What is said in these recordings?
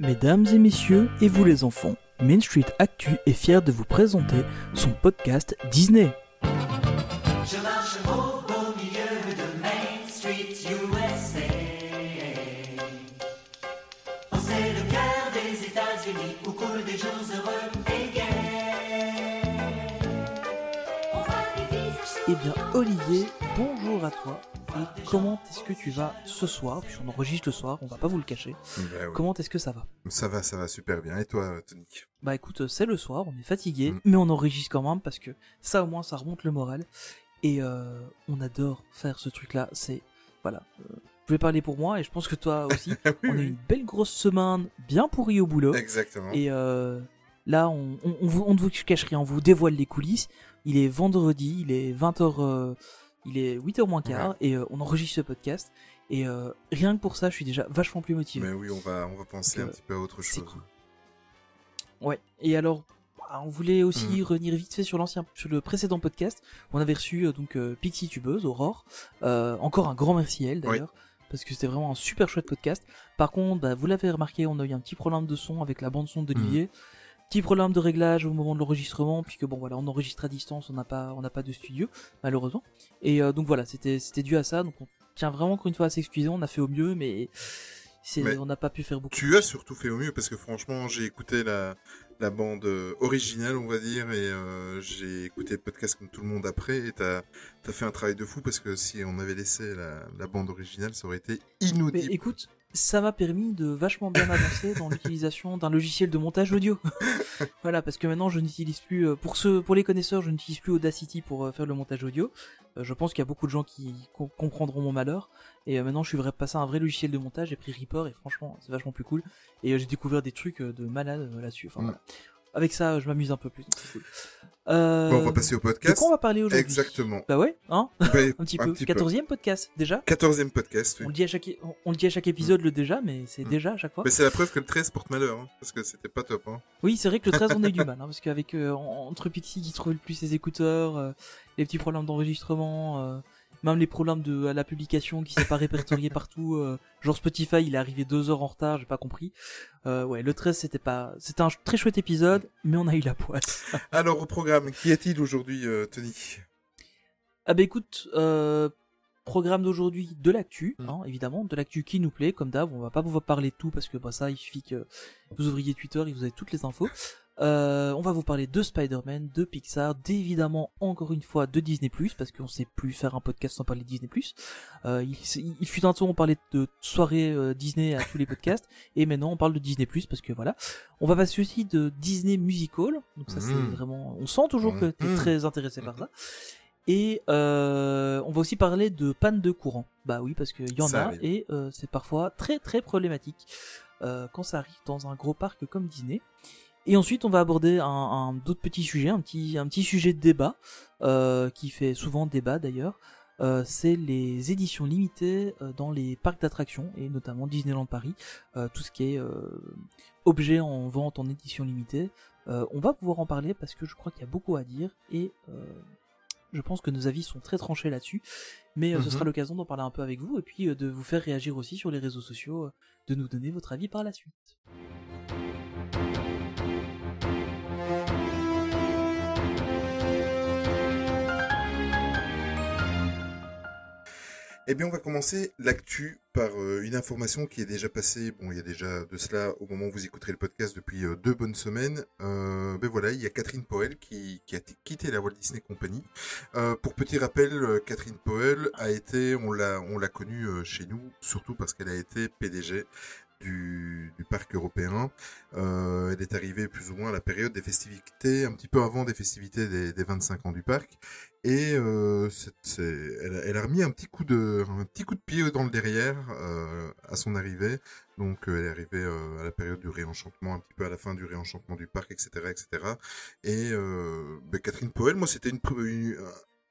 Mesdames et messieurs, et vous les enfants, Main Street Actu est fier de vous présenter son podcast Disney. Je marche au beau milieu de Main Street, USA. Oh, c'est le cœur des États-Unis où coulent des jours heureux et gais. On voit des visages Eh bien, Olivier, bonjour à toi. Comment est-ce que tu vas ce soir Puisqu'on enregistre le soir, on va pas vous le cacher. Ben ouais. Comment est-ce que ça va? Ça va, ça va super bien. Et toi, Tony Bah écoute, c'est le soir, on est fatigué, Mm. mais on enregistre quand même parce que ça au moins ça remonte le moral. Et euh, on adore faire ce truc-là. C'est voilà. euh, je vais parler pour moi et je pense que toi aussi. Oui, on a une belle grosse semaine, bien pourrie au boulot. Exactement. Et euh, là, on, on, on, vous- on ne vous cache rien, on vous dévoile les coulisses. Il est vendredi, il est 20h, il est 8h moins quart, et euh, on enregistre ce podcast. Et euh, rien que pour ça, je suis déjà vachement plus motivé. Mais oui, on va, on va penser Donc, un petit peu à autre chose. cool. Ouais. Et alors, bah, on voulait aussi Mhm. revenir vite fait sur l'ancien, sur le précédent podcast. On avait reçu euh, donc euh, Pixie Tubeuse, Aurore. Euh, encore un grand merci à elle d'ailleurs. Parce que c'était vraiment un super chouette podcast. Par contre, bah, vous l'avez remarqué, on a eu un petit problème de son avec la bande son d'Olivier. Petit problème de réglage au moment de l'enregistrement, puisque bon voilà, on enregistre à distance, on n'a pas, on n'a pas de studio malheureusement. Et euh, donc voilà, c'était, c'était dû à ça. Donc on tient vraiment encore une fois à s'excuser. On a fait au mieux, mais, Mais on n'a pas pu faire beaucoup. Tu as surtout fait au mieux parce que franchement, j'ai écouté la, la bande euh, originale, on va dire, et euh, j'ai écouté le podcast comme tout le monde après. Et t'as as fait un travail de fou parce que si on avait laissé la, la bande originale, ça aurait été Mais inaudible. écoute, ça m'a permis de vachement bien avancer dans l'utilisation d'un logiciel de montage audio. voilà, parce que maintenant je n'utilise plus, euh, pour ceux, pour les connaisseurs, je n'utilise plus Audacity pour euh, faire le montage audio. Euh, je pense qu'il y a beaucoup de gens qui com- comprendront mon malheur. Et maintenant je suis vrai, passé à un vrai logiciel de montage, j'ai pris Reaper et franchement c'est vachement plus cool. Et j'ai découvert des trucs de malade là-dessus. Enfin, Mm. voilà. Avec ça, je m'amuse un peu plus, cool. Euh, Bon, on va passer au de podcast. quoi on va parler aujourd'hui Exactement. Bah ouais, hein Bah, Un petit peu. 14e podcast déjà 14e podcast, oui. on le, dit à chaque, on le dit à chaque épisode le déjà, mais c'est Mm. déjà à chaque fois. Mais c'est la preuve que le 13 porte malheur, hein, parce que c'était pas top. Hein. Oui, c'est vrai que le 13, on a eu du mal, hein, parce qu'avec euh, en- entre Pixie qui trouvait le plus ses écouteurs, euh, les petits problèmes d'enregistrement, euh, même les problèmes de à la publication qui s'est pas répertorié partout, euh, genre Spotify, il est arrivé deux heures en retard, j'ai pas compris. Euh, ouais, le 13, c'était pas, c'était un très chouette épisode, mais on a eu la poisse. Alors, au programme, qu'y a-t-il aujourd'hui, euh, Tony? Ah bah écoute, euh, programme d'aujourd'hui de l'actu, Mm. hein, évidemment, de l'actu qui nous plaît, comme d'hab, on va pas vous parler de tout parce que bah, ça, il suffit que vous ouvriez Twitter et vous avez toutes les infos. Euh, on va vous parler de Spider-Man, de Pixar, d'évidemment encore une fois de Disney+, parce qu'on sait plus faire un podcast sans parler de Disney+. Euh, il, fut un temps on parlait de soirée euh, Disney à tous les podcasts, et maintenant on parle de Disney+, parce que voilà. On va passer aussi de Disney Musical, donc ça c'est Mhm. vraiment... On sent toujours que tu es Mhm. très intéressé par ça. Et euh, on va aussi parler de panne de courant. Bah oui, parce qu'il y en Ça a arrive. et euh, c'est parfois très très problématique euh, quand ça arrive dans un gros parc comme Disney. Et ensuite, on va aborder un, un d'autres petits sujets, un petit un petit sujet de débat euh, qui fait souvent débat d'ailleurs. Euh, c'est les éditions limitées euh, dans les parcs d'attractions et notamment Disneyland Paris, euh, tout ce qui est euh, objet en vente en édition limitée. Euh, on va pouvoir en parler parce que je crois qu'il y a beaucoup à dire et euh, je pense que nos avis sont très tranchés là-dessus. Mais euh, ce Mhm. sera l'occasion d'en parler un peu avec vous et puis euh, de vous faire réagir aussi sur les réseaux sociaux, euh, de nous donner votre avis par la suite. Eh bien, on va commencer l'actu par euh, une information qui est déjà passée. Bon, il y a déjà de cela au moment où vous écouterez le podcast depuis euh, deux bonnes semaines. Euh, ben voilà, il y a Catherine Powell qui, a quitté la Walt Disney Company. Euh, pour petit rappel, Catherine Powell a été, on l'a, on l'a connue chez nous, surtout parce qu'elle a été PDG du, du parc européen. Euh, elle est arrivée plus ou moins à la période des festivités, un petit peu avant des festivités des, des 25 ans du parc. Et euh, elle, a- elle a remis un petit coup de, un petit coup de pied dans le derrière euh, à son arrivée. Donc elle est arrivée à la période du réenchantement, un petit peu à la fin du réenchantement du parc, etc., etc. Et ben, Catherine Powell, moi c'était une,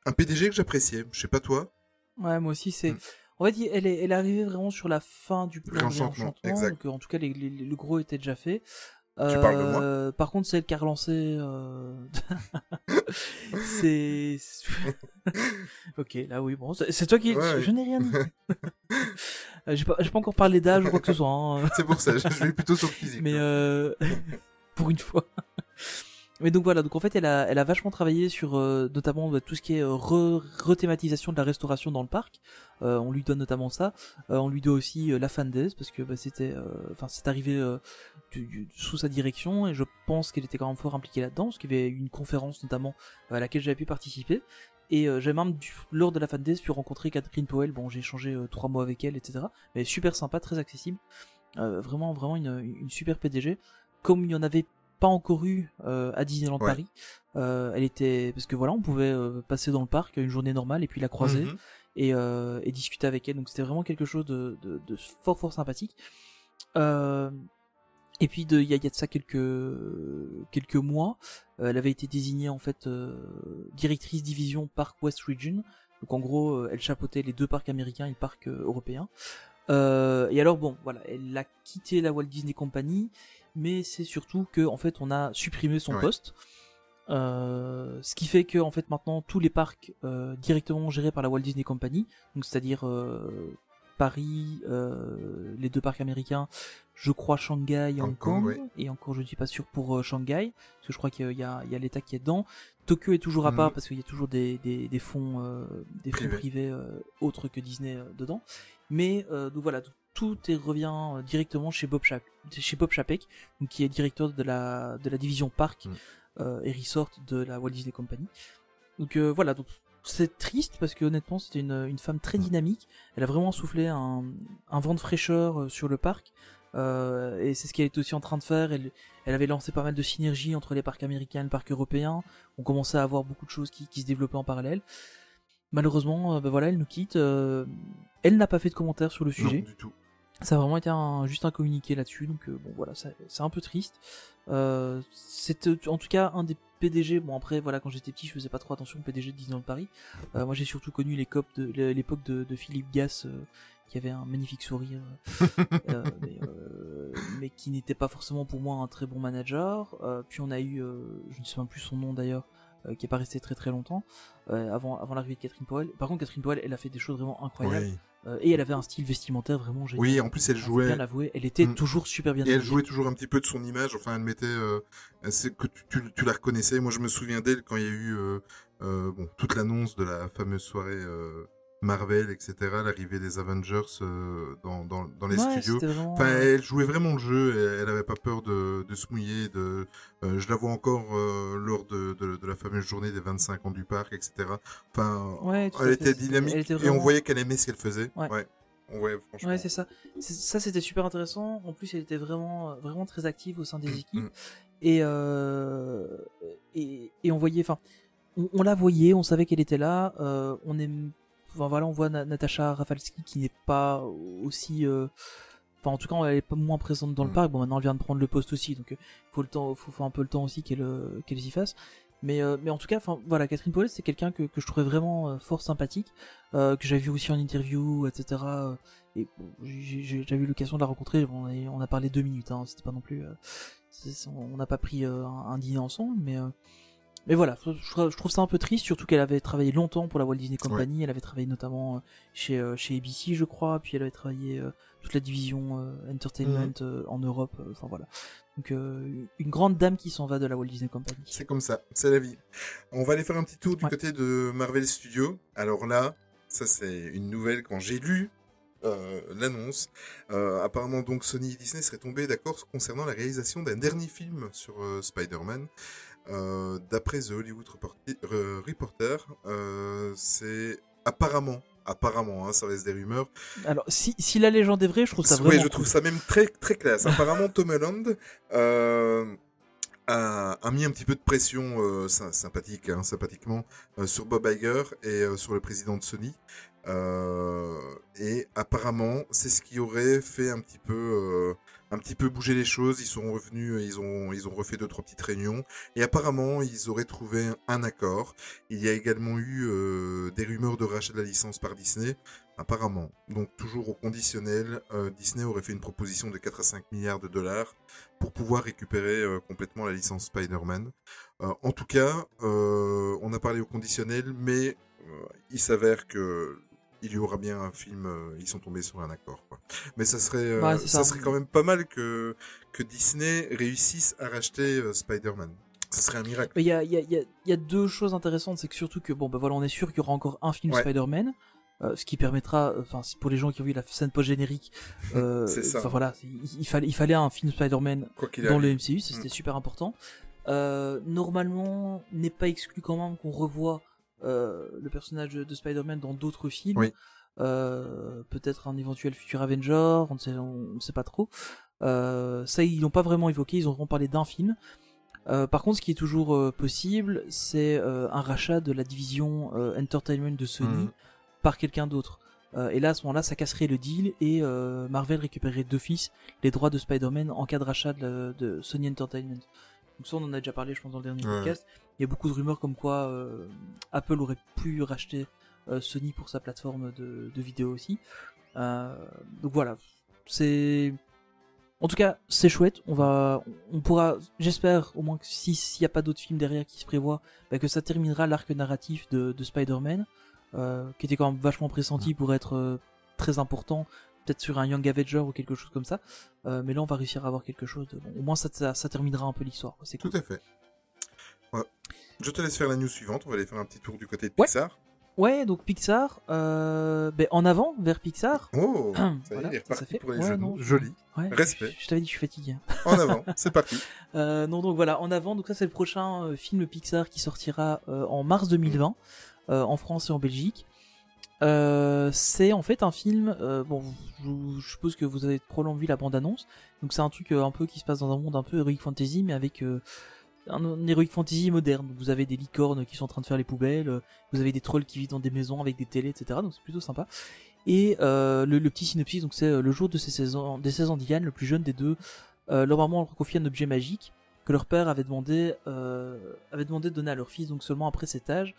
un PDG que j'appréciais. Je sais pas toi. Ouais, moi aussi, c'est. En fait, elle est, elle est arrivée vraiment sur la fin du plan exact. Donc, en tout cas, les- les- le gros était déjà fait. Tu parles de moi Euh, Par contre, celle qui a relancé, euh... c'est. ok, là oui, bon, c'est toi qui. Ouais. Je n'ai rien dit. Euh, J'ai pas, pas encore parlé d'âge ou quoi que ce soit. hein. C'est pour ça, je je vais plutôt sur le physique. Mais hein. euh... pour une fois. Mais donc voilà, donc en fait elle a, elle a vachement travaillé sur euh, notamment bah, tout ce qui est euh, re- rethématisation de la restauration dans le parc. Euh, on lui donne notamment ça. Euh, on lui doit aussi euh, la fan days parce que bah, c'était, euh, enfin c'est arrivé du- du- sous sa direction et je pense qu'elle était quand même fort impliquée là-dedans parce qu'il y avait une conférence notamment à laquelle j'avais pu participer. Et euh, j'ai même du- lors de la fan pu rencontrer Catherine Powell. Bon, j'ai échangé trois mois avec elle, etc. Mais super sympa, très accessible. Euh, vraiment, vraiment une, une super PDG. Comme il y en avait pas encore eu à Disneyland Ouais. Paris, euh, elle était parce que voilà, on pouvait euh, passer dans le parc une journée normale et puis la croiser Mhm. et, euh, et discuter avec elle. Donc c'était vraiment quelque chose de, de, de fort fort sympathique. Et puis il y a, il y a de ça quelques quelques mois, elle avait été désignée en fait directrice division Parc West Region. Donc en gros, elle chapeautait les deux parcs américains et le parc européen. Euh, et alors bon, voilà, elle a quitté la Walt Disney Company, mais c'est surtout que en fait on a supprimé son Ouais. poste. Euh, ce qui fait que en fait maintenant tous les parcs euh, directement gérés par la Walt Disney Company, donc c'est-à-dire euh, Paris, euh, les deux parcs américains, je crois Shanghai Hong Hong Kong, et encore je ne suis pas sûr pour euh, Shanghai, parce que je crois qu'il y a, a l'État qui est dedans. Tokyo est toujours à Mhm. part parce qu'il y a toujours des, des, des fonds, euh, des fonds Privés. privés autres que Disney dedans. Mais donc voilà, tout, tout est, revient directement chez Bob, Chap chez Bob Chapek, donc qui est directeur de la, de la division parc euh, et resort de la Walt Disney Company. Donc voilà, donc c'est triste parce que honnêtement c'était une, une femme très dynamique. Elle a vraiment soufflé un, un vent de fraîcheur euh, sur le parc. Euh, et c'est ce qu'elle était aussi en train de faire. Elle, elle avait lancé pas mal de synergies entre les parcs américains et le parc européen. On commençait à avoir beaucoup de choses qui, qui se développaient en parallèle. Malheureusement, euh, ben voilà, elle nous quitte. Euh, elle n'a pas fait de commentaires sur le Non, sujet. du tout. Ça a vraiment été un, juste un communiqué là-dessus, donc euh, bon voilà, c'est un peu triste. Euh, c'est en tout cas un des PDG. Bon après voilà, quand j'étais petit, je faisais pas trop attention au PDG de Disneyland Paris. Euh, moi j'ai surtout connu de l'époque de, de Philippe Gass, euh, qui avait un magnifique sourire, euh, mais, mais qui n'était pas forcément pour moi un très bon manager. Puis on a eu, je ne sais même plus son nom d'ailleurs, qui est pas resté très très longtemps avant avant l'arrivée de Catherine Powell. Par contre Catherine Powell, elle a fait des choses vraiment incroyables. Oui. Euh, et elle avait un style vestimentaire vraiment génial. Oui, en plus elle jouait. bien l'avouer, elle était Mm. toujours super bien Et elle habillée. jouait toujours un petit peu de son image. Enfin, elle mettait, euh, c'est que tu, tu, tu la reconnaissais. Moi, je me souviens d'elle quand il y a eu euh, euh, bon toute l'annonce de la fameuse soirée euh, Marvel, etc. L'arrivée des Avengers euh, dans, dans, dans les Ouais, studios. vraiment, Enfin, elle jouait vraiment le jeu. Elle avait pas peur de, de se mouiller. De, euh, je la vois encore euh, lors de, de, de la fameuse journée des 25 ans du parc, etc. Enfin, ouais, elle était dynamique Elle était et on voyait qu'elle aimait ce qu'elle faisait. Ouais. Ouais. Ouais, franchement. Ouais, c'est ça. Ça, c'était super intéressant. En plus, elle était vraiment, vraiment très active au sein des équipes. Mm. Et, euh, et, et on voyait, enfin, on, on la voyait, on savait qu'elle était là. Euh, on aime, enfin, voilà, on voit Na- Natacha Rafalski qui n'est pas aussi, euh, enfin, en tout cas, elle est pas moins présente dans le Mm. parc. Bon, maintenant, elle vient de prendre le poste aussi, donc euh, faut le temps, faut, faut un peu le temps aussi qu'elle, euh, qu'elle s'y fasse. Mais, euh, mais en tout cas, enfin, voilà, Catherine Paulet, c'est quelqu'un que, que je trouvais vraiment euh, fort sympathique, euh, que j'avais vu aussi en interview, etc. et bon, j'avais eu l'occasion de la rencontrer. On, a- on a parlé deux minutes, hein, c'était pas non plus. on n'a pas pris un, un dîner ensemble, mais mais voilà, je, je trouve- ça un peu triste, surtout qu'elle avait travaillé longtemps pour la Walt Disney Company. Elle avait travaillé notamment euh, chez euh, chez ABC, je crois, puis elle avait travaillé euh, toute la division entertainment euh, en Europe. Enfin voilà, donc euh, une grande dame qui s'en va de la Walt Disney Company. C'est comme ça, c'est la vie. On va aller faire un petit tour du Ouais. côté de Marvel Studios. Alors là, ça c'est une nouvelle quand j'ai lu euh, l'annonce. Euh, apparemment donc Sony et Disney seraient tombés d'accord concernant la réalisation d'un dernier film sur Spider-Man. Euh, D'après The Hollywood Reporter, euh, c'est apparemment, apparemment, hein, ça reste des rumeurs, Alors si, si la légende est vraie, je trouve ça oui, vraiment. je trouve cool. ça même très très classe. Apparemment, Tom Holland euh, a, a mis un petit peu de pression euh, sy- sympathique, hein, sympathiquement, euh, sur Bob Iger et euh, sur le président de Sony. Et apparemment, c'est ce qui aurait fait un petit peu, un petit peu bouger les choses. Ils sont revenus, ils ont, ils ont refait deux trois petites réunions. Et apparemment, ils auraient trouvé un accord. Il y a également eu euh, des rumeurs de rachat de la licence par Disney. apparemment, donc toujours au conditionnel, euh, Disney aurait fait une proposition de 4 à 5 milliards de dollars pour pouvoir récupérer euh, complètement la licence Spider-Man. Euh, en tout cas, euh, on a parlé au conditionnel, mais euh, il s'avère que il y aura bien un film, euh, ils sont tombés sur un accord. Quoi. Mais ça serait, euh, Ouais, ça. ça. serait quand même pas mal que, que Disney réussisse à racheter euh, Spider-Man. Ce serait un miracle. Il y a, y, a, il y, a, il y a deux choses intéressantes, c'est que surtout que bon bah voilà, on est sûr qu'il y aura encore un film Ouais. Spider-Man, ce qui permettra, enfin pour les gens qui ont vu la scène post générique, C'est ça. enfin voilà, il, il fallait il fallait un film Spider-Man dans le MCU, ça, c'était Mm. super important. Normalement, n'est pas exclu quand même qu'on revoie euh, le personnage de, de Spider-Man dans d'autres films. Oui. Euh, peut-être un éventuel futur Avenger, on ne sait, on ne sait pas trop. Euh, ça, ils l'ont pas vraiment évoqué, ils ont vraiment parlé d'un film. Euh, par contre, ce qui est toujours euh, possible, c'est euh, un rachat de la division euh, entertainment de Sony Mhm. par quelqu'un d'autre. Euh, et là, à ce moment-là, ça casserait le deal et euh, Marvel récupérerait d'office les droits de Spider-Man en cas de rachat de Sony Entertainment. Donc ça, on en a déjà parlé, je pense, dans le dernier Ouais. podcast. Il y a beaucoup de rumeurs comme quoi euh, Apple aurait pu racheter euh, Sony pour sa plateforme de, de vidéo aussi. Euh, donc voilà, c'est... En tout cas, c'est chouette. On va, on pourra, j'espère, au moins que si s'il n'y a pas d'autres films derrière qui se prévoient, bah, que ça terminera l'arc narratif de, de Spider-Man, qui était quand même vachement pressenti pour être très important, peut-être sur un Young Avenger ou quelque chose comme ça. Euh, mais là, on va réussir à avoir quelque chose. De, bon, au moins, ça, ça, ça terminera un peu l'histoire. C'est Tout à fait. Ouais. Je te laisse faire la news suivante. On va aller faire un petit tour du côté de. Pixar. Ouais, donc Pixar, euh, ben, en avant vers Pixar. Oh, ça y est, Voilà, il est ça reparti fait- pour les ouais, jeux. non, Joli. Ouais, Respect. Je, je t'avais dit, je suis fatigué. En avant. C'est parti. Euh, non, donc voilà, en avant, donc ça c'est le prochain euh, film Pixar qui sortira en mars 2020 euh, en France et en Belgique. Euh, c'est en fait un film. euh, bon, je, suppose que vous avez probablement vu la bande-annonce. Donc c'est un truc euh, un peu qui se passe dans un monde un peu heroic fantasy, mais avec euh, un, un fantasy moderne. Vous avez des licornes qui sont en train de faire les poubelles, vous avez des trolls qui vivent dans des maisons avec des télés, etc. Donc c'est plutôt sympa. Et le, le petit synopsis, donc c'est le jour de ses 16 ans, des 16 ans d'Ian, le plus jeune des deux, leur maman leur confie un objet magique que leur père avait demandé, avait demandé de donner à leur fils, donc seulement après cet âge.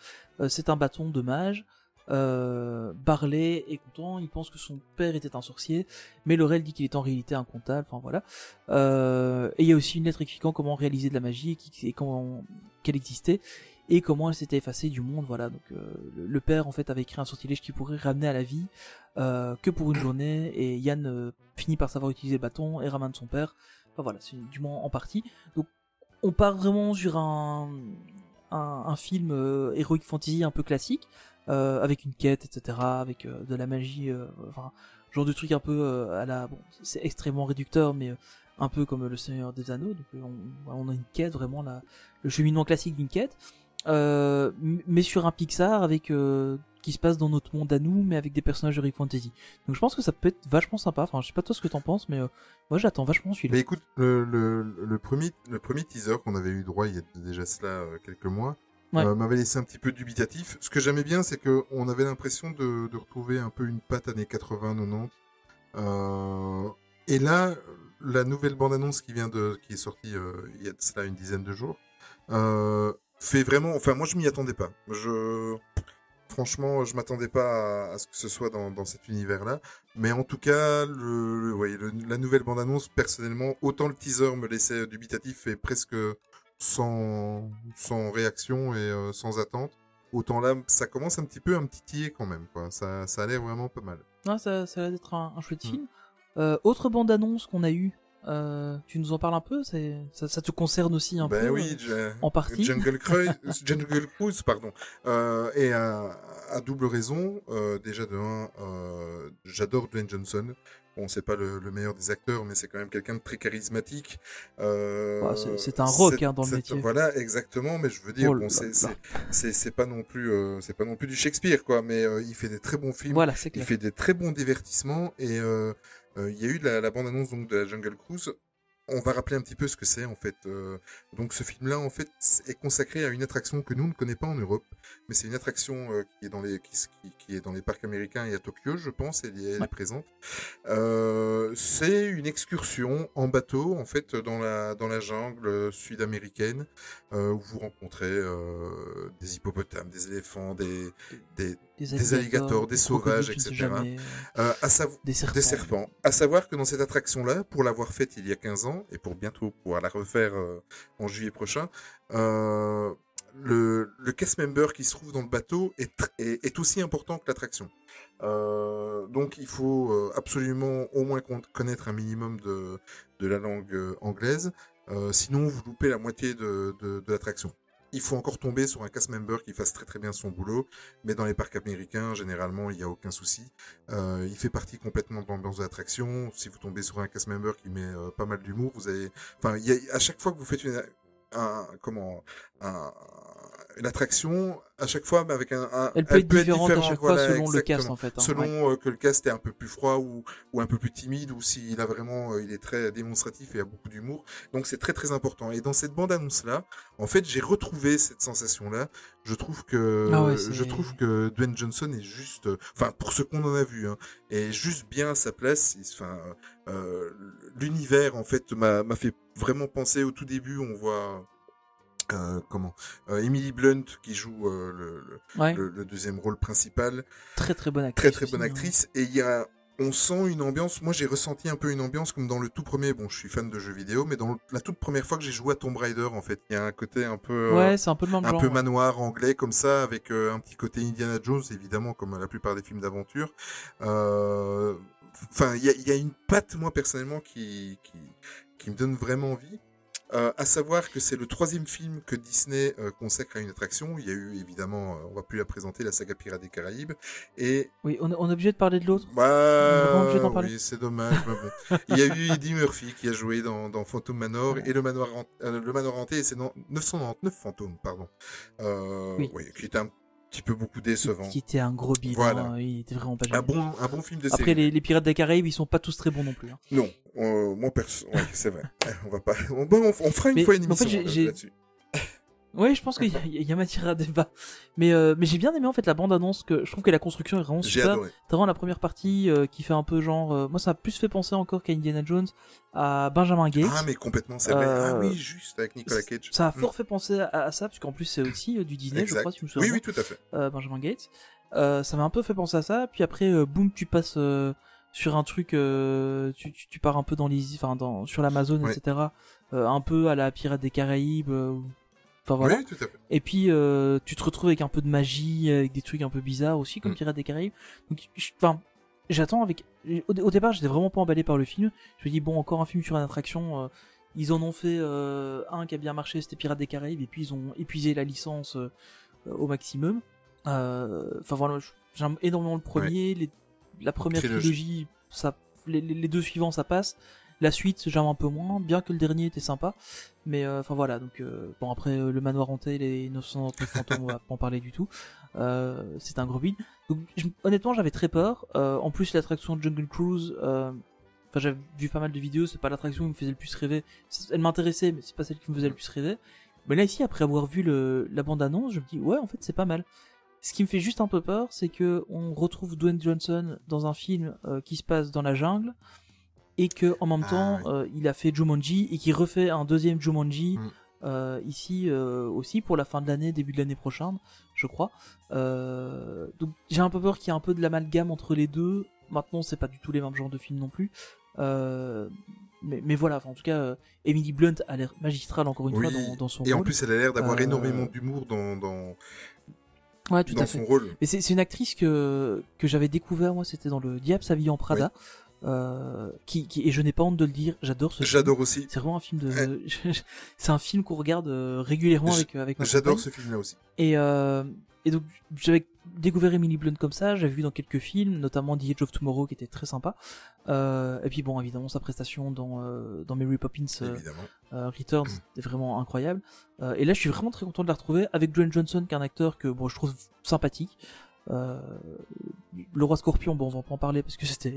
C'est un bâton de mage. Euh, Barley est content, il pense que son père était un sorcier, mais Laurel dit qu'il est en réalité un comptable, enfin voilà. Euh, et il y a aussi une lettre expliquant comment réaliser de la magie et, qu'elle existait et comment elle s'était effacée du monde, voilà. Donc euh, le, père en fait avait écrit un sortilège qui pourrait ramener à la vie euh, que pour une journée et Yann finit par savoir utiliser le bâton et ramène son père. Enfin voilà, c'est du moins en partie. Donc on part vraiment sur un un, un film heroic fantasy un peu classique euh, avec une quête, etc., avec euh, de la magie, euh, enfin genre de truc un peu euh, à la bon, c'est extrêmement réducteur, mais euh, un peu comme le Seigneur des Anneaux. Donc on, on a une quête vraiment la, le cheminement classique d'une quête, mais sur un Pixar avec qui se passe dans notre monde à nous, mais avec des personnages de Rick Fantasy. Donc je pense que ça peut être vachement sympa. Enfin, je sais pas toi ce que t'en penses, mais euh, moi j'attends vachement celui-là. Mais écoute, le, le, le, premier, le premier teaser qu'on avait eu droit il y a déjà cela euh, quelques mois Euh, m'avait laissé un petit peu dubitatif. Ce que j'aimais bien, c'est que on avait l'impression de, de retrouver un peu une patte années 80-90. Euh, et là, la nouvelle bande-annonce qui vient de, qui est sortie euh, il y a de cela une dizaine de jours, euh, fait vraiment. Enfin, moi, je m'y attendais pas. Je Franchement, je m'attendais pas à, à ce que ce soit dans, dans cet univers-là. Mais en tout cas, le, le- ouais, le- la nouvelle bande-annonce, personnellement, autant le teaser me laissait dubitatif et presque sans, sans réaction et euh, sans attente, autant là, ça commence un petit peu à me titiller quand même. Quoi. Ça, ça a l'air vraiment pas mal. Ah, ça, ça a l'air d'être un, un chouette Mm. film. Euh, autre bande-annonce qu'on a eue, euh, tu nous en parles un peu? Ça, ça te concerne aussi un ben peu oui, euh, en partie. Jungle Cruise, Jungle Cruise, pardon. Euh, et à, à double raison, déjà de un, j'adore Dwayne Johnson. Bon, c'est pas le, le meilleur des acteurs, mais c'est quand même quelqu'un de très charismatique. Euh, Ouais, c'est- un rock, hein, dans le métier. Voilà, exactement. Mais je veux dire, Oh bon, c'est, pas non plus, euh, c'est pas non plus du Shakespeare, quoi. Mais euh, il fait des très bons films. Voilà, c'est Il clair. fait des très bons divertissements et il y a eu la, la bande-annonce donc de la Jungle Cruise. On va rappeler un petit peu ce que c'est en fait. Euh, donc ce film-là en fait est consacré à une attraction que nous ne connaissons pas en Europe, mais c'est une attraction euh, qui est dans les qui, est dans les parcs américains et à Tokyo, je pense, elle, est- elle Ouais. est présente. Euh, c'est une excursion en bateau en fait dans la dans la jungle euh, sud-américaine euh, où vous rencontrez euh, des hippopotames, des éléphants, des des des des alligators, des sauvages, etc. jamais, Euh, à des serpents. des serpents. À savoir que dans cette attraction-là, pour l'avoir faite il y a 15 ans, et pour bientôt pouvoir la refaire euh, en juillet prochain, euh, le, le cast member qui se trouve dans le bateau est, tr- est, est aussi important que l'attraction. Donc il faut absolument au moins con- connaître un minimum de, de la langue anglaise, sinon vous loupez la moitié de, de, de l'attraction. Il faut encore tomber sur un cast member qui fasse très très bien son boulot, mais dans les parcs américains, généralement, il n'y a aucun souci. Euh, il fait partie complètement de l'ambiance de l'attraction. Si vous tombez sur un cast member qui met euh, pas mal d'humour, vous avez, enfin, il y a, à chaque fois que vous faites une, un, comment, une attraction, à chaque fois, mais avec un, un Elle peut être différente à chaque fois voilà, selon le cast exactement. en fait. hein, Selon ouais. euh, que le cast est un peu plus froid ou, ou un peu plus timide ou s'il a vraiment, euh, il est très démonstratif et a beaucoup d'humour. Donc c'est très très important. Et dans cette bande annonce là, en fait, j'ai retrouvé cette sensation là. Je trouve que, Ah ouais, je trouve que Dwayne Johnson est juste, enfin pour ce qu'on en a vu, hein, est juste bien à sa place. Enfin, euh, l'univers en fait m'a fait vraiment penser au tout début. On voit. Euh, comment euh, Emily Blunt qui joue euh, le, le- Ouais, le- le deuxième rôle principal très très bonne actrice. très très bonne hein. actrice et il y a on sent une ambiance moi j'ai ressenti un peu une ambiance comme dans le tout premier bon je suis fan de jeux vidéo mais dans la toute première fois que j'ai joué à Tomb Raider en fait il y a un côté un peu Ouais, c'est un peu le même un genre. peu ouais. manoir anglais comme ça avec un petit côté Indiana Jones évidemment comme la plupart des films d'aventure enfin il y a, y a une patte moi personnellement qui qui qui me donne vraiment envie euh, à savoir que c'est le troisième film que Disney euh, consacre à une attraction. Il y a eu évidemment, euh, on va plus la présenter, la saga Pirates des Caraïbes. Et Oui, on, est- on est obligé de parler de l'autre. bah, oui, c'est dommage, mais bon. Il y a eu Eddie Murphy qui a joué dans, dans Phantom Manor et le Manoir, euh, le Manoir hanté, c'est dans 999 fantômes, pardon. Oui. oui, qui était un petit peu beaucoup décevant. Qui était un gros bide. Voilà. hein, il était vraiment pas Un bon, un bon film de Après, série. les, les Pirates des Caraïbes, ils sont pas tous très bons non plus. hein. Non, euh, moi perso, ouais, c'est vrai. On va pas, on, bon, on, on fera une Mais, fois une en fait, émission j'ai- là-dessus. Ouais, je pense qu'il y, a- il y a matière à débat. Mais, euh, mais j'ai bien aimé en fait la bande annonce. Que je trouve que la construction est vraiment J'ai super. adoré. T'as vraiment la première partie euh, qui fait un peu genre. euh, moi, ça a plus fait penser encore qu'à Indiana Jones, à Benjamin Gates. Ah, mais complètement, c'est vrai. Ah oui, juste avec Nicolas Cage. Ça a Mm. fort fait penser à, à ça, puisqu'en plus c'est aussi du Disney, je crois, si je me souviens Oui, oui, tout à fait. Benjamin Gates. Ça m'a un peu fait penser à ça. Puis après, boum, tu passes sur un truc, euh, tu, tu, tu pars un peu dans les, enfin, dans, sur l'Amazon, Ouais. etc. Euh, un peu à la Pirate des Caraïbes. euh, Enfin voilà. Oui, tout à fait. Et puis euh, tu te retrouves avec un peu de magie, avec des trucs un peu bizarres aussi, comme Mm. Pirates des Caraïbes. Donc, enfin, j'attends avec. Au, au départ, j'étais vraiment pas emballé par le film. Je me dis bon, encore un film sur une attraction. euh, ils en ont fait euh, un qui a bien marché, c'était Pirates des Caraïbes, et puis ils ont épuisé la licence euh, au maximum. Euh, Enfin voilà, j'aime énormément le premier, les- la première Trilogie. trilogie, ça, les deux suivants ça passe. La suite, j'aime un peu moins, bien que le dernier était sympa. Mais euh, enfin voilà, donc euh, bon après euh, le manoir hanté, les 999 fantômes, on va pas en parler du tout. C'est un gros bide. Honnêtement, j'avais très peur. En plus, l'attraction Jungle Cruise, enfin j'avais vu pas mal de vidéos, c'est pas l'attraction qui me faisait le plus rêver. Elle m'intéressait, mais c'est pas celle qui me faisait le plus rêver. Mais là ici, après avoir vu le, la bande annonce, je me dis ouais, en fait c'est pas mal. Ce qui me fait juste un peu peur, c'est que on retrouve Dwayne Johnson dans un film qui se passe dans la jungle et que en même Ah, temps oui. euh, il a fait Jumanji et qu'il refait un deuxième Jumanji Mm. euh, ici euh, aussi pour la fin de l'année, début de l'année prochaine, je crois. Donc j'ai un peu peur qu'il y ait un peu de l'amalgame entre les deux. Maintenant, c'est pas du tout les mêmes genres de films non plus. Euh, mais, mais voilà, enfin, en tout cas, euh, Emily Blunt a l'air magistrale encore une Oui. fois dans, dans son Et en rôle. plus, elle a l'air d'avoir Euh, énormément d'humour dans, dans, ouais, tout dans à fait. son rôle. Mais c'est une actrice que, que j'avais découvert, moi, c'était dans le Diable s'habille en Prada. Euh, qui, qui, et je n'ai pas honte de le dire, j'adore ce film. J'adore aussi. C'est vraiment un film de. c'est un film qu'on regarde euh, régulièrement J- avec, avec ma J'adore ce film-là aussi. Et, euh, et donc, j'avais découvert Emily Blunt comme ça, j'avais vu dans quelques films, notamment The Edge of Tomorrow qui était très sympa. Euh, et puis bon, évidemment, sa prestation dans, euh, dans Mary Poppins euh, euh, Returns était vraiment incroyable. Euh, et là, je suis vraiment très content de la retrouver avec Dwayne Johnson, qui est un acteur que bon, je trouve sympathique. Euh, le roi Scorpion, bon, on va pas en parler parce que c'était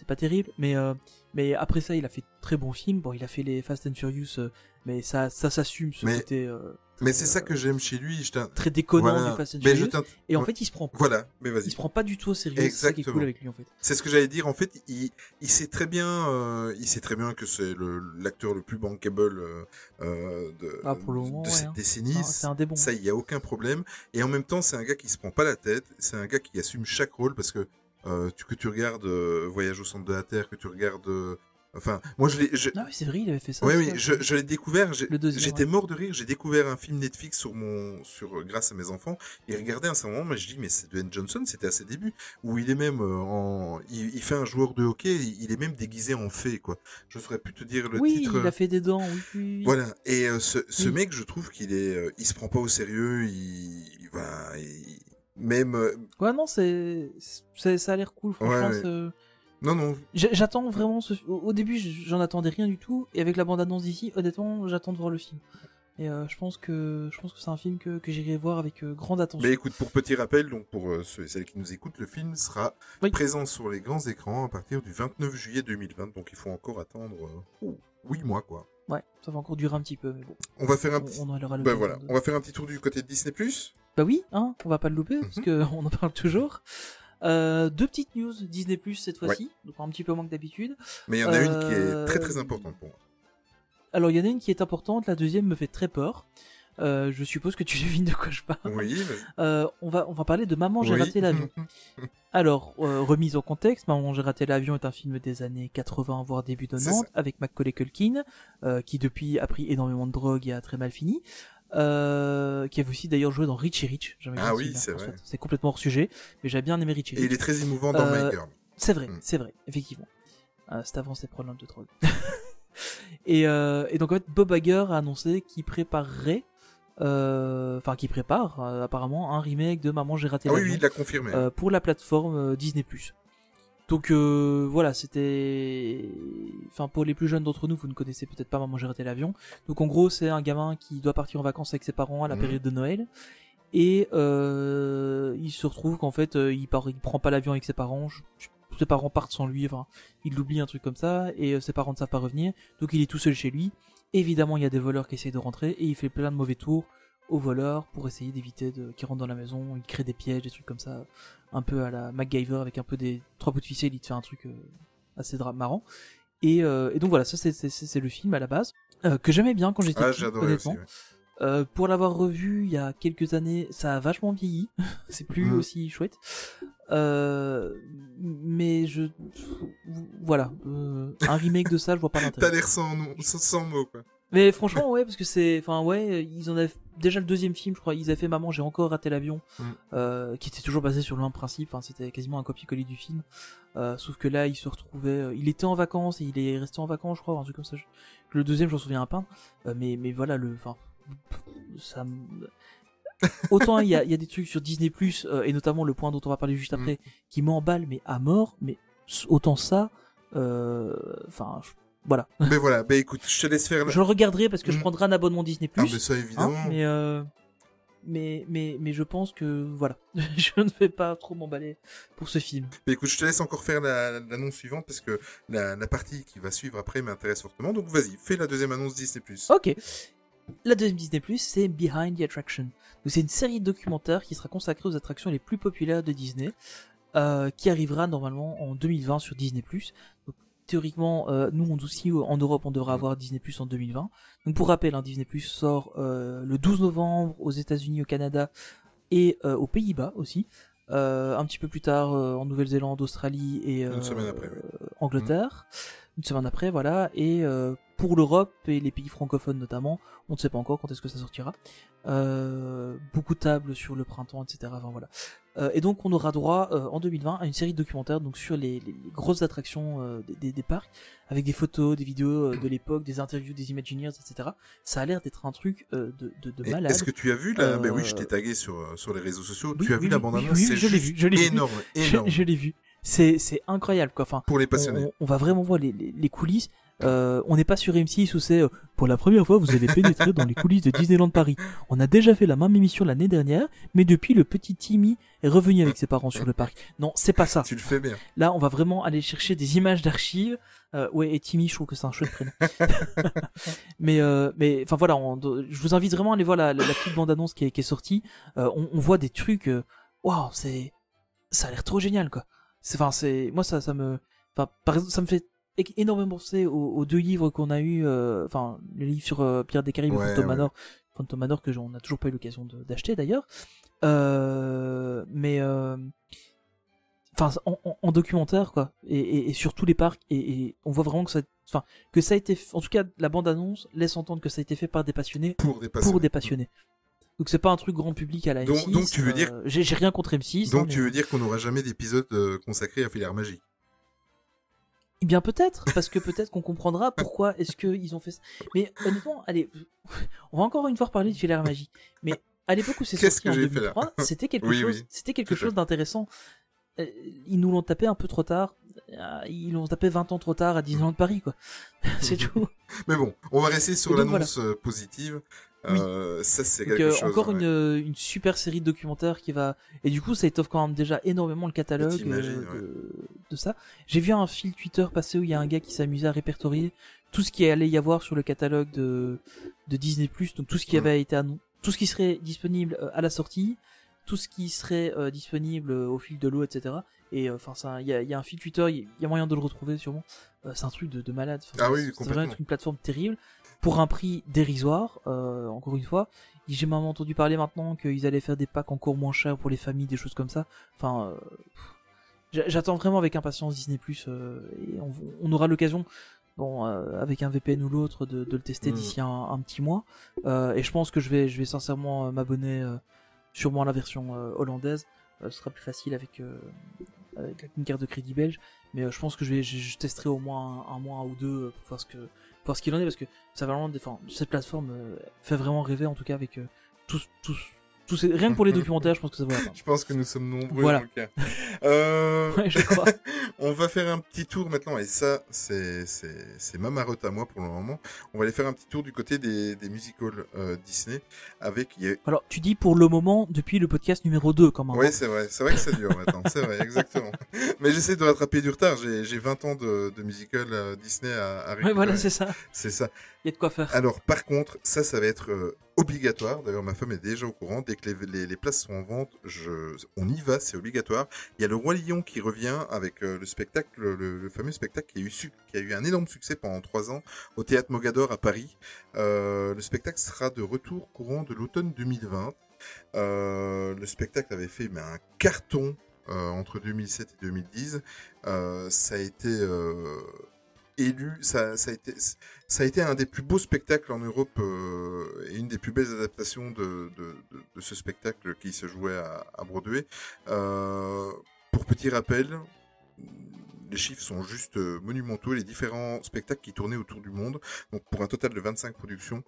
c'était pas terrible, mais euh, mais après ça, il a fait très bons films. Bon, il a fait les Fast and Furious, euh, mais ça ça s'assume ce Mais- côté euh, Mais c'est ça que j'aime chez lui. Je très déconnant voilà. du Fast and Mais Furious. Et en fait, il se prend, Voilà, mais il vas-y. se prend pas du tout au sérieux. C'est ça qui est Exactement. cool avec lui en fait. C'est ce que j'allais dire. En fait, il, il sait très bien, il sait très bien que c'est l'acteur le plus bankable de, Ah, pour le moment, de ouais, cette hein. décennie. Ah, C'est un des bons. Ça, il y a aucun problème. Et en même temps, c'est un gars qui se prend pas la tête. C'est un gars qui assume chaque rôle parce que euh, tu, que tu regardes euh, Voyage au centre de la Terre, que tu regardes, euh, enfin, moi je l'ai, je, Ah oui, c'est vrai, il avait fait ça. oui, oui, je, je l'ai découvert. J'étais ouais. mort de rire. J'ai découvert un film Netflix sur mon, sur grâce à mes enfants. Et regardez à un certain moment, moi je dis mais c'est Dwayne Johnson. C'était à ses débuts où il est même euh, en, il, il fait un joueur de hockey. Il est même déguisé en fée quoi. Je saurais plus te dire le oui, titre. il a fait des dents, oui, oui. oui. Voilà. Et euh, ce, ce Oui. mec, je trouve qu'il est, euh, il se prend pas au sérieux. Il, il- voilà, il- même, euh, Ouais, non, c'est, ça a l'air cool, franchement. Ouais, ouais. non non. J'attends vraiment ce... Au au début, j'en attendais rien du tout, et avec la bande-annonce d'ici, honnêtement, j'attends de voir le film. Et euh, je pense que je pense que c'est un film que, que j'irai voir avec euh, grande attention. Mais écoute, pour petit rappel, donc pour euh, ceux et celles qui nous écoutent, le film sera Oui. présent sur les grands écrans à partir du 29 juillet 2020. Donc il faut encore attendre euh, huit mois quoi. Ouais, ça va encore durer un petit peu, mais bon, On va faire un petit. on aura le Bah voilà, on va faire un petit tour du côté de Disney+. Bah oui, hein, on va pas le louper, Mhm. parce que on en parle toujours. Euh, deux petites news Disney Plus cette fois-ci, donc un petit peu moins que d'habitude. Mais il y en a une qui est Euh, très très importante pour moi. Alors il y en a une qui est importante, la deuxième me fait très peur. Euh, je suppose que tu devines de quoi je parle. Oui. Euh, on va on va parler de Maman j'ai Oui. raté l'avion. Alors euh, remise en contexte, Maman j'ai raté l'avion est un film des années 80 voire début C'est 90 avec Macaulay Culkin qui depuis a pris énormément de drogue et a très mal fini. Euh, qui avait aussi d'ailleurs joué dans Richie Rich. J'avais Ah oui, c'est vrai. C'est complètement hors sujet, mais j'ai bien aimé Richie Et Rich. il est très émouvant dans My Girl. C'est vrai, Mm. c'est vrai, effectivement. C'est avant ses problèmes de drogue. et, euh, et donc en fait, Bob Iger a annoncé qu'il préparerait, enfin qu'il prépare euh, apparemment un remake de Maman j'ai raté Ah oui, l'avion oui, il l'a confirmé. euh, pour la plateforme euh, Disney+. Donc euh, voilà, c'était, enfin pour les plus jeunes d'entre nous, vous ne connaissez peut-être pas Maman j'ai raté l'avion. Donc en gros, c'est un gamin qui doit partir en vacances avec ses parents à la Mhm. période de Noël. Et euh, il se retrouve qu'en fait, euh, il, part, il prend pas l'avion avec ses parents. ses parents partent sans lui. Enfin, il l'oublie un truc comme ça. Et euh, ses parents ne savent pas revenir. Donc il est tout seul chez lui. Évidemment, il y a des voleurs qui essayent de rentrer et il fait plein de mauvais tours aux voleurs pour essayer d'éviter de qu'ils rentrent dans la maison. Il crée des pièges, des trucs comme ça, un peu à la MacGyver avec un peu des trois bouts de ficelle. Il te fait un truc euh, assez marrant. Et, euh, et donc voilà, ça c'est- c'est c'est le film à la base euh, que j'aimais bien quand j'étais ah, petit, aussi. honnêtement. ouais. Euh, pour l'avoir revu il y a quelques années, ça a vachement vieilli. c'est plus Mhm. aussi chouette. Euh, mais je, voilà, euh, un remake de ça, je vois pas T'as l'intérêt. l'air sans, nom- sans, mots quoi. Mais franchement, ouais, parce que c'est, enfin ouais, ils en avaient déjà le deuxième film, je crois. Ils avaient fait Maman, j'ai encore raté l'avion, Mhm. euh, qui était toujours basé sur le même principe. Enfin, c'était quasiment un copier-coller du film. Sauf que là, il se retrouvait, il était en vacances et il est resté en vacances, je crois, un truc comme ça. Je- Le deuxième, j'en souviens pas. Euh, mais mais voilà, le, enfin, ça. Autant il y a, il y a des trucs sur Disney Plus et notamment le point dont on va parler juste après qui m'emballe mais à mort. Mais autant ça, euh, enfin, voilà. mais voilà, bah écoute, je te laisse faire. la- Je le regarderai parce que je Mm. prendrai un abonnement Disney Ah, Plus. mais ça hein, évidemment. mais, euh, mais mais mais je pense que voilà, je ne vais pas trop m'emballer pour ce film. Mais écoute, je te laisse encore faire la- l'annonce suivante parce que la, la partie qui va suivre après m'intéresse fortement. Donc vas-y, fais la deuxième annonce Disney+. Ok. La deuxième Disney Plus, c'est Behind the Attraction. Donc c'est une série de documentaires qui sera consacrée aux attractions les plus populaires de Disney, euh, qui arrivera normalement en 2020 sur Disney Plus. Donc théoriquement, euh, nous on aussi en Europe on devra avoir Disney Plus en 2020. Donc pour rappel, hein, Disney Plus sort euh, le 12 novembre aux États-Unis, au Canada et euh, aux Pays-Bas aussi. Euh, un petit peu plus tard euh, en Nouvelle-Zélande, Australie et Une semaine après, Angleterre. Une semaine après, voilà. Et euh, pour l'Europe et les pays francophones notamment, on ne sait pas encore quand est-ce que ça sortira. Euh, beaucoup de tables sur le printemps, etc. Enfin voilà. Euh, et donc on aura droit euh, en 2020 à une série de documentaires donc sur les, les- les grosses attractions euh, des, des- des parcs, avec des photos, des vidéos euh, de l'époque, des interviews des Imagineers, etc. Ça a l'air d'être un truc euh, de, de, de malade. Est-ce que tu as vu la... Ben oui, je t'ai tagué sur, sur les réseaux sociaux. Oui, tu as oui, vu la oui, bande-annonce? oui, je l'ai vu, je l'ai vu. énorme, Je, énorme. je l'ai vu. C'est c'est incroyable quoi. Enfin, Pour les on, passionnés. on- on va vraiment voir les, les, les coulisses. Euh, on n'est pas sur M6 où c'est euh, pour la première fois vous allez pénétrer dans les coulisses de Disneyland Paris. On a déjà fait la même émission l'année dernière, mais depuis le petit Timmy est revenu avec ses parents sur le parc. Non, c'est pas ça. Tu le fais bien. Là, on va vraiment aller chercher des images d'archives. Euh, ouais, et Timmy, je trouve que c'est un chouette prénom. mais, euh, mais, enfin voilà, on- je vous invite vraiment à aller voir la, la, la petite bande-annonce qui est, qui est sortie. Euh, on, on voit des trucs. Waouh, c'est, ça a l'air trop génial, quoi. C'est, enfin, c'est, moi ça, ça me, enfin, par exemple, ça me fait énormément penser aux, aux deux livres qu'on a eu, euh, enfin, le livre sur euh, Pierre des Caraïbes et Ouais, Phantom ouais. Manor, Phantom Manor que j'en- on n'a toujours pas eu l'occasion d'acheter d'ailleurs. Euh, mais enfin en, en- en documentaire quoi et, et, et sur tous les parcs et, et on voit vraiment que ça enfin que ça a été en tout cas la bande annonce laisse entendre que ça a été fait par des passionnés Pour des passionnés. pour des passionnés donc c'est pas un truc grand public à la Donc- M6 donc tu veux dire- euh, j'ai rien contre M6 Donc hein, tu veux dire qu'on n'aura jamais d'épisode consacré à Filaire Magie Eh bien peut-être, parce que peut-être qu'on comprendra pourquoi est-ce que ils ont fait ça. Mais honnêtement, allez, on va encore une fois reparler de Filaire Magie. Mais à l'époque où c'est sorti en j'ai fait là 2003, c'était quelque Oui, chose, oui. c'était quelque à chose d'intéressant. Euh, Ils nous l'ont tapé un peu trop tard. Euh, Ils l'ont tapé 20 ans trop tard à Disneyland Paris, quoi. c'est tout. Mais bon, on va rester sur l'annonce euh, positive. Euh, Ça, c'est quelque euh, chose. encore ouais. une, euh, une super série de documentaires qui va et du coup ça étoffe quand même déjà énormément le catalogue euh, de, de ça. J'ai vu un fil Twitter passer où il y a un gars qui s'amusait à répertorier tout ce qui allait y avoir sur le catalogue de de Disney donc tout ce qui Mm. avait été annon- tout ce qui serait disponible à la sortie, tout ce qui serait disponible au fil de l'eau, etc. Et enfin ça, il y a, y a un fil Twitter, il y- a moyen de le retrouver sûrement. C'est un truc de, de malade. Enfin, Ah oui, c'est- vraiment une plateforme terrible pour un prix dérisoire. euh, encore une fois, j'ai même entendu parler maintenant qu'ils allaient faire des packs encore moins chers pour les familles, des choses comme ça. Enfin, euh, j'attends vraiment avec impatience Disney Plus et on, on aura l'occasion, bon, euh, avec un VPN ou l'autre, de, de le tester Mm. d'ici un, un petit mois. Euh, et je pense que je vais, je vais sincèrement euh, m'abonner euh, sûrement à la version euh, hollandaise. Euh, ce sera plus facile avec, euh, avec une carte de crédit belge. Mais euh, je pense que je vais, je, je testerai au moins un, un mois ou deux euh, pour voir ce que, ce qu'il en est parce que ça va vraiment, enfin, cette plateforme euh, fait vraiment rêver en tout cas avec euh, tous, ces, rien que pour les documentaires, je pense que ça vaut la peine. Je pense que nous sommes nombreux Voilà. cas. Euh, Ouais, je crois. on va faire un petit tour maintenant, et ça, c'est c'est c'est ma marotte à moi pour le moment. On va aller faire un petit tour du côté des, des musicals euh, Disney, avec... Alors, tu dis pour le moment depuis le podcast numéro 2 quand même. Ouais, c'est vrai, c'est vrai que ça dure maintenant, c'est vrai, exactement. Mais j'essaie de rattraper du retard, j'ai j'ai 20 ans de, de musical euh, Disney à, à Ouais, récupérer. voilà, c'est ça. c'est ça. Il y a de quoi faire. Alors, par contre, ça, ça va être euh, obligatoire. D'ailleurs, ma femme est déjà au courant. Dès que les, places sont en vente, on y va, c'est obligatoire. Il y a le Roi Lion qui revient avec euh, le spectacle, le, fameux spectacle qui a, eu un énorme succès pendant trois ans au Théâtre Mogador à Paris. Euh, le spectacle sera de retour courant de l'automne 2020. Euh, le spectacle avait fait un carton entre 2007 et 2010. Euh, ça a été élu, ça a été, ça a été un des plus beaux spectacles en Europe euh, et une des plus belles adaptations de, de, de, de ce spectacle qui se jouait à, à Broadway. Euh, pour petit rappel, les chiffres sont juste euh, monumentaux. Les différents spectacles qui tournaient autour du monde, donc pour un total de 25 productions,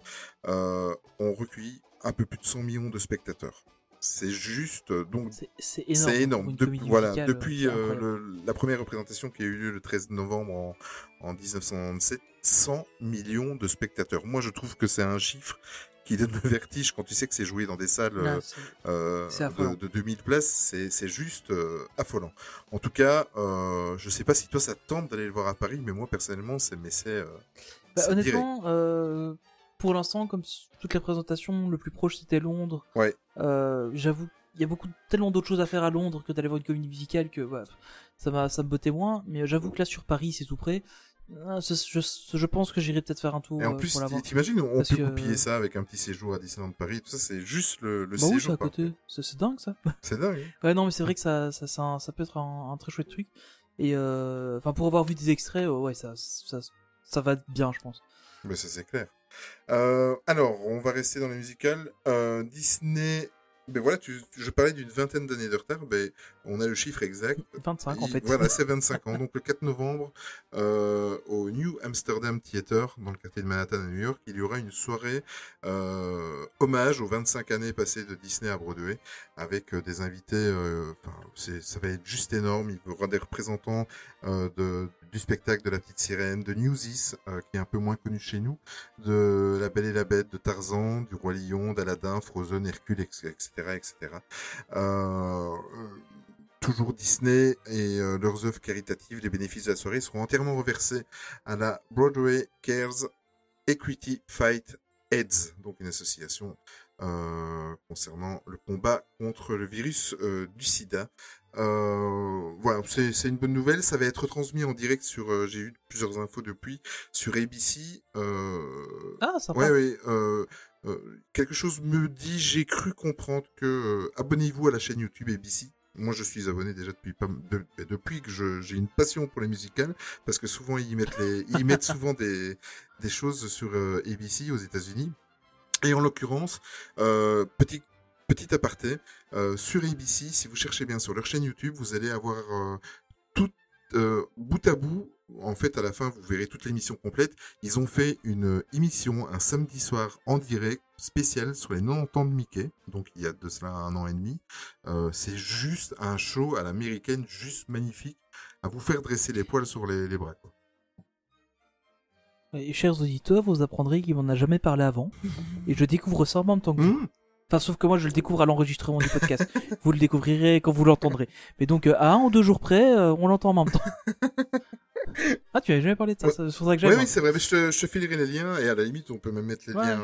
euh, ont recueilli un peu plus de 100 millions de spectateurs. C'est juste donc C'est- énorme. énorme. Depuis- voilà, depuis euh, le- la première représentation qui a eu lieu le 13 novembre en, en 1997, 100 millions de spectateurs. Moi, je trouve que c'est un chiffre qui donne le vertige quand tu sais que c'est joué dans des salles euh, euh, de, affolant. de 2000 places. C'est juste euh, affolant. En tout cas, euh, je sais pas si toi ça te tente d'aller le voir à Paris, mais moi personnellement, c'est mais c'est Bah, c'est honnêtement, pour l'instant, comme toutes les présentations, le plus proche c'était Londres. Ouais. J'avoue, il y a beaucoup, tellement d'autres choses à faire à Londres que d'aller voir une comédie musicale que bah, ça m'a, ça me bottait moins. Mais j'avoue que là sur Paris, c'est tout près. Ah, je, je pense que j'irai peut-être faire un tour Et en euh, plus, t'imagines, on Parce peut que- goupiller ça avec un petit séjour à Disneyland Paris. Tout ça, c'est juste le, le Bah oui, c'est séjour. à côté. C'est dingue ça. C'est dingue. hein. Ouais, non, mais c'est vrai que ça, ça, ça, ça peut être un, un très chouette truc. Et euh, enfin, pour avoir vu des extraits, euh, ouais, ça, ça, ça va être bien, je pense. Mais ça c'est clair. Euh, alors, on va rester dans les musicals. Euh, Disney Ben voilà, tu, je parlais d'une vingtaine d'années de retard, ben, on a le chiffre exact. 25 en Il- fait. Voilà, c'est 25 ans. Donc le 4 novembre, euh, au New Amsterdam Theater, dans le quartier de Manhattan à New York, il y aura une soirée euh, hommage aux 25 années passées de Disney à Broadway, avec euh, des invités. euh, ça va être juste énorme. Il y aura des représentants euh, de, du spectacle de La Petite Sirène, de Newsies, euh, qui est un peu moins connu chez nous, de La Belle et la Bête, de Tarzan, du Roi Lion, d'Aladin, Frozen, Hercule, etc., etc. Euh, euh, toujours Disney et euh, leurs œuvres caritatives, les bénéfices de la soirée seront entièrement reversés à la Broadway Cares Equity Fight AIDS, donc une association euh, concernant le combat contre le virus euh, du sida. Voilà, c'est une bonne nouvelle. Ça va être transmis en direct sur. J'ai eu plusieurs infos depuis sur ABC. Ah, sympa. Ouais, ouais. Euh, quelque chose me dit, j'ai cru comprendre que euh, abonnez-vous à la chaîne YouTube ABC. Moi, je suis abonné déjà depuis pas, de- depuis que j'ai une passion pour les musicales, parce que souvent ils mettent les, ils mettent souvent des des choses sur euh, ABC aux États-Unis. Et en l'occurrence, euh, petit petit aparté euh, sur ABC, si vous cherchez bien sur leur chaîne YouTube, vous allez avoir euh, euh, bout à bout. En fait, à la fin, vous verrez toute l'émission complète. Ils ont fait une émission un samedi soir en direct spécial sur les 90 ans de Mickey. Donc, il y a de cela un an et demi. Euh, c'est juste un show à l'américaine, juste magnifique, à vous faire dresser les poils sur les, les bras. Quoi. Et chers auditeurs, vous apprendrez qu'il m'en a jamais parlé avant. Et je découvre ça en même temps que vous. Mmh. Enfin, sauf que moi, je le découvre à l'enregistrement du podcast. vous le découvrirez quand vous l'entendrez. Mais donc, euh, à un ou deux jours près, euh, on l'entend en même temps. ah, tu avais jamais parlé de ça, Ouais. c'est pour ça que Oui, j'aime. oui, c'est vrai. Mais je te, je te filerai les liens et à la limite, on peut même mettre les Ouais. liens.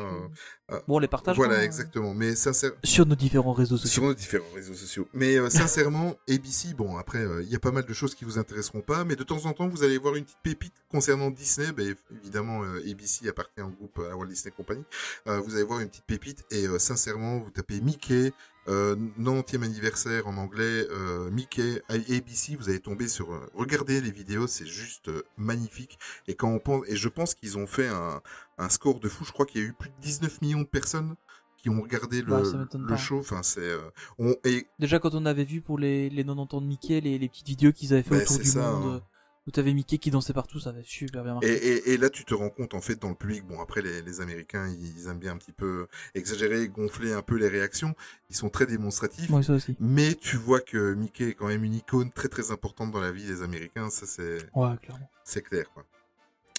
euh, Bon, on les partage. voilà, exactement. Mais sincère, Sur nos différents réseaux sociaux. sur nos différents réseaux sociaux. Mais euh, sincèrement, ABC, bon, après, euh, il y a pas mal de choses qui vous intéresseront pas, mais de temps en temps, vous allez voir une petite pépite concernant Disney. Ben, évidemment, euh, ABC appartient au groupe euh, à Walt Disney Company. Euh, vous allez voir une petite pépite et euh, sincèrement, vous tapez Mickey, euh, 90e anniversaire en anglais, euh, Mickey, ABC, vous allez tomber sur. euh, regardez les vidéos, c'est juste euh, magnifique. Et quand on pense, et je pense qu'ils ont fait un, un score de fou. Je crois qu'il y a eu plus de 19 millions de personnes qui ont regardé le, Ouais, show. Enfin, c'est. euh, on, et Déjà, quand on avait vu pour les, les 90 ans de Mickey, les, les petites vidéos qu'ils avaient fait autour du ça, monde, hein. Où t'avais Mickey qui dansait partout, ça avait super bien Et, marché. et, et là, tu te rends compte, en fait, dans le public, bon, après, les, les Américains, ils aiment bien un petit peu exagérer, gonfler un peu les réactions. Ils sont très démonstratifs. Moi, ça aussi. Mais tu vois que Mickey est quand même une icône très très importante dans la vie des Américains, ça c'est Ouais, clairement. c'est clair. Quoi.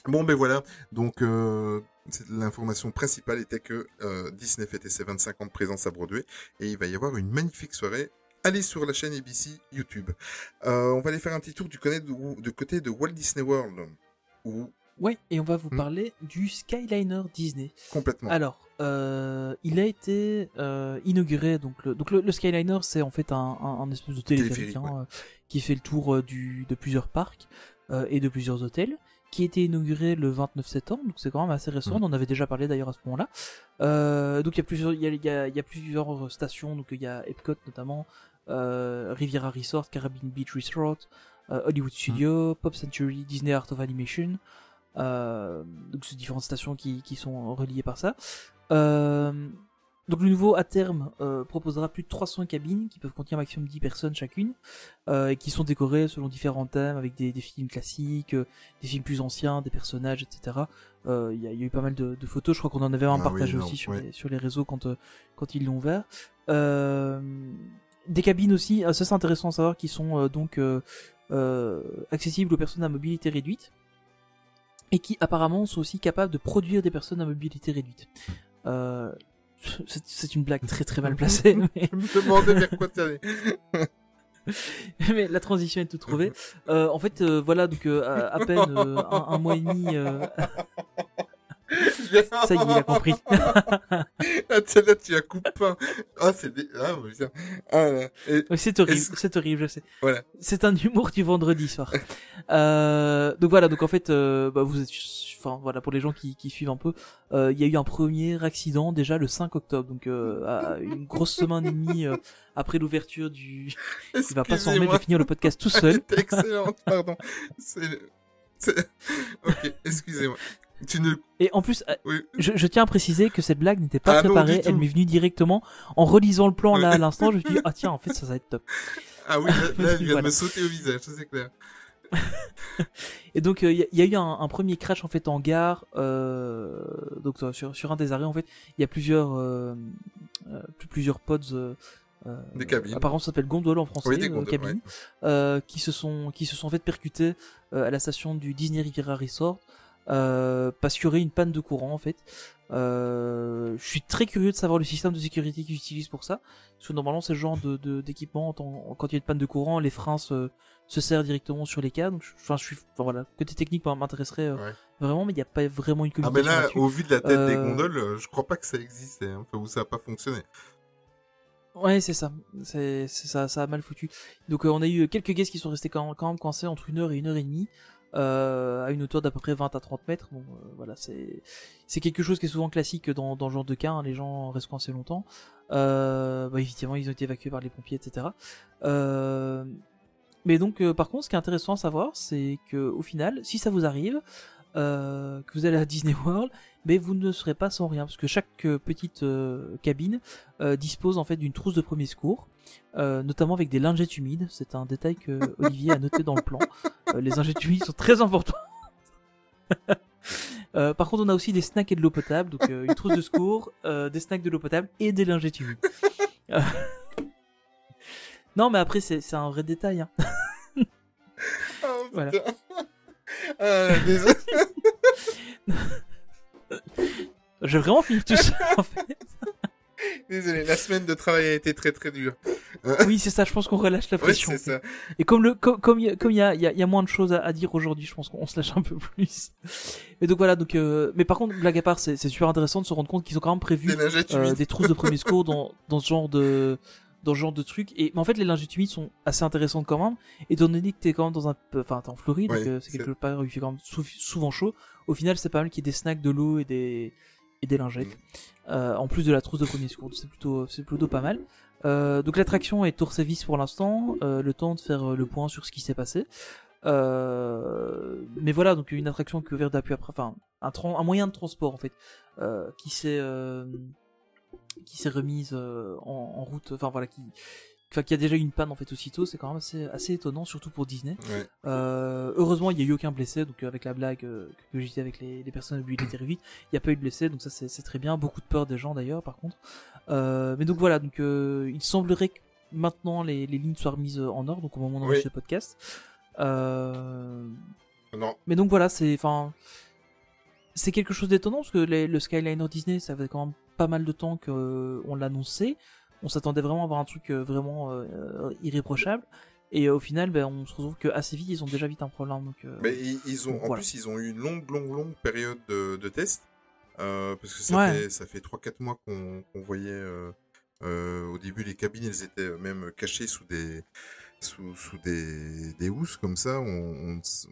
Bon ben voilà, donc euh, l'information principale était que euh, Disney fêtait ses 25 ans de présence à Broadway et il va y avoir une magnifique soirée. Allez sur la chaîne ABC YouTube. Euh, on va aller faire un petit tour du côté de, du côté de Walt Disney World. Où Ouais, et on va vous Hmm. parler du Skyliner Disney. complètement. Alors, euh, il a été euh, inauguré, donc le, donc le, le Skyliner, c'est en fait un, un, un espèce de téléphérique, hein, qui fait le tour du, de plusieurs parcs et de plusieurs hôtels, qui a été inauguré le 29 septembre, donc c'est quand même assez récent, Mhm. on en avait déjà parlé d'ailleurs à ce moment-là. Euh, donc il y a plusieurs, il y a, il y a- il y a plusieurs stations, donc il y a Epcot notamment, Riviera Resort, Caribbean Beach Resort, euh, Hollywood Studio, Pop Century, Disney Art of Animation. Euh, donc c'est différentes stations qui, qui sont reliées par ça. Euh, donc le nouveau à terme euh, proposera plus de 300 cabines qui peuvent contenir maximum 10 personnes chacune euh, et qui sont décorées selon différents thèmes avec des, des films classiques, euh, des films plus anciens, des personnages, etc. Euh, Il y, a, il y a eu pas mal de, de photos, je crois qu'on en avait un Ah oui, partagé non, aussi sur, les, sur les réseaux quand, euh, quand ils l'ont ouvert. Euh, des cabines aussi, euh, ça c'est intéressant à savoir, qui sont euh, donc euh, accessibles aux personnes à mobilité réduite et qui apparemment sont aussi capables de produire des personnes à mobilité réduite. Euh, c'est une blague très très mal placée, mais, Je me demandais vers quoi tu mais la transition est toute trouvée. Euh, en fait, euh, voilà, donc à, à peine un, un mois et demi. Ça y est, il a compris. Ah, celle-là, tu coupes pas. Ah, c'est des... Ah. Ah, là. C'est horrible, c'est horrible, je sais. Voilà. C'est un humour du vendredi soir. euh, donc voilà, donc en fait, euh, bah, vous êtes, enfin voilà, pour les gens qui, qui suivent un peu, euh, il y a eu un premier accident déjà le 5 octobre, donc euh, à une grosse semaine et demie euh, après l'ouverture du. Il va pas s'en remettre de finir le podcast tout seul. Excellente, pardon. C'est- Ok, excusez-moi. Tu ne... Et en plus, euh, Oui. je, je tiens à préciser que cette blague n'était pas Ah préparée, elle m'est venue directement en relisant le plan là à l'instant. Je me suis dit, ah tiens, en fait, ça, ça va être top. Ah oui, là, là, elle vient de me sauter au visage, ça c'est clair. Et donc, il y, a- y a eu un, un premier crash en fait en gare. Euh, donc euh, sur, sur un des arrêts, en fait, il y a plusieurs euh, euh, plus- plusieurs pods. Euh, euh, Des cabines. Apparemment, ça s'appelle gondole en français, Oui, des euh, gondoles, cabine, ouais. euh, qui se sont qui se sont fait percuter euh, à la station du Disney Riviera Resort euh, parce qu'il y aurait une panne de courant en fait. Euh, je suis très curieux de savoir le système de sécurité qu'ils utilisent pour ça, parce que normalement c'est le genre de d'équipement quand il y a une panne de courant, les freins se se serrent directement sur les je- enfin, je suis, enfin, voilà, côté technique m'intéresserait euh, Ouais. vraiment, mais il n'y a pas vraiment une Ah mais communication là, au vu de la tête des Euh, gondoles, je crois pas que ça existait, hein, ou ça a pas fonctionné. Ouais, c'est ça. C'est c'est ça, ça a mal foutu. Donc euh, on a eu quelques guests qui sont restés quand, quand même coincés entre une heure et une heure et demie. Euh, à une hauteur d'à peu près 20 à 30 mètres. Bon, euh, voilà, c'est quelque chose qui est souvent classique dans, ce genre de cas. hein, les gens restent coincés longtemps. Euh, bah, évidemment, ils ont été évacués par les pompiers, etc. Euh, mais donc, euh, par contre, ce qui est intéressant à savoir, c'est que au final, si ça vous arrive, que vous allez à Disney World, mais vous ne serez pas sans rien, parce que chaque petite cabine dispose en fait d'une trousse de premier secours, euh, notamment avec des lingettes humides. C'est un détail que Olivier a noté dans le plan. Euh, les lingettes humides sont très importants. Euh, par contre, on a aussi des snacks et de l'eau potable, donc une trousse de secours, des snacks de l'eau potable et des lingettes humides. Non, mais après, c'est un vrai détail. Hein. Oh, Voilà. J'ai vraiment fini tout ça, en fait. désolé, la semaine de travail a été très très dure. Oui, c'est ça, je pense qu'on relâche la pression. c'est ça. Et comme le comme comme il y a- comme il y a, il y, a, il y a moins de choses à, à dire aujourd'hui, je pense qu'on se lâche un peu plus. Et donc voilà, donc euh, mais par contre blague à part, c'est c'est super intéressant de se rendre compte qu'ils ont quand même prévu Des euh, des trousses de premier secours dans dans ce genre de dans ce genre de trucs. Et mais en fait, les lingettes humides sont assez intéressantes quand même. Étant donné que t'es quand même dans un enfin t'es en Floride, donc euh, c'est quelque part où il fait quand même sou- souvent chaud. Au final, c'est pas mal qu'il y ait des snacks, de l'eau et des et des lingettes. Mm. Euh, en plus de la trousse de premier secours, c'est plutôt c'est plutôt pas mal. Euh, donc l'attraction est tour service pour l'instant, euh, le temps de faire le point sur ce qui s'est passé. Mais voilà, donc une attraction qui est ouverte depuis après, enfin un, moyen de transport en fait, qui s'est qui s'est remise en, en route, enfin voilà, qui enfin qui a déjà eu une panne en fait aussitôt, c'est quand même assez assez étonnant, surtout pour Disney. Ouais. Euh, heureusement, il n'y a eu aucun blessé, donc euh, avec la blague euh, que j'ai dit avec les, les personnes mobilité vite, il n'y a pas eu de blessé, donc ça c'est très bien. Beaucoup de peur des gens d'ailleurs, par contre. Euh, mais donc voilà, donc il semblerait que maintenant les, les lignes soient remises en ordre, donc au moment Oui. enregistre le podcast. Non, mais donc voilà, c'est enfin c'est quelque chose d'étonnant parce que les- le Skyliner Disney, ça fait quand même pas mal de temps qu'on l'annonçait. On s'attendait vraiment à avoir un truc euh, vraiment euh, irréprochable. Et euh, au final, ben, on se retrouve que assez vite, ils ont déjà vite un problème. Donc, euh, mais ils, ils ont, en Voilà. plus, ils ont eu une longue, longue, longue période de, de test. Euh, parce que ça Ouais. fait, ça fait 3-4 mois qu'on voyait, euh, au début, les cabines, elles étaient même cachées sous des, sous, sous des, des housses comme ça. On, on s-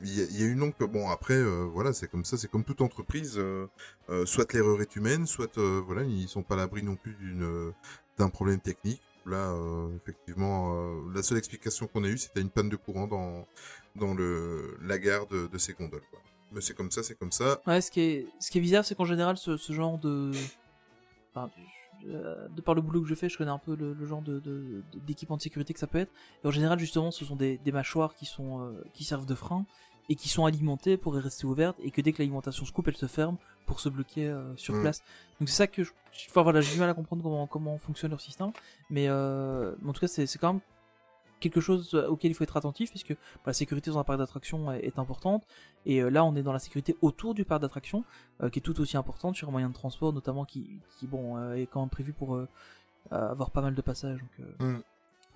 il y, y a une longue, bon après, euh, voilà, c'est comme ça, c'est comme toute entreprise. euh, euh, soit l'erreur est humaine, soit voilà, ils sont pas à l'abri non plus d'une d'un problème technique. Là, euh, effectivement, euh, la seule explication qu'on a eue, c'était une panne de courant dans dans le la gare de, ces gondoles. Mais c'est comme ça, c'est comme ça. Ouais, ce qui est, ce qui est bizarre, c'est qu'en général, ce, genre de. Euh, de par le boulot que je fais, je connais un peu le, genre de, d'équipement de sécurité que ça peut être. Et en général, justement, ce sont des, mâchoires qui sont qui servent de frein et qui sont alimentées pour rester ouvertes et que dès que l'alimentation se coupe, elles se ferment pour se bloquer euh, sur Mm. place. Donc c'est ça que, je, enfin voilà, j'ai du mal à comprendre comment comment fonctionne leur système, mais euh, en tout cas, c'est quand même quelque chose auquel il faut être attentif puisque bah, la sécurité dans un parc d'attractions est, est importante et euh, là on est dans la sécurité autour du parc d'attractions euh, qui est tout aussi importante sur un moyen de transport notamment qui, qui bon euh, est quand même prévu pour euh, euh, avoir pas mal de passages donc euh, Mm.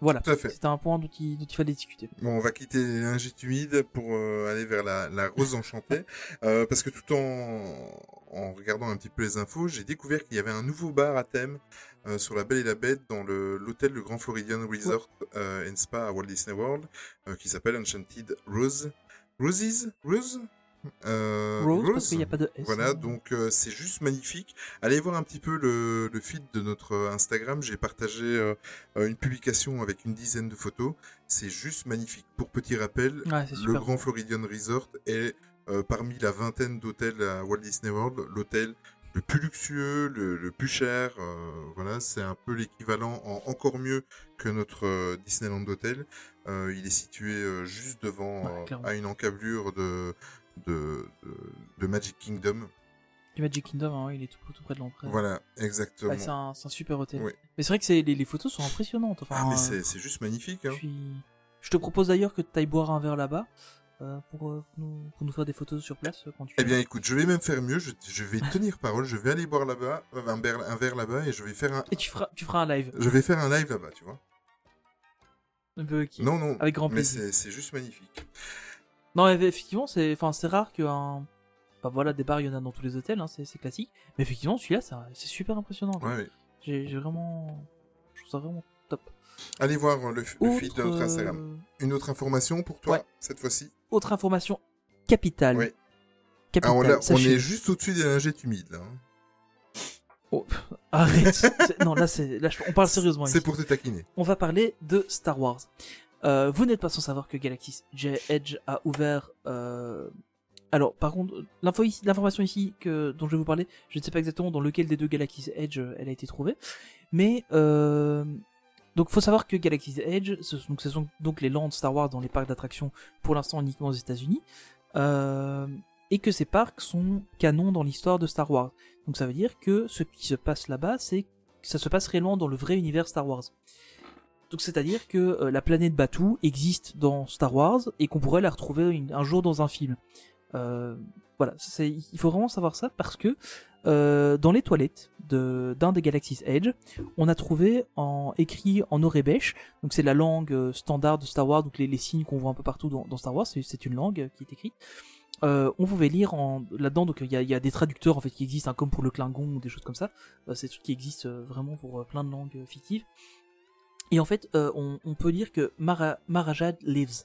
Voilà Tout à fait. c'était un point dont il, dont il fallait discuter Bon, on va quitter les lingettes humides pour euh, aller vers la, la rose enchantée. Euh, parce que tout en, en regardant un petit peu les infos, j'ai découvert qu'il y avait un nouveau bar à thème euh, sur la Belle et la Bête dans le- l'hôtel le Grand Floridian Resort and Spa à Walt Disney World qui s'appelle Enchanted Rose. Roses? Rose? Euh, Rose, parce qu'il n'y a pas de S voilà, hein. donc euh, c'est juste magnifique. Allez voir un petit peu le, le feed de notre euh, Instagram. J'ai partagé euh, une publication avec une dizaine de photos. C'est juste magnifique. Pour petit rappel, ouais, le Grand Floridian Resort est parmi la vingtaine d'hôtels à Walt Disney World, l'hôtel le plus luxueux, le, le plus cher. euh, voilà, c'est un peu l'équivalent en encore mieux que notre euh, Disneyland. Euh, il est situé juste devant, Ouais, à une encablure de, de, de, de Magic Kingdom. Du Magic Kingdom, hein, il est tout, tout près de l'entrée. Voilà, exactement. C'est un, super hôtel. Oui. Mais c'est vrai que les, les photos sont impressionnantes. Enfin, ah, mais euh, c'est juste magnifique. Hein. je, te propose d'ailleurs que tu ailles boire un verre là-bas euh, pour, euh, nous, pour nous faire des photos sur place quand tu. Eh bien, écoute, je vais même faire mieux. Je, je vais tenir parole. Je vais aller boire là-bas, un verre, un verre là-bas, et je vais faire un, Et tu feras, tu feras un live. je vais faire un live là-bas, tu vois. Non, non. Avec grand mais plaisir. c'est c'est juste magnifique. Non, effectivement, c'est, enfin, rare qu'un, enfin voilà, des bars, il y en a dans tous les hôtels, hein, c'est, classique. Mais effectivement, celui-là, c'est, super impressionnant. Ouais, ouais. J'ai, vraiment, je trouve ça vraiment top. Allez voir euh, le, le feed de notre euh, Instagram. Une autre information pour toi, Ouais. cette fois-ci. Autre information capitale. Oui. Capitale. Alors là, on est juste au-dessus des lingettes humides, là. hein. Arrête. C'est- non, là, là, on parle sérieusement. C'est pour te taquiner. on va parler de Star Wars. Euh, vous n'êtes pas sans savoir que Galaxy's Edge a ouvert. euh, Alors, par contre, l'information ici que dont je vais vous parler, je ne sais pas exactement dans lequel des deux Galaxy's Edge euh, elle a été trouvée, mais euh... donc faut savoir que Galaxy's Edge, ce, sont donc les lands Star Wars dans les parcs d'attractions pour l'instant uniquement aux États-Unis, et que ces parcs sont canons dans l'histoire de Star Wars. Donc ça veut dire que ce qui se passe là-bas, c'est que ça se passe réellement dans le vrai univers Star Wars. Donc c'est-à-dire que euh, la planète Batuu existe dans Star Wars et qu'on pourrait la retrouver un jour dans un film. Euh, voilà, il faut vraiment savoir ça parce que euh, dans les toilettes de, d'un des Galaxy's Edge, on a trouvé écrit en orébèche, donc c'est la langue standard de Star Wars, donc les, signes qu'on voit un peu partout dans, Star Wars, c'est, une langue qui est écrite. On pouvait lire en, là-dedans, donc il y a, des traducteurs en fait qui existent, hein, comme pour le Klingon ou des choses comme ça. Euh, c'est trucs qui existent euh, vraiment pour plein de langues fictives. Et en fait, euh, on, peut lire que Mara, Marajad lives.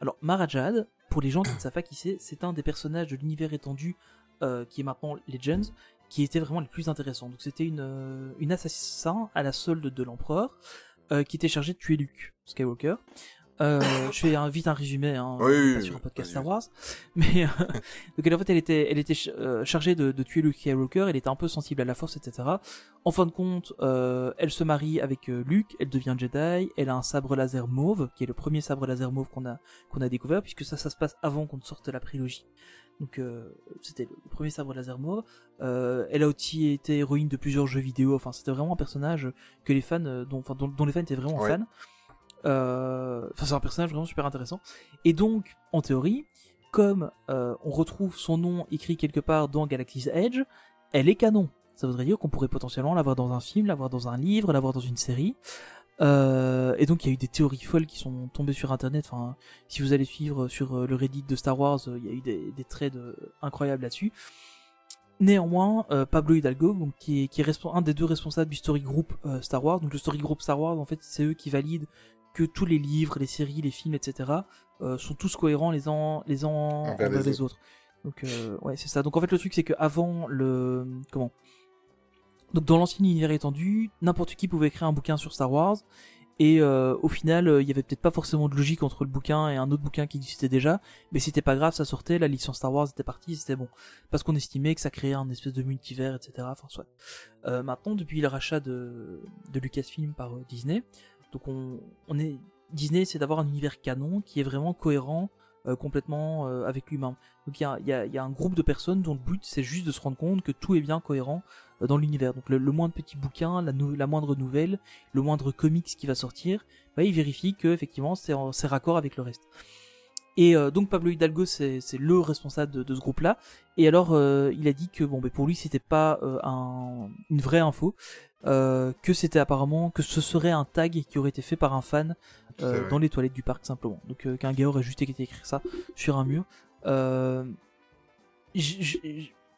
Alors, Marajad, pour les gens qui ne savent pas qui c'est, c'est un des personnages de l'univers étendu euh, qui est maintenant Legends, qui était vraiment le plus intéressant. Donc, c'était une, euh, une assassin à la solde de l'empereur qui était chargée de tuer Luke Skywalker. Euh, je fais un, vite un résumé, hein, Oui, oui, sur un podcast Star. Wars, mais euh, donc elle, en fait elle était, elle était euh, chargée de, de tuer Luke Skywalker, elle était un peu sensible à la Force, etc. En fin de compte, euh, elle se marie avec euh, Luke, elle devient Jedi, elle a un sabre laser mauve, qui est le premier sabre laser mauve qu'on a qu'on a découvert, puisque ça, ça se passe avant qu'on ne sorte la prélogie. Donc euh, c'était le premier sabre laser mauve. Euh, elle a aussi été héroïne de plusieurs jeux vidéo. Enfin, c'était vraiment un personnage que les fans, euh, dont, enfin, dont, dont les fans étaient vraiment Ouais. fans. Euh, c'est un personnage vraiment super intéressant. Et donc, en théorie, comme euh, on retrouve son nom écrit quelque part dans Galaxy's Edge, elle est canon. Ça voudrait dire qu'on pourrait potentiellement l'avoir dans un film, l'avoir dans un livre, l'avoir dans une série. Euh, et donc il y a eu des théories folles qui sont tombées sur internet. Enfin, si vous allez suivre sur le Reddit de Star Wars, il y a eu des, des traits de- incroyables là-dessus. Néanmoins, Pablo Hidalgo, qui est, un des deux responsables du Story Group Star Wars, donc le Story Group Star Wars, en fait, c'est eux qui valident que tous les livres, les séries, les films, etc., euh, sont tous cohérents les uns les uns Envers les les, autres. Donc euh, ouais, c'est ça. Donc en fait, le truc c'est que avant le comment? Donc dans l'ancien univers étendu, n'importe qui pouvait écrire un bouquin sur Star Wars. Et euh, au final, il y avait peut-être pas forcément de logique entre le bouquin et un autre bouquin qui existait déjà, mais c'était pas grave, ça sortait, la licence Star Wars était partie, c'était bon. Parce qu'on estimait que ça créait un espèce de multivers, etc. Enfin, soit. Maintenant, depuis le rachat de, de Lucasfilm par Disney, donc on, est Disney, c'est d'avoir un univers canon qui est vraiment cohérent euh, complètement euh, avec l'humain. Donc il y a, un groupe de personnes dont le but c'est juste de se rendre compte que tout est bien cohérent euh, dans l'univers. Donc le, moindre petit bouquin, la, moindre nouvelle, le moindre comics qui va sortir, bah, il vérifie que effectivement c'est en- c'est raccord avec le reste. Et euh, donc Pablo Hidalgo c'est le responsable de, de ce groupe-là. Et alors euh, il a dit que bon, ben pour lui c'était pas euh, un, une vraie info, euh, que c'était apparemment que ce serait un tag qui aurait été fait par un fan euh, dans les toilettes du parc simplement. Donc euh, qu'un gars aurait juste été écrire ça sur un mur. Euh,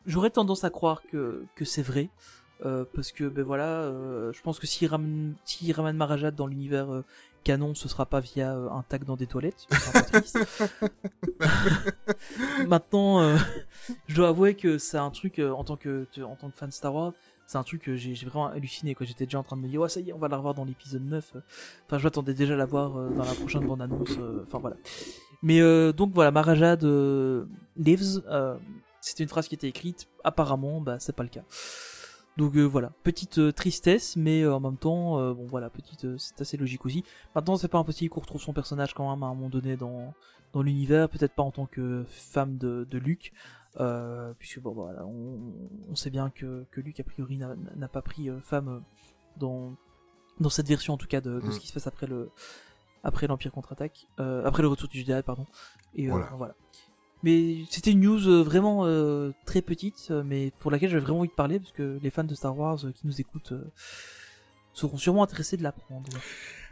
J'aurais tendance à croire que, que c'est vrai. euh, parce que ben voilà, euh, je pense que s'il ramène, ramène Marajad dans l'univers euh, canon, ce sera pas via euh, un tag dans des toilettes. ce sera un peu triste. Maintenant, euh, je dois avouer que c'est un truc euh, en tant que en tant que fan Star Wars, c'est un truc que j'ai vraiment halluciné quoi. J'étais déjà en train de me dire ouais ça y est, on va la revoir dans l'épisode 9. Enfin, je m'attendais déjà à la voir dans la prochaine bande annonce. Enfin voilà. Mais euh, donc voilà, Maharaja de lives. C'était une phrase qui était écrite. Apparemment, bah c'est pas le cas. Donc euh, voilà, petite euh, tristesse, mais euh, en même temps, bon voilà, petite, c'est assez logique aussi. Maintenant, c'est pas impossible qu'on retrouve son personnage quand même à un moment donné dans dans l'univers, peut-être pas en tant que femme de, de Luke, puisque bon voilà, on, on sait bien que que Luke a priori n'a pas pris femme dans dans cette version en tout cas de, de Mm. ce qui se passe après le après l'Empire contre-attaque, après le retour du Jedi, pardon. Et Voilà. voilà. Mais c'était une news euh, vraiment euh, très petite, euh, mais pour laquelle j'avais vraiment envie de parler, parce que les fans de Star Wars qui nous écoutent seront sûrement intéressés de l'apprendre.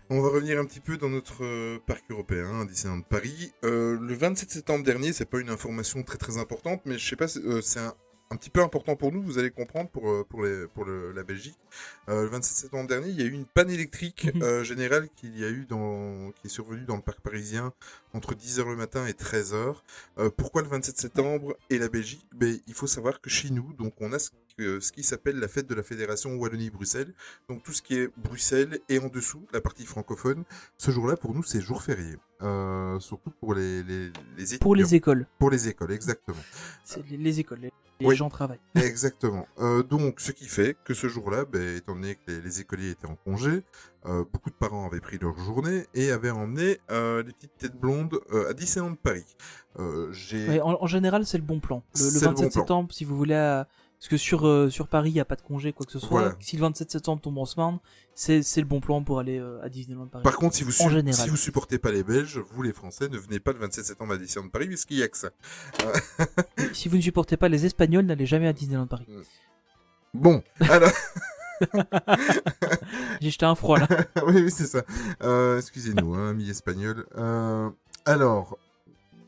On va revenir un petit peu dans notre parc européen, Disneyland Paris. Euh, le 27 septembre dernier, c'est pas une information très très importante, mais je sais pas, c'est un, un petit peu important pour nous, vous allez comprendre pour euh, pour les pour le, la Belgique. Euh, le 27 septembre dernier, il y a eu une panne électrique Mhm. euh, générale qu'il y a eu dans qui est survenue dans le parc parisien entre 10h le matin et 13h. Euh, pourquoi le 27 septembre et la Belgique? Ben il faut savoir que chez nous, donc on a ce, que- ce qui s'appelle la fête de la Fédération Wallonie-Bruxelles. Donc tout ce qui est Bruxelles et en dessous, la partie francophone, ce jour-là pour nous c'est jour férié. Euh, surtout pour les, les, les. Pour les écoles, Pour les écoles, exactement. c'est les, les écoles, les, les Oui. gens travaillent. exactement. Euh, donc ce qui fait que ce jour-là, ben, étant donné que les, écoliers étaient en congé, euh, beaucoup de parents avaient pris leur journée et avaient emmené euh, les petites têtes blondes euh, à Disneyland Paris. Euh, Ouais, en, en général, c'est le bon plan. Le, le C'est le 27 bon plan. septembre, si vous voulez, euh, parce que sur sur sur Paris, il y a pas de congé quoi que ce soit. Voilà. Si le 27 septembre tombe en semaine, c'est c'est le bon plan pour aller euh, à Disneyland Paris. Par contre, si vous, su- si vous supportez pas les Belges, vous les Français, ne venez pas le 27 septembre à Disneyland Paris puisqu'il y a que ça. si vous ne supportez pas les Espagnols, n'allez jamais à Disneyland Paris. Bon, alors, J'ai jeté un froid là. oui, oui, c'est ça. Euh, Excusez-nous, hein, amis espagnols. Euh, alors,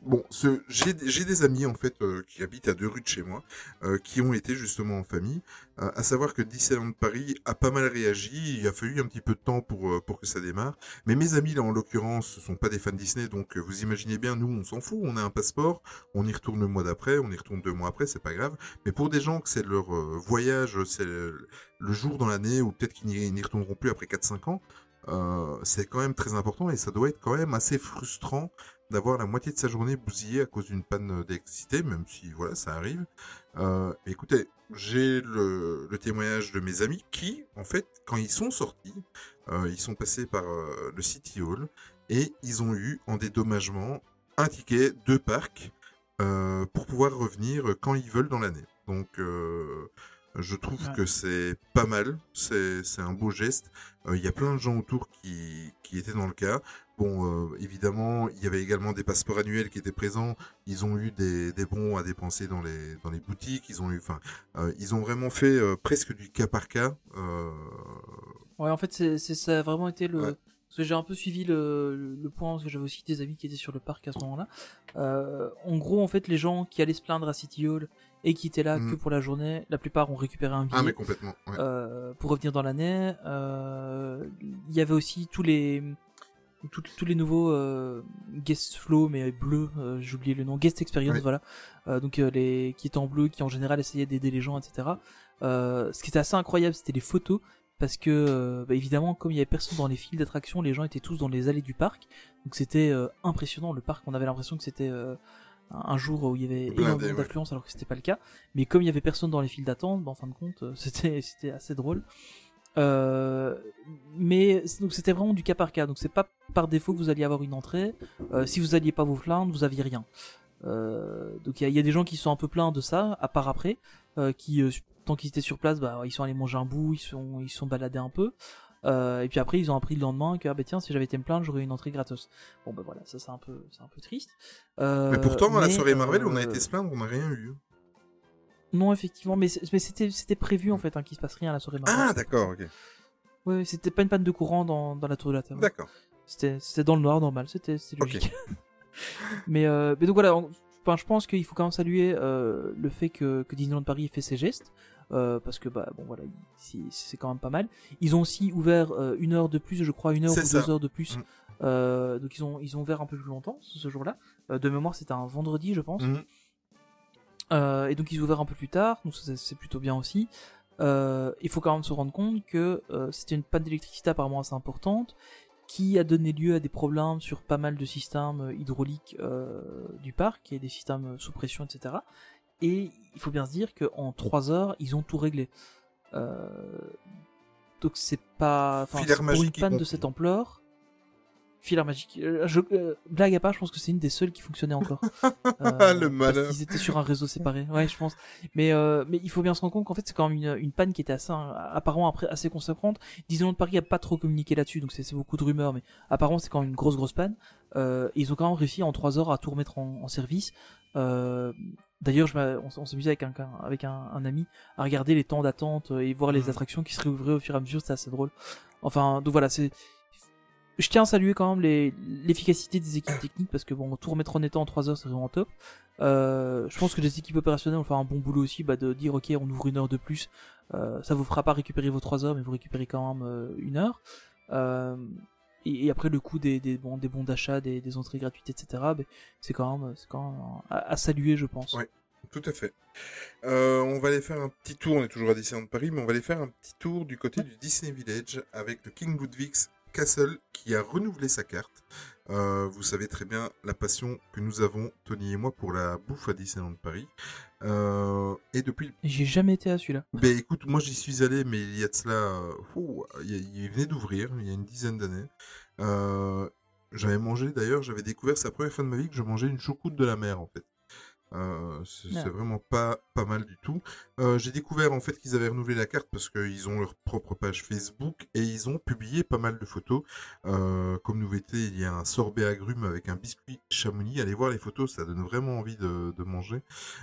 bon, j'ai des amis en fait euh, qui habitent à deux rues de chez moi, euh, qui ont été justement en famille. Euh, à savoir que Disneyland Paris a pas mal réagi. Il a fallu un petit peu de temps pour euh, pour que ça démarre. Mais mes amis là, en l'occurrence, ce sont pas des fans Disney, donc vous imaginez bien, nous, on s'en fout. On a un passeport, on y retourne le mois d'après, on y retourne deux mois après, c'est pas grave. Mais pour des gens que c'est leur voyage, c'est le, jour dans l'année, ou peut-être qu'ils n'y retourneront plus après 4-5 ans. C'est quand même très important et ça doit être quand même assez frustrant d'avoir la moitié de sa journée bousillée à cause d'une panne d'électricité, même si voilà ça arrive. Euh, écoutez, j'ai le, le témoignage de mes amis qui, en fait, quand ils sont sortis, euh, ils sont passés par euh, le City Hall et ils ont eu en dédommagement un ticket de parc euh, pour pouvoir revenir quand ils veulent dans l'année. Donc je trouve Ouais. que c'est pas mal, c'est un beau geste. Euh, Il y a plein de gens autour qui, qui étaient dans le cas. Bon, euh, évidemment, il y avait également des passeports annuels qui étaient présents. Ils ont eu des, des bons à dépenser dans les, dans les boutiques. Ils ont eu, enfin, euh, ils ont vraiment fait euh, presque du cas par cas. Ouais, en fait, c'est ça a vraiment été le. Ouais. Parce que j'ai un peu suivi le, le, le point, parce que j'avais aussi des amis qui étaient sur le parc à ce moment-là. Euh, en gros, en fait, les gens qui allaient se plaindre à City Hall et qui étaient là que pour la journée, la plupart ont récupéré un billet ah, mais complètement. ouais. euh, pour revenir dans l'année. Euh, Il y avait aussi tous les tous, les nouveaux euh, guest flow mais bleus, euh, j'ai oublié le nom, guest experience, voilà. Euh, donc euh, les qui étaient en bleu, qui en général essayaient d'aider les gens, etc. Euh, ce qui était assez incroyable, c'était les photos. Parce que, euh, bah, évidemment, comme il y avait personne dans les files d'attraction, les gens étaient tous dans les allées du parc. Donc c'était euh, impressionnant. Le parc, on avait l'impression que c'était euh, un jour où il y avait Blindé, énormément ouais. d'affluence alors que c'était pas le cas. Mais comme il y avait personne dans les files d'attente, bah, en fin de compte, c'était c'était assez drôle. Euh, mais donc c'était vraiment du cas par cas. Donc c'est pas par défaut que vous alliez avoir une entrée. Euh, si vous alliez pas vous plaindre, vous aviez rien. Euh, donc il y, a- il y a des gens qui sont un peu pleins de ça, à part après, qui tant qu'ils étaient sur place, bah ils sont allés manger un bout, ils sont ils sont baladés un peu. Et puis après ils ont appris le lendemain que ah bah tiens si j'avais été me plaindre j'aurais eu une entrée gratos. Bon bah voilà ça c'est un peu c'est un peu triste. Mais pourtant, à la mais, soirée Marvel, on a été se plaindre, on n'a rien eu. Non effectivement mais c'était c'était prévu en fait hein, qu'il se passe rien à la soirée. Marvel. Ah, d'accord, ok. Ouais, ouais, c'était pas une panne de courant dans, dans la tour de la Terre. D'accord. C'était c'était dans le noir normal, c'était logique. mais, euh, mais donc voilà, on- enfin, je pense qu'il faut quand même saluer euh, le fait que, que Disneyland Paris ait fait ses gestes. euh, parce que bah bon voilà il- c'est- c'est quand même pas mal ils ont aussi ouvert euh, une heure de plus je crois une heure ou ça. deux heures de plus Mm. Euh, donc ils ont ils ont ouvert un peu plus longtemps ce, ce jour-là de mémoire c'était un vendredi je pense Mhm. Euh, et donc ils ont ouvert un peu plus tard, donc c'est plutôt bien aussi. Euh, il faut quand même se rendre compte que euh, c'était une panne d'électricité apparemment assez importante, qui a donné lieu à des problèmes sur pas mal de systèmes hydrauliques euh, du parc et des systèmes sous pression, etc. Et il faut bien se dire qu'en 3 heures, ils ont tout réglé. Euh, donc c'est pas... Enfin, pour une panne de cette ampleur... Filaire magique. Euh, je, euh, blague à part, je pense que c'est une des seules qui fonctionnait encore. Euh, Le malheur. Parce qu'ils étaient sur un réseau séparé. Ouais, je pense. Mais euh, mais il faut bien se rendre compte qu'en fait c'est quand même une, une panne qui était assez euh, apparemment après assez conséquente. Disneyland Paris a pas trop communiqué là-dessus, donc c'est beaucoup de rumeurs, mais apparemment c'est quand même une grosse grosse panne. Ils ont quand même réussi en 3 heures à tout remettre en, en service. D'ailleurs, on, s'amusait avec un avec un, un ami à regarder les temps d'attente et voir les Mhm. attractions qui se réouvraient au fur et à mesure. C'était assez drôle. Enfin, donc voilà, c'est je tiens à saluer quand même les- l'efficacité des équipes techniques parce que bon, tout remettre en état en 3 heures, c'est vraiment top. Euh, je pense que les équipes opérationnelles vont faire un bon boulot aussi, bah, de dire ok, on ouvre une heure de plus. Euh, ça vous fera pas récupérer vos 3 heures, mais vous récupérez quand même euh, une heure. Et, et après le coût des, des bons des bons d'achat, des, des entrées gratuites, etc. ben, c'est quand même c'est quand même à, à saluer, je pense. Ouais. Tout à fait. Euh, on va aller faire un petit tour, on est toujours à Disneyland Paris, mais on va aller faire un petit tour du côté du Disney Village avec le King Ludwig's Castle qui a renouvelé sa carte. Euh, vous savez très bien la passion que nous avons, Tony et moi, pour la bouffe à Disneyland Paris. Euh, et depuis... J'ai jamais été à celui-là. Ben écoute, moi j'y suis allé, mais il y a de cela... euh, il, venait d'ouvrir, il y a une dizaine d'années. Euh, j'avais mangé, d'ailleurs, j'avais découvert, c'est la première fois de ma vie que je mangeais une choucroute de la mer, en fait. Euh, c'est vraiment pas pas mal du tout. Euh, J'ai découvert en fait qu'ils avaient renouvelé la carte parce qu'ils ont leur propre page Facebook et ils ont publié pas mal de photos. Euh, comme nouveauté, il y a un sorbet agrumes avec un biscuit chamonix. Allez voir les photos, ça donne vraiment envie de, de manger.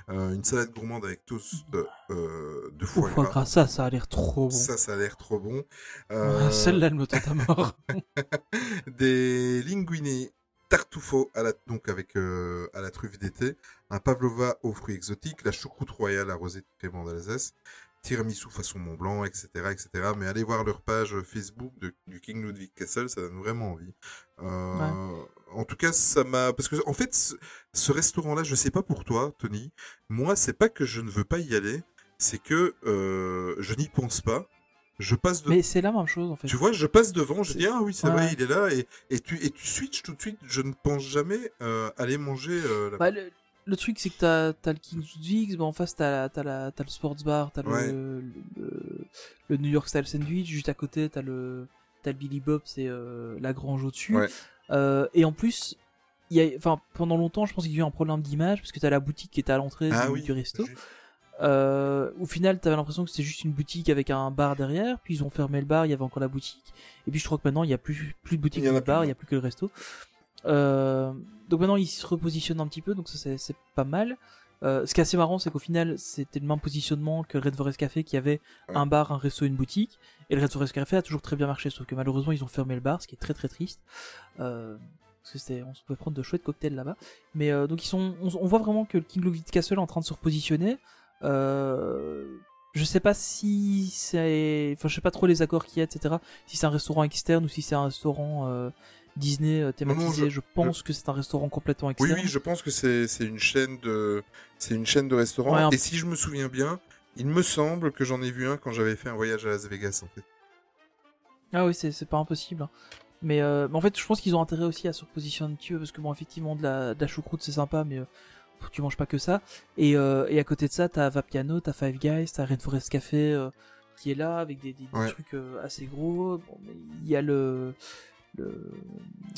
Euh, une salade gourmande avec toast euh, de foie gras. ça, ça a l'air trop bon. Ça, ça a l'air trop bon. Ah, Celle-là, elle me tente à mort. des linguini tartufo à la, donc avec euh, à la truffe d'été, un pavlova aux fruits exotiques, la choucroute royale arrosée de crément d'Alsace, tiramisu façon Mont Blanc, etc., etc. Mais allez voir leur page Facebook de, du King Ludwig Castle, ça donne vraiment envie. Euh, En tout cas, ça m'a parce que en fait, ce, ce restaurant-là, je sais pas pour toi, Tony. Moi, c'est pas que je ne veux pas y aller, c'est que euh, je n'y pense pas. Je passe de Mais c'est la même chose en fait. tu vois, je passe devant, je dis ah oui c'est Ouais. vrai, il est là et, et tu et tu switches tout de suite. Je ne pense jamais euh, aller manger. Euh, là-bas. Bah, le, le truc, c'est que t'as as le King Ludwig's, bah, en face, t'as t'as la- t'as le Sports Bar, t'as Ouais. le, le, le New York Style Sandwich, juste à côté, t'as le, t'as le Billy Bob, c'est euh, la grange au-dessus. Ouais. Euh, et en plus, il y a, enfin, pendant longtemps, je pense qu'il y a eu un problème d'image, parce que t'as la boutique qui était à l'entrée ah du, oui. du resto. juste. Euh, au final, t'avais l'impression que c'était juste une boutique avec un bar derrière, puis ils ont fermé le bar, il y avait encore la boutique. Et puis je crois que maintenant, il y a plus, plus de boutique Il y a de bar, plus, il y a plus que le resto. Euh, donc maintenant, ils se repositionnent un petit peu, donc ça c'est- pas mal. Euh, ce qui est assez marrant, c'est qu'au final, c'était le même positionnement que Red Forest Café qui avait Ouais. un bar, un resto, une boutique. Et le Red Forest Café a toujours très bien marché, sauf que malheureusement, ils ont fermé le bar, ce qui est très très triste. Euh, parce que c'était, on se pouvait prendre de chouettes cocktails là-bas. Mais euh, donc ils sont, on, on voit vraiment que le King Ludwig Castle est en train de se repositionner. Euh, je sais pas si c'est, enfin je sais pas trop les accords qu'il y a, etc. Si c'est un restaurant externe ou si c'est un restaurant euh, Disney euh, thématisé. je- je, pense que c'est un restaurant complètement Oui externe. oui, je pense que c'est une chaîne de c'est une chaîne de restaurants. Ouais, un- Et si je me souviens bien, il me semble que j'en ai vu un quand j'avais fait un voyage à Las Vegas en fait. Ah oui, c'est pas impossible. hein. Mais, euh, mais en fait, je pense qu'ils ont intérêt aussi à se repositionner un petit peu parce que bon, effectivement, de la, de la choucroute c'est sympa, mais euh, tu manges pas que ça. Et, euh, et à côté de ça, t'as Vapiano, t'as Five Guys, t'as Rainforest Café euh, qui est là avec des, des, des Ouais. trucs euh, assez gros. Bon, mais il y a le le,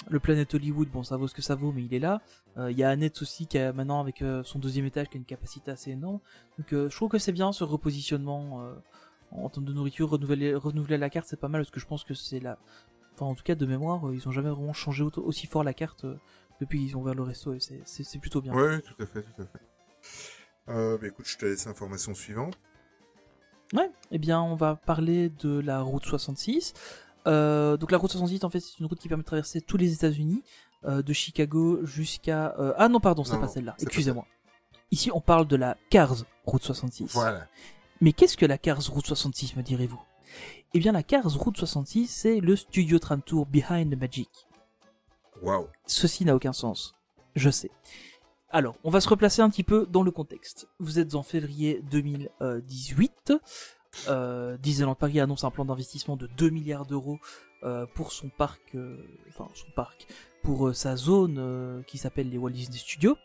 le Planet Hollywood, bon, ça vaut ce que ça vaut, mais il est là. Euh, Il y a Annette aussi qui a maintenant avec euh, son deuxième étage qui a une capacité assez énorme. Donc, euh, je trouve que c'est bien ce repositionnement en termes de nourriture, renouveler, renouveler la carte, c'est pas mal parce que je pense que c'est la Enfin, en tout cas, de mémoire, ils ont jamais vraiment changé aussi fort la carte depuis qu'ils ont ouvert le resto et c'est- plutôt bien. Ouais, tout à fait, tout à fait. Euh, bah, écoute, je te laisse l'information suivante. Ouais, eh bien, on va parler de la route 66. Euh, donc, la route 66, en fait, c'est une route qui permet de traverser tous les États-Unis, euh, de Chicago jusqu'à. Ah non, pardon, c'est pas celle-là. Excusez-moi. Ici, on parle de la Cars route 66. Voilà. Mais qu'est-ce que la Cars route 66, me direz-vous? Eh bien, la Cars route 66, c'est le studio tram tour Behind the Magic. Ceci n'a aucun sens. Je sais. Alors, on va se replacer un petit peu dans le contexte. Vous êtes en février 2018. Euh, Disneyland Paris annonce un plan d'investissement de 2 milliards d'euros euh, pour son parc, euh, enfin son parc, pour euh, sa zone euh, qui s'appelle les Walt Disney Studios.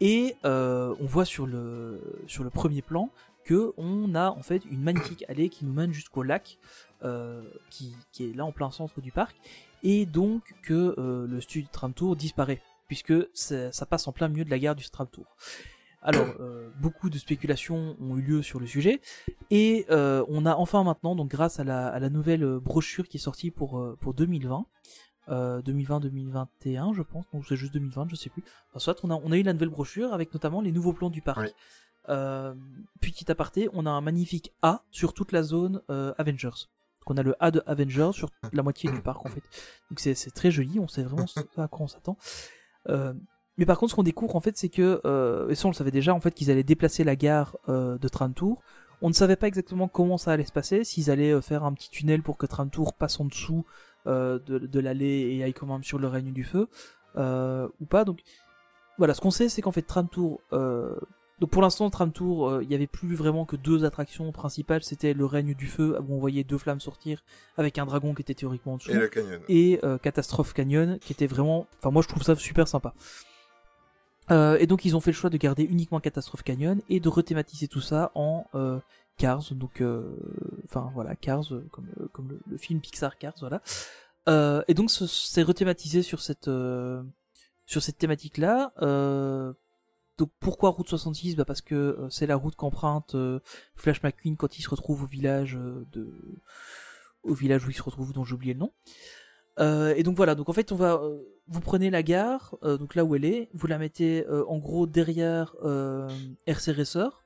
Et euh, on voit sur le sur le premier plan que on a en fait une magnifique allée qui nous mène jusqu'au lac, euh, qui est là en plein centre du parc, et donc que euh, le studio Tram Tour disparaît puisque ça ça passe en plein milieu de la gare du Tram Tour. Alors, euh, beaucoup de spéculations ont eu lieu sur le sujet, et euh, on a enfin maintenant, donc grâce à la, à la nouvelle brochure qui est sortie pour, pour 2020, euh, 2020-2021 je pense, donc c'est juste 2020, je sais plus. Enfin, soit on a, on a eu la nouvelle brochure avec notamment les nouveaux plans du parc. Euh, petit aparté, on a un magnifique A sur toute la zone euh, Avengers. Donc on a le A de Avengers sur la moitié du parc en fait. Donc c'est c'est très joli, on sait vraiment ce à quoi on s'attend. Euh, mais par contre, ce qu'on découvre en fait, c'est que, euh, et ça on le savait déjà, en fait, qu'ils allaient déplacer la gare euh, de Tram Tour. On ne savait pas exactement comment ça allait se passer, s'ils allaient faire un petit tunnel pour que Tram Tour passe en dessous de, de l'allée et aille quand même sur le règne du feu, ou pas. Donc voilà, ce qu'on sait, c'est qu'en fait Tram Tour, euh, donc pour l'instant Tram Tour, euh, il n'y avait plus vraiment que deux attractions principales, c'était le règne du feu où on voyait deux flammes sortir avec un dragon qui était théoriquement en dessous. Et le canyon. et euh, Catastrophe Canyon qui était vraiment enfin moi je trouve ça super sympa. Euh, et donc ils ont fait le choix de garder uniquement Catastrophe Canyon et de rethématiser tout ça en Cars. Donc euh, enfin voilà Cars comme comme le, le film Pixar Cars voilà. Et donc ce- c'est rethématisé sur cette sur cette thématique là donc pourquoi route 66 bah parce que euh, c'est la route qu'emprunte euh, Flash McQueen quand il se retrouve au village euh, de au village où il se retrouve dont j'ai oublié le nom et donc voilà, donc en fait on va, vous prenez la gare, donc là où elle est, vous la mettez en gros derrière RC Racer.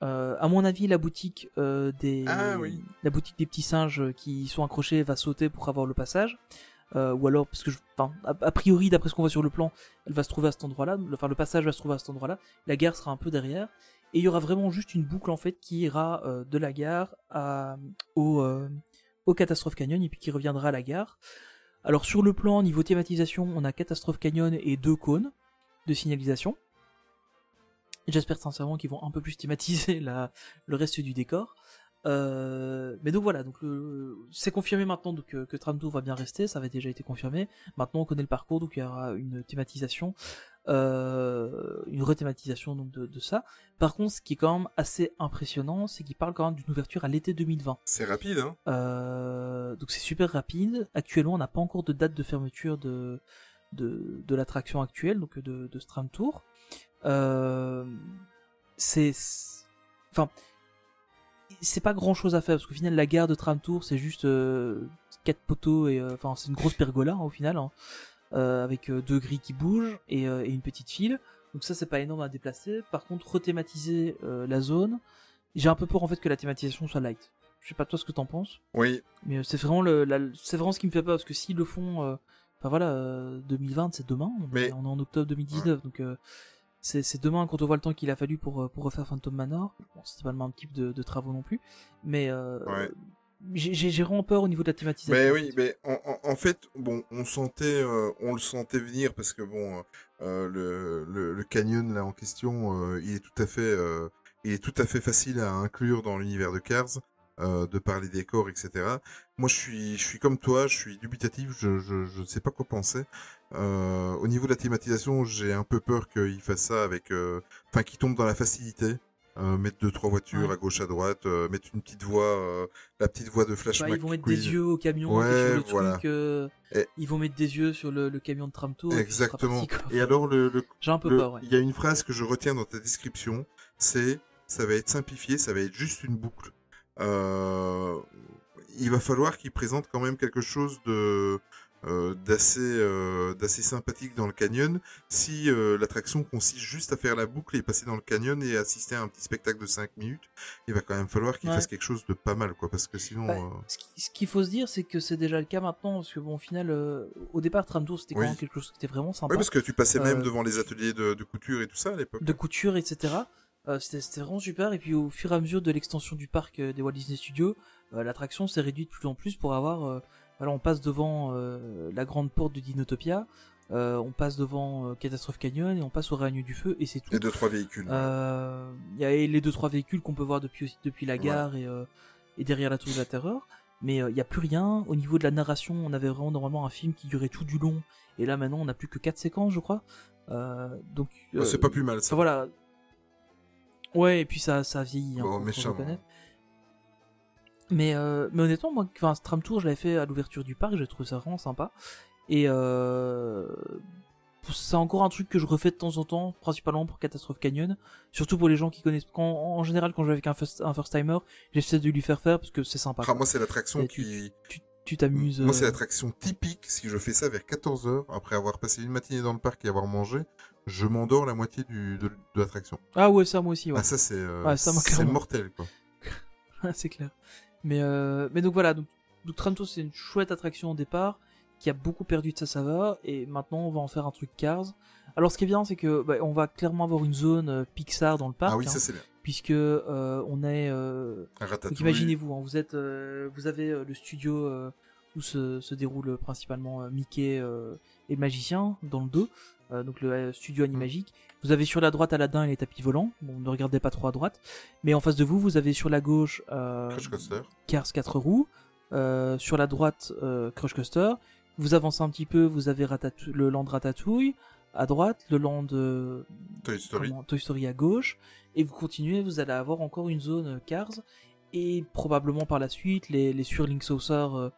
À mon avis, la boutique des, Ah oui. la boutique des petits singes qui sont accrochés va sauter pour avoir le passage. Euh, ou alors parce que, je, a, priori, d'après ce qu'on voit sur le plan, elle va se trouver à cet endroit-là. Enfin, le passage va se trouver à cet endroit-là. La gare sera un peu derrière. Et il y aura vraiment juste une boucle en fait qui ira euh, de la gare euh, au Catastrophe Canyon et puis qui reviendra à la gare. Alors sur le plan niveau thématisation, on a Catastrophe Canyon et deux cônes de signalisation. J'espère sincèrement qu'ils vont un peu plus thématiser le reste du décor. Euh, mais donc voilà, donc le- c'est confirmé maintenant donc, que, que Tram Tour va bien rester, ça avait déjà été confirmé. Maintenant on connaît le parcours, donc il y aura une thématisation, euh, une rethématisation donc de, de ça. Par contre, ce qui est quand même assez impressionnant, c'est qu'il parle quand même d'une ouverture à l'été 2020. C'est rapide, hein Euh, donc c'est super rapide. Actuellement, on n'a pas encore de date de fermeture de de, de l'attraction actuelle, donc de, de Stram Tour. Euh, c'est- enfin, c'est pas grand chose à faire parce qu'au final, la gare de Tram Tour, c'est juste euh, quatre poteaux et euh, enfin, c'est une grosse pergola hein, au final, hein, euh, avec deux grilles qui bougent et, euh, et une petite file. Donc ça, c'est pas énorme à déplacer. Par contre, rethématiser euh, la zone, j'ai un peu peur en fait que la thématisation soit light. Je sais pas toi ce que t'en penses. Oui, Mais euh, c'est vraiment le, c'est vraiment ce qui me fait peur parce que s'ils le font, euh, enfin voilà, euh, 2020 c'est demain, on, Mais- est, on est en octobre 2019, donc euh, c'est, demain quand on voit le temps qu'il a fallu pour euh, pour refaire Phantom Manor. Bon, c'est pas le même type de, de travaux non plus, mais euh, Ouais. j'ai, vraiment peur au niveau de la thématisation. Mais en oui, fait. mais en, en, fait, bon, on sentait, euh, on le sentait venir parce que bon, euh, le, le, le canyon là en question, il est tout à fait, il est tout à fait facile à inclure dans l'univers de Cars, euh, de par les décors, etc. Moi, je suis, je suis comme toi, je suis dubitatif, je, je, je sais pas quoi penser. Euh, au niveau de la thématisation, j'ai un peu peur qu'il fasse ça avec, euh, enfin, qu'il tombe dans la facilité. Euh, mettre deux trois voitures Ouais. à gauche à droite, euh, mettre une petite voie, euh, la petite voie de Flash Bah, ils vont mettre des yeux au camion Ouais, sur le voilà. truc. euh, Et- Ils vont mettre des yeux sur le, le camion de tram tour. et Exactement. parti. Et alors, le, le- j'ai un peu le- peur. Ouais. il y a une phrase que je retiens dans ta description, c'est ça va être simplifié, ça va être juste une boucle. Euh, il va falloir qu'il présente quand même quelque chose de euh, d'assez euh, d'assez sympathique dans le canyon. Si euh, l'attraction consiste juste à faire la boucle et passer dans le canyon et assister à un petit spectacle de 5 minutes, il va quand même falloir qu'il Ouais. fasse quelque chose de pas mal, quoi, parce que sinon. Bah, Ce qui- ce qu'il faut se dire, c'est que c'est déjà le cas maintenant, parce que bon, au final, au départ, Tram Tour, c'était quand Oui. même quelque chose qui était vraiment sympa. Ouais, parce que tu passais même devant les ateliers de, de couture et tout ça à l'époque. de couture, etc. Euh, c'était c'était vraiment super. Et puis au fur et à mesure de l'extension du parc euh, des Walt Disney Studios, euh, l'attraction s'est réduite de plus en plus pour avoir. voilà, on passe devant la grande porte du Dinotopia, on passe devant Catastrophe Canyon et on passe au Règne du Feu et c'est tout. Et deux trois véhicules. Il y a les deux trois véhicules qu'on peut voir depuis depuis la Ouais. gare et, et derrière la tour de la terreur. mais il n'y a plus rien. Au niveau de la narration, on avait vraiment normalement un film qui durait tout du long, et là maintenant on n'a plus que quatre séquences, je crois. Donc c'est pas plus mal, Enfin ça. voilà. Ouais, et puis ça, ça vieillit. hein, reconnaître. Mais, euh, mais honnêtement, moi, enfin, ce tram tour, je l'avais fait à l'ouverture du parc, j'ai trouvé ça vraiment sympa. Et euh, c'est encore un truc que je refais de temps en temps, principalement pour Catastrophe Canyon. Surtout pour les gens qui connaissent. Quand, en général, quand je vais avec un first, un first timer, j'essaie de lui faire faire parce que c'est sympa. Ah, moi, c'est l'attraction qui. tu tu t'amuses. Moi, c'est euh, l'attraction typique. Si je fais ça vers 14h, après avoir passé une matinée dans le parc et avoir mangé, je m'endors la moitié du, de, de l'attraction. Ah ouais, ça moi aussi, ouais. Ah, ça, c'est euh, moi, c'est mortel, quoi. c'est clair. Mais, euh, mais donc voilà, donc, donc c'est une chouette attraction au départ qui a beaucoup perdu de sa saveur et maintenant on va en faire un truc Cars. Alors ce qui est bien c'est que bah, on va clairement avoir une zone euh, Pixar dans le parc, ah oui, hein, ça, c'est bien. puisque euh, on est. euh, donc imaginez-vous, hein, vous êtes, euh, vous avez le studio où se, se déroule principalement Mickey et le magicien dans le 2, euh, donc le euh, studio Animagique. Vous avez sur la droite Aladdin et les tapis volants. Bon, ne regardez pas trop à droite. Mais en face de vous, vous avez sur la gauche euh, Crush Coaster. Cars 4 roues. Sur la droite, Crush Coaster. Vous avancez un petit peu, vous avez le land Ratatouille. À droite, le land euh, Toy Story. comment, Toy Story à gauche. Et vous continuez, vous allez avoir encore une zone euh, Cars. Et probablement par la suite, les, les Swirling Saucers euh,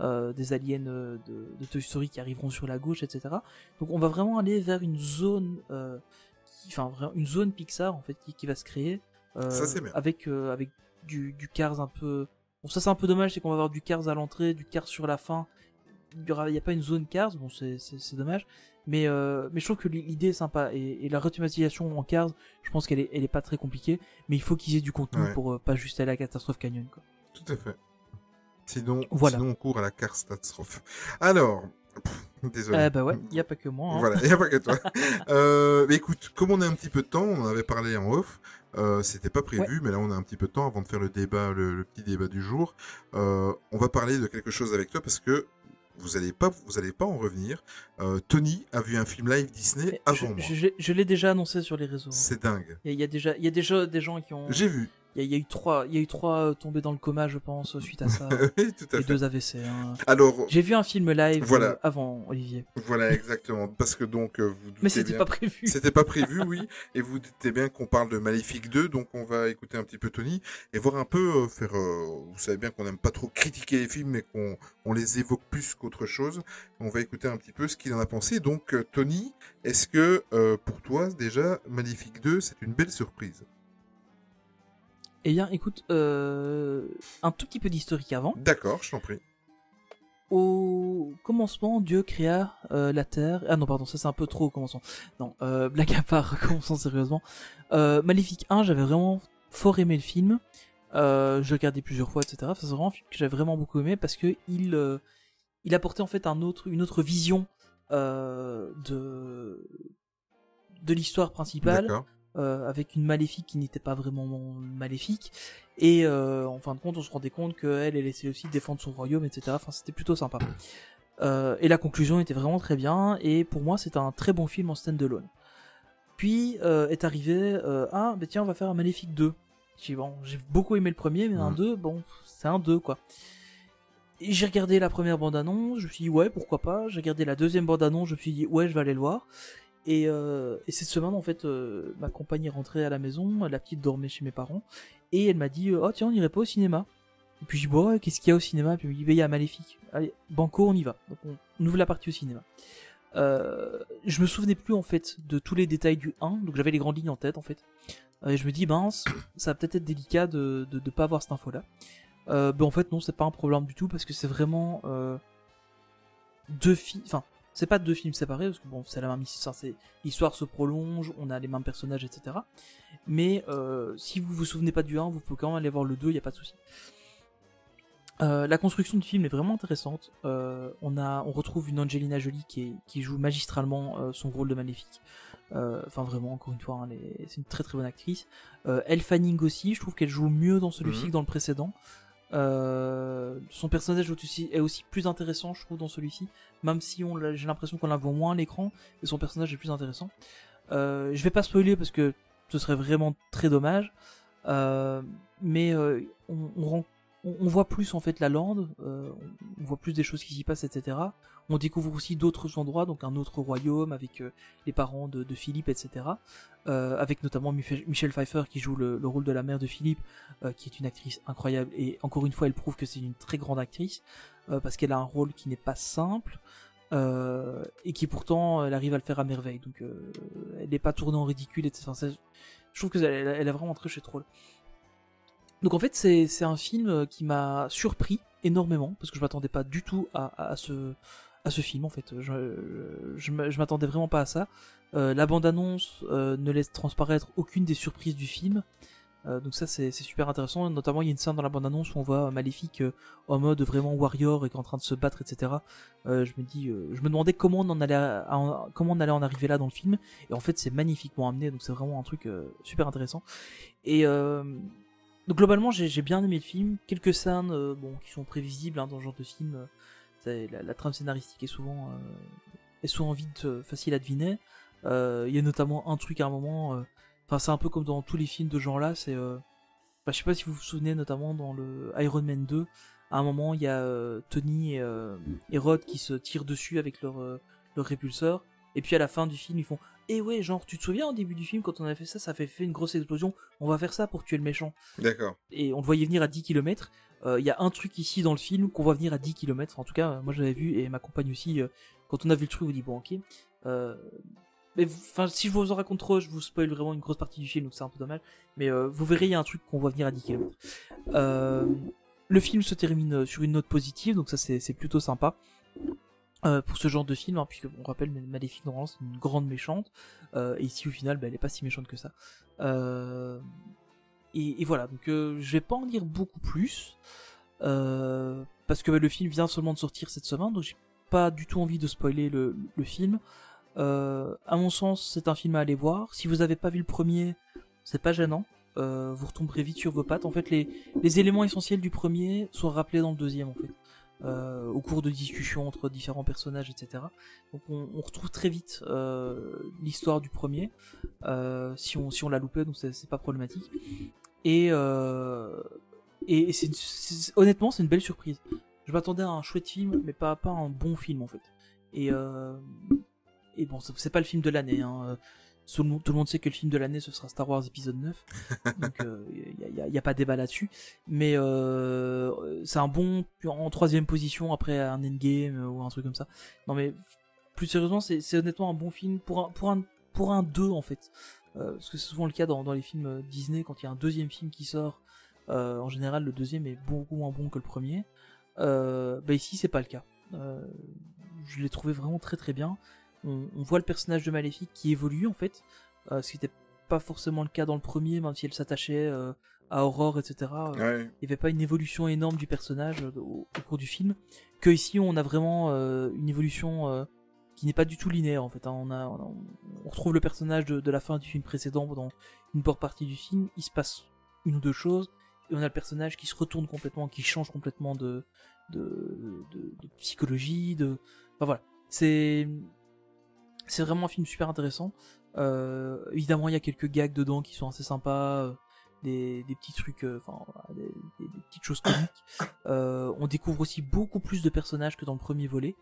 euh, des aliens de, de Toy Story qui arriveront sur la gauche, etc. Donc on va vraiment aller vers une zone, qui- enfin une zone Pixar en fait qui, qui va se créer. Ça. Avec, avec du, du Cars un peu. Bon, ça c'est un peu dommage, c'est qu'on va avoir du Cars à l'entrée, du Cars sur la fin. Il y aura, il y a pas une zone Cars, bon c'est, dommage. Mais, euh, mais je trouve que l'idée est sympa et, et la rethématisation en Cars, je pense qu'elle est, elle est pas très compliquée, mais il faut qu'ils aient du contenu Ouais. pour euh, pas juste aller à la catastrophe canyon. Quoi. Tout à fait. Sinon, Voilà. sinon on court à la catastrophe. Alors, désolé. Bah ouais, il y a pas que moi. hein. Voilà, il n'y a pas que toi. euh, mais écoute, comme on a un petit peu de temps, on en avait parlé en off, euh, c'était pas prévu, mais là on a un petit peu de temps avant de faire le débat, le, le petit débat du jour. Euh, on va parler de quelque chose avec toi parce que vous allez pas, vous allez pas en revenir. Euh, Tony a vu un film live Disney Mais avant je, moi. je- l'ai déjà annoncé sur les réseaux. C'est dingue. Il y, a- il y a déjà, il y a déjà des gens qui ont. J'ai vu. Il y, a, il y a eu trois, il y a eu trois euh, tombés dans le coma, je pense, suite à ça. Oui, tout à et fait. deux AVC. hein. Alors, J'ai vu un film live Voilà. euh, avant, Olivier. voilà exactement, parce que donc euh, vous Mais c'était bien- pas prévu. C'était pas prévu, oui. Et vous doutez bien qu'on parle de Maléfique 2, donc on va écouter un petit peu Tony et voir un peu euh, faire. euh, vous savez bien qu'on n'aime pas trop critiquer les films, mais qu'on on les évoque plus qu'autre chose. On va écouter un petit peu ce qu'il en a pensé. Donc Tony, est-ce que euh, pour toi déjà Maléfique 2 c'est une belle surprise? Eh bien, écoute, euh, un tout petit peu d'historique avant. D'accord, je t'en prie. Au commencement, Dieu créa euh, la terre. Ah non, pardon, ça c'est un peu trop au commencement. Non, euh, blague à part, commençons sérieusement. Euh, Maléfique 1, j'avais vraiment fort aimé le film. Je l'ai regardé plusieurs fois, etc. C'est vraiment un film que j'avais vraiment beaucoup aimé parce que il, il apportait en fait un autre, une autre vision de de l'histoire principale D'accord. Euh, avec une maléfique qui n'était pas vraiment maléfique. Et euh, en fin de compte, on se rendait compte qu'elle, elle essayait aussi de défendre son royaume, etc. Enfin, c'était plutôt sympa. Euh, et la conclusion était vraiment très bien. Et pour moi, c'était un très bon film en stand-alone. Puis est arrivé, ah, bah tiens, on va faire un Maléfique 2. J'ai bon, j'ai beaucoup aimé le premier, mais un Mhm. 2, bon, c'est un 2, quoi. Et j'ai regardé la première bande-annonce, je me suis dit, ouais, pourquoi pas. J'ai regardé la deuxième bande-annonce, je me suis dit, ouais, je vais aller le voir. Et, euh, et cette semaine, en fait, euh, ma compagne est rentrée à la maison, la petite dormait chez mes parents, et elle m'a dit, oh tiens, on irait pas au cinéma. Et puis je dis, bon, qu'est-ce qu'il y a au cinéma? Puis elle me dit, bah, il y a Maléfique. Allez, Banco, on y va. Donc on, ouvre la partie au cinéma. Euh, je me souvenais plus en fait de tous les détails du 1, donc j'avais les grandes lignes en tête en fait. Euh, et je me dis, ben, ça va peut-être être délicat de, de, de pas avoir cette info-là. Euh, ben en fait non, c'est pas un problème du tout parce que c'est vraiment euh, deux films. Enfin, c'est pas deux films séparés parce que bon, c'est la même histoire. L'histoire se prolonge, on a les mêmes personnages, etc. Mais euh, si vous vous souvenez pas du 1, vous pouvez quand même aller voir le 2, y a pas de souci. Euh, la construction du film est vraiment intéressante. Euh, on a, on retrouve une Angelina Jolie qui, est- qui joue magistralement son rôle de maléfique. Enfin vraiment, encore une fois, hein, c'est une très très bonne actrice. Elle Fanning aussi, je trouve qu'elle joue mieux dans celui-ci Mhm. que dans le précédent. Euh, son personnage est aussi, plus intéressant, je trouve, dans celui-ci. Même si on j'ai l'impression qu'on la voit moins à l'écran, et son personnage est plus intéressant. Euh, je vais pas spoiler parce que ce serait vraiment très dommage. Euh, mais on, on, on, voit plus en fait la lande, euh, on voit plus des choses qui s'y passent, etc. On découvre aussi d'autres endroits, donc un autre royaume avec euh, les parents de, de Philippe, etc. Euh, avec notamment Michel Michelle Pfeiffer qui joue le, le rôle de la mère de Philippe, qui est une actrice incroyable. Et encore une fois, elle prouve que c'est une très grande actrice parce qu'elle a un rôle qui n'est pas simple. et qui pourtant elle arrive à le faire à merveille donc elle n'est pas tournée en ridicule etc. Je trouve que elle, elle a vraiment un très chouette rôle donc en fait c'est un film euh, qui m'a surpris énormément parce que je m'attendais pas du tout à, à, ce à ce film en fait. Je je, m'a- je m'attendais vraiment pas à ça. Euh, la bande annonce ne laisse transparaître aucune des surprises du film. Euh, donc ça c'est super intéressant. Notamment il y a une scène dans la bande annonce où on voit Maléfique euh, en mode vraiment warrior et qui est en train de se battre etc Euh, je me dis euh, je me demandais comment on en allait comment on allait en arriver là dans le film. Et en fait c'est magnifiquement amené. Donc c'est vraiment un truc euh, super intéressant. Et euh, donc globalement j'ai bien aimé le film. Quelques scènes euh, bon qui sont prévisibles hein, dans ce genre de film euh, la, trame scénaristique est souvent euh, vite facile à deviner. Il y a notamment un truc à un moment enfin c'est un peu comme dans tous les films de genre là c'est bah, je sais pas si vous vous souvenez notamment dans le Iron Man 2 à un moment il y a Tony et, et Rod qui se tirent dessus avec leur leur répulseur. Et puis à la fin du film ils font eh ouais genre tu te souviens au début du film quand on a fait ça ça fait fait une grosse explosion on va faire ça pour tuer le méchant D'accord. et on le voyait venir à 10 km. Il y a un truc ici dans le film qu'on voit venir à 10 km. Enfin, en tout cas, moi je l'avais vu et ma compagne aussi. euh, quand on a vu le truc, on dit bon, ok. Euh, mais enfin, si je vous en raconte trop, je vous spoil vraiment une grosse partie du film, donc c'est un peu dommage. Mais euh, vous verrez, il y a un truc qu'on voit venir à 10 km. Le film se termine sur une note positive, donc ça c'est plutôt sympa. Euh, pour ce genre de film, hein, puisque on rappelle Maléfique normalement c'est une grande méchante, euh, et ici au final bah, elle est pas si méchante que ça. Euh, et, et voilà, donc euh, je vais pas en dire beaucoup plus, euh, parce que bah, le film vient seulement de sortir cette semaine, donc j'ai pas du tout envie de spoiler le, le film. Euh, à mon sens, c'est un film à aller voir. Si vous avez pas vu le premier, c'est pas gênant. Vous retomberez vite sur vos pattes. En fait, les, les éléments essentiels du premier sont rappelés dans le deuxième, en fait. Euh, au cours de discussions entre différents personnages, etc. Donc on, on retrouve très vite euh, l'histoire du premier, euh, si on si on l'a loupé, donc c'est pas problématique. Et euh, et c'est- honnêtement c'est une belle surprise. Je m'attendais à un chouette film, mais pas pas un bon film en fait. Et euh, et bon c'est c'est pas le film de l'année. Hein. Tout le, monde, tout le monde sait que le film de l'année ce sera Star Wars épisode 9 donc il y, a, y a pas débat là-dessus. Mais euh, c'est un bon en troisième position après un Endgame ou un truc comme ça. Non mais plus sérieusement c'est honnêtement un bon film pour un pour un pour un 2 en fait. Euh, parce que c'est souvent le cas dans, dans les films euh, Disney quand il y a un deuxième film qui sort euh, en général le deuxième est beaucoup moins bon que le premier. Euh, bah ici c'est pas le cas. Euh, je l'ai trouvé vraiment très très bien on, on voit le personnage de Maléfique qui évolue en fait euh, ce qui n'était pas forcément le cas dans le premier même si elle s'attachait euh, à Aurore etc Euh, Ouais. il n'y avait pas une évolution énorme du personnage au, au cours du film que ici on a vraiment une évolution qui n'est pas du tout linéaire en fait hein. on, a, on, a- on retrouve le personnage de, de la fin du film précédent dans une bonne partie du film il se passe une ou deux choses et on a le personnage qui se retourne complètement qui change complètement de de, de, de psychologie de enfin voilà c'est c'est vraiment un film super intéressant euh, évidemment il y a quelques gags dedans qui sont assez sympas euh, des, petits trucs, euh, enfin des, petites choses comiques. On découvre aussi beaucoup plus de personnages que dans le premier volet.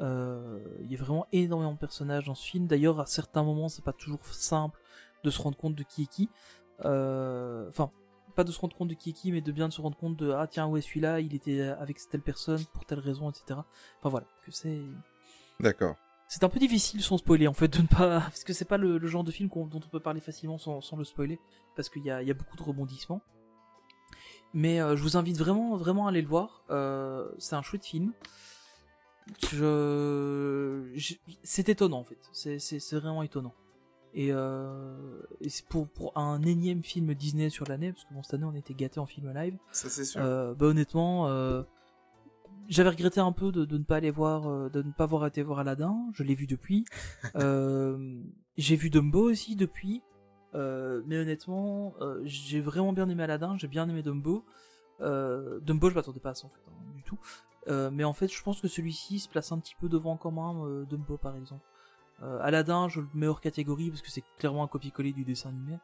Il y a vraiment énormément de personnages dans ce film. D'ailleurs, à certains moments, c'est pas toujours simple de se rendre compte de qui est qui. Enfin, pas de se rendre compte de qui est qui, mais de bien se rendre compte de ah tiens ouais celui-là, il était avec telle personne pour telle raison, etc. Enfin voilà, que c'est D'accord. C'est un peu difficile sans spoiler en fait de ne pas parce que c'est pas le, le genre de film dont on peut parler facilement sans, sans le spoiler parce qu'il y a, il y a beaucoup de rebondissements. Mais euh, je vous invite vraiment vraiment à aller le voir. Euh, c'est un chouette film. Je, je- c'est étonnant en fait. C'est vraiment étonnant. Et, euh, et c'est pour pour un énième film Disney sur l'année parce que bon cette année on était gâté en film live. Ça, c'est sûr. Euh, bah honnêtement, euh, j'avais regretté un peu de, de ne pas aller voir, euh, de ne pas avoir été voir Aladdin. Je l'ai vu depuis. Euh, j'ai vu Dumbo aussi depuis. Euh, mais honnêtement, euh, j'ai vraiment bien aimé Aladdin. J'ai bien aimé Dumbo. Dumbo, je m'attendais pas à ça en fait hein, du tout. Mais en fait, je pense que celui-ci se place un petit peu devant quand même Dumbo par exemple. Aladdin, je le mets hors catégorie parce que c'est clairement un copier-coller du dessin animé.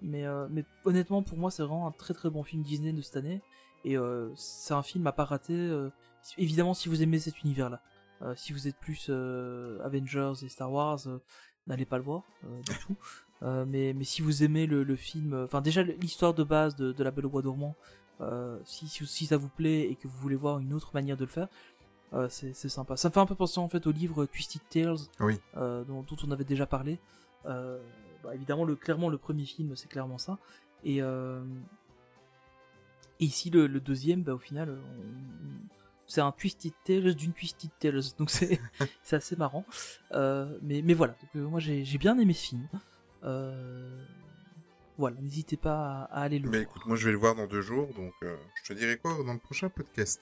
Mais, mais honnêtement, pour moi, c'est vraiment un très très bon film Disney de cette année. Et euh, c'est un film à pas rater. euh, évidemment, si vous aimez cet univers-là. Euh, si vous êtes plus euh, Avengers et Star Wars, euh, n'allez pas le voir euh, du tout. Euh, mais, mais si vous aimez le, le film, enfin déjà l'histoire de base de, de La Belle au Bois dormant, euh, si, si, si ça vous plaît et que vous voulez voir une autre manière de le faire, euh, c'est c'est sympa. Ça me fait un peu penser en fait au livre Twisted Tales, Oui. euh, dont, dont on avait déjà parlé. Euh, bah, évidemment, le, clairement, le premier film, c'est clairement ça. Et, euh, et ici, le, le deuxième, bah, au final, on- c'est un Twisted Tales d'une Twisted Tales. Donc c'est assez marrant. Euh, mais, mais voilà, donc, euh, moi j'ai bien aimé ce film. Euh, voilà, n'hésitez pas à, aller le Mais voir. écoute, moi je vais le voir dans deux jours, donc euh, je te dirai quoi dans le prochain podcast.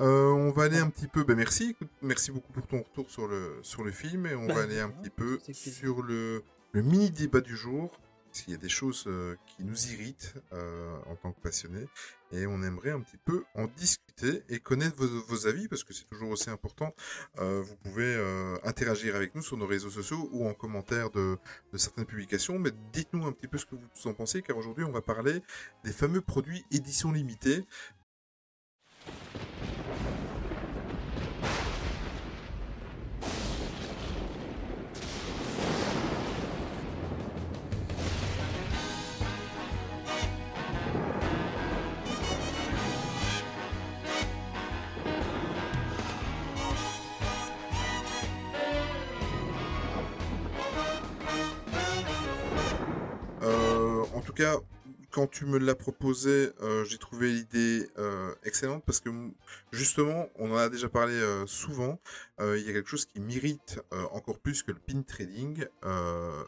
Euh, on va aller un petit peu. Ben merci, écoute, merci beaucoup pour ton retour sur le sur le film et on Ben, va aller un petit peu sur le le mini débat du jour. Parce qu'il y a des choses euh, qui nous irritent euh, en tant que passionnés et on aimerait un petit peu en discuter et connaître vos, avis parce que c'est toujours aussi important. Euh, vous pouvez interagir avec nous sur nos réseaux sociaux ou en commentaire de, de certaines publications, mais dites-nous un petit peu ce que vous en pensez car aujourd'hui on va parler des fameux produits édition limitée. Cas, quand tu me l'as proposé, euh, j'ai trouvé l'idée euh, excellente parce que justement, on en a déjà parlé euh, souvent. Il y a quelque chose qui m'irrite encore plus que le pin trading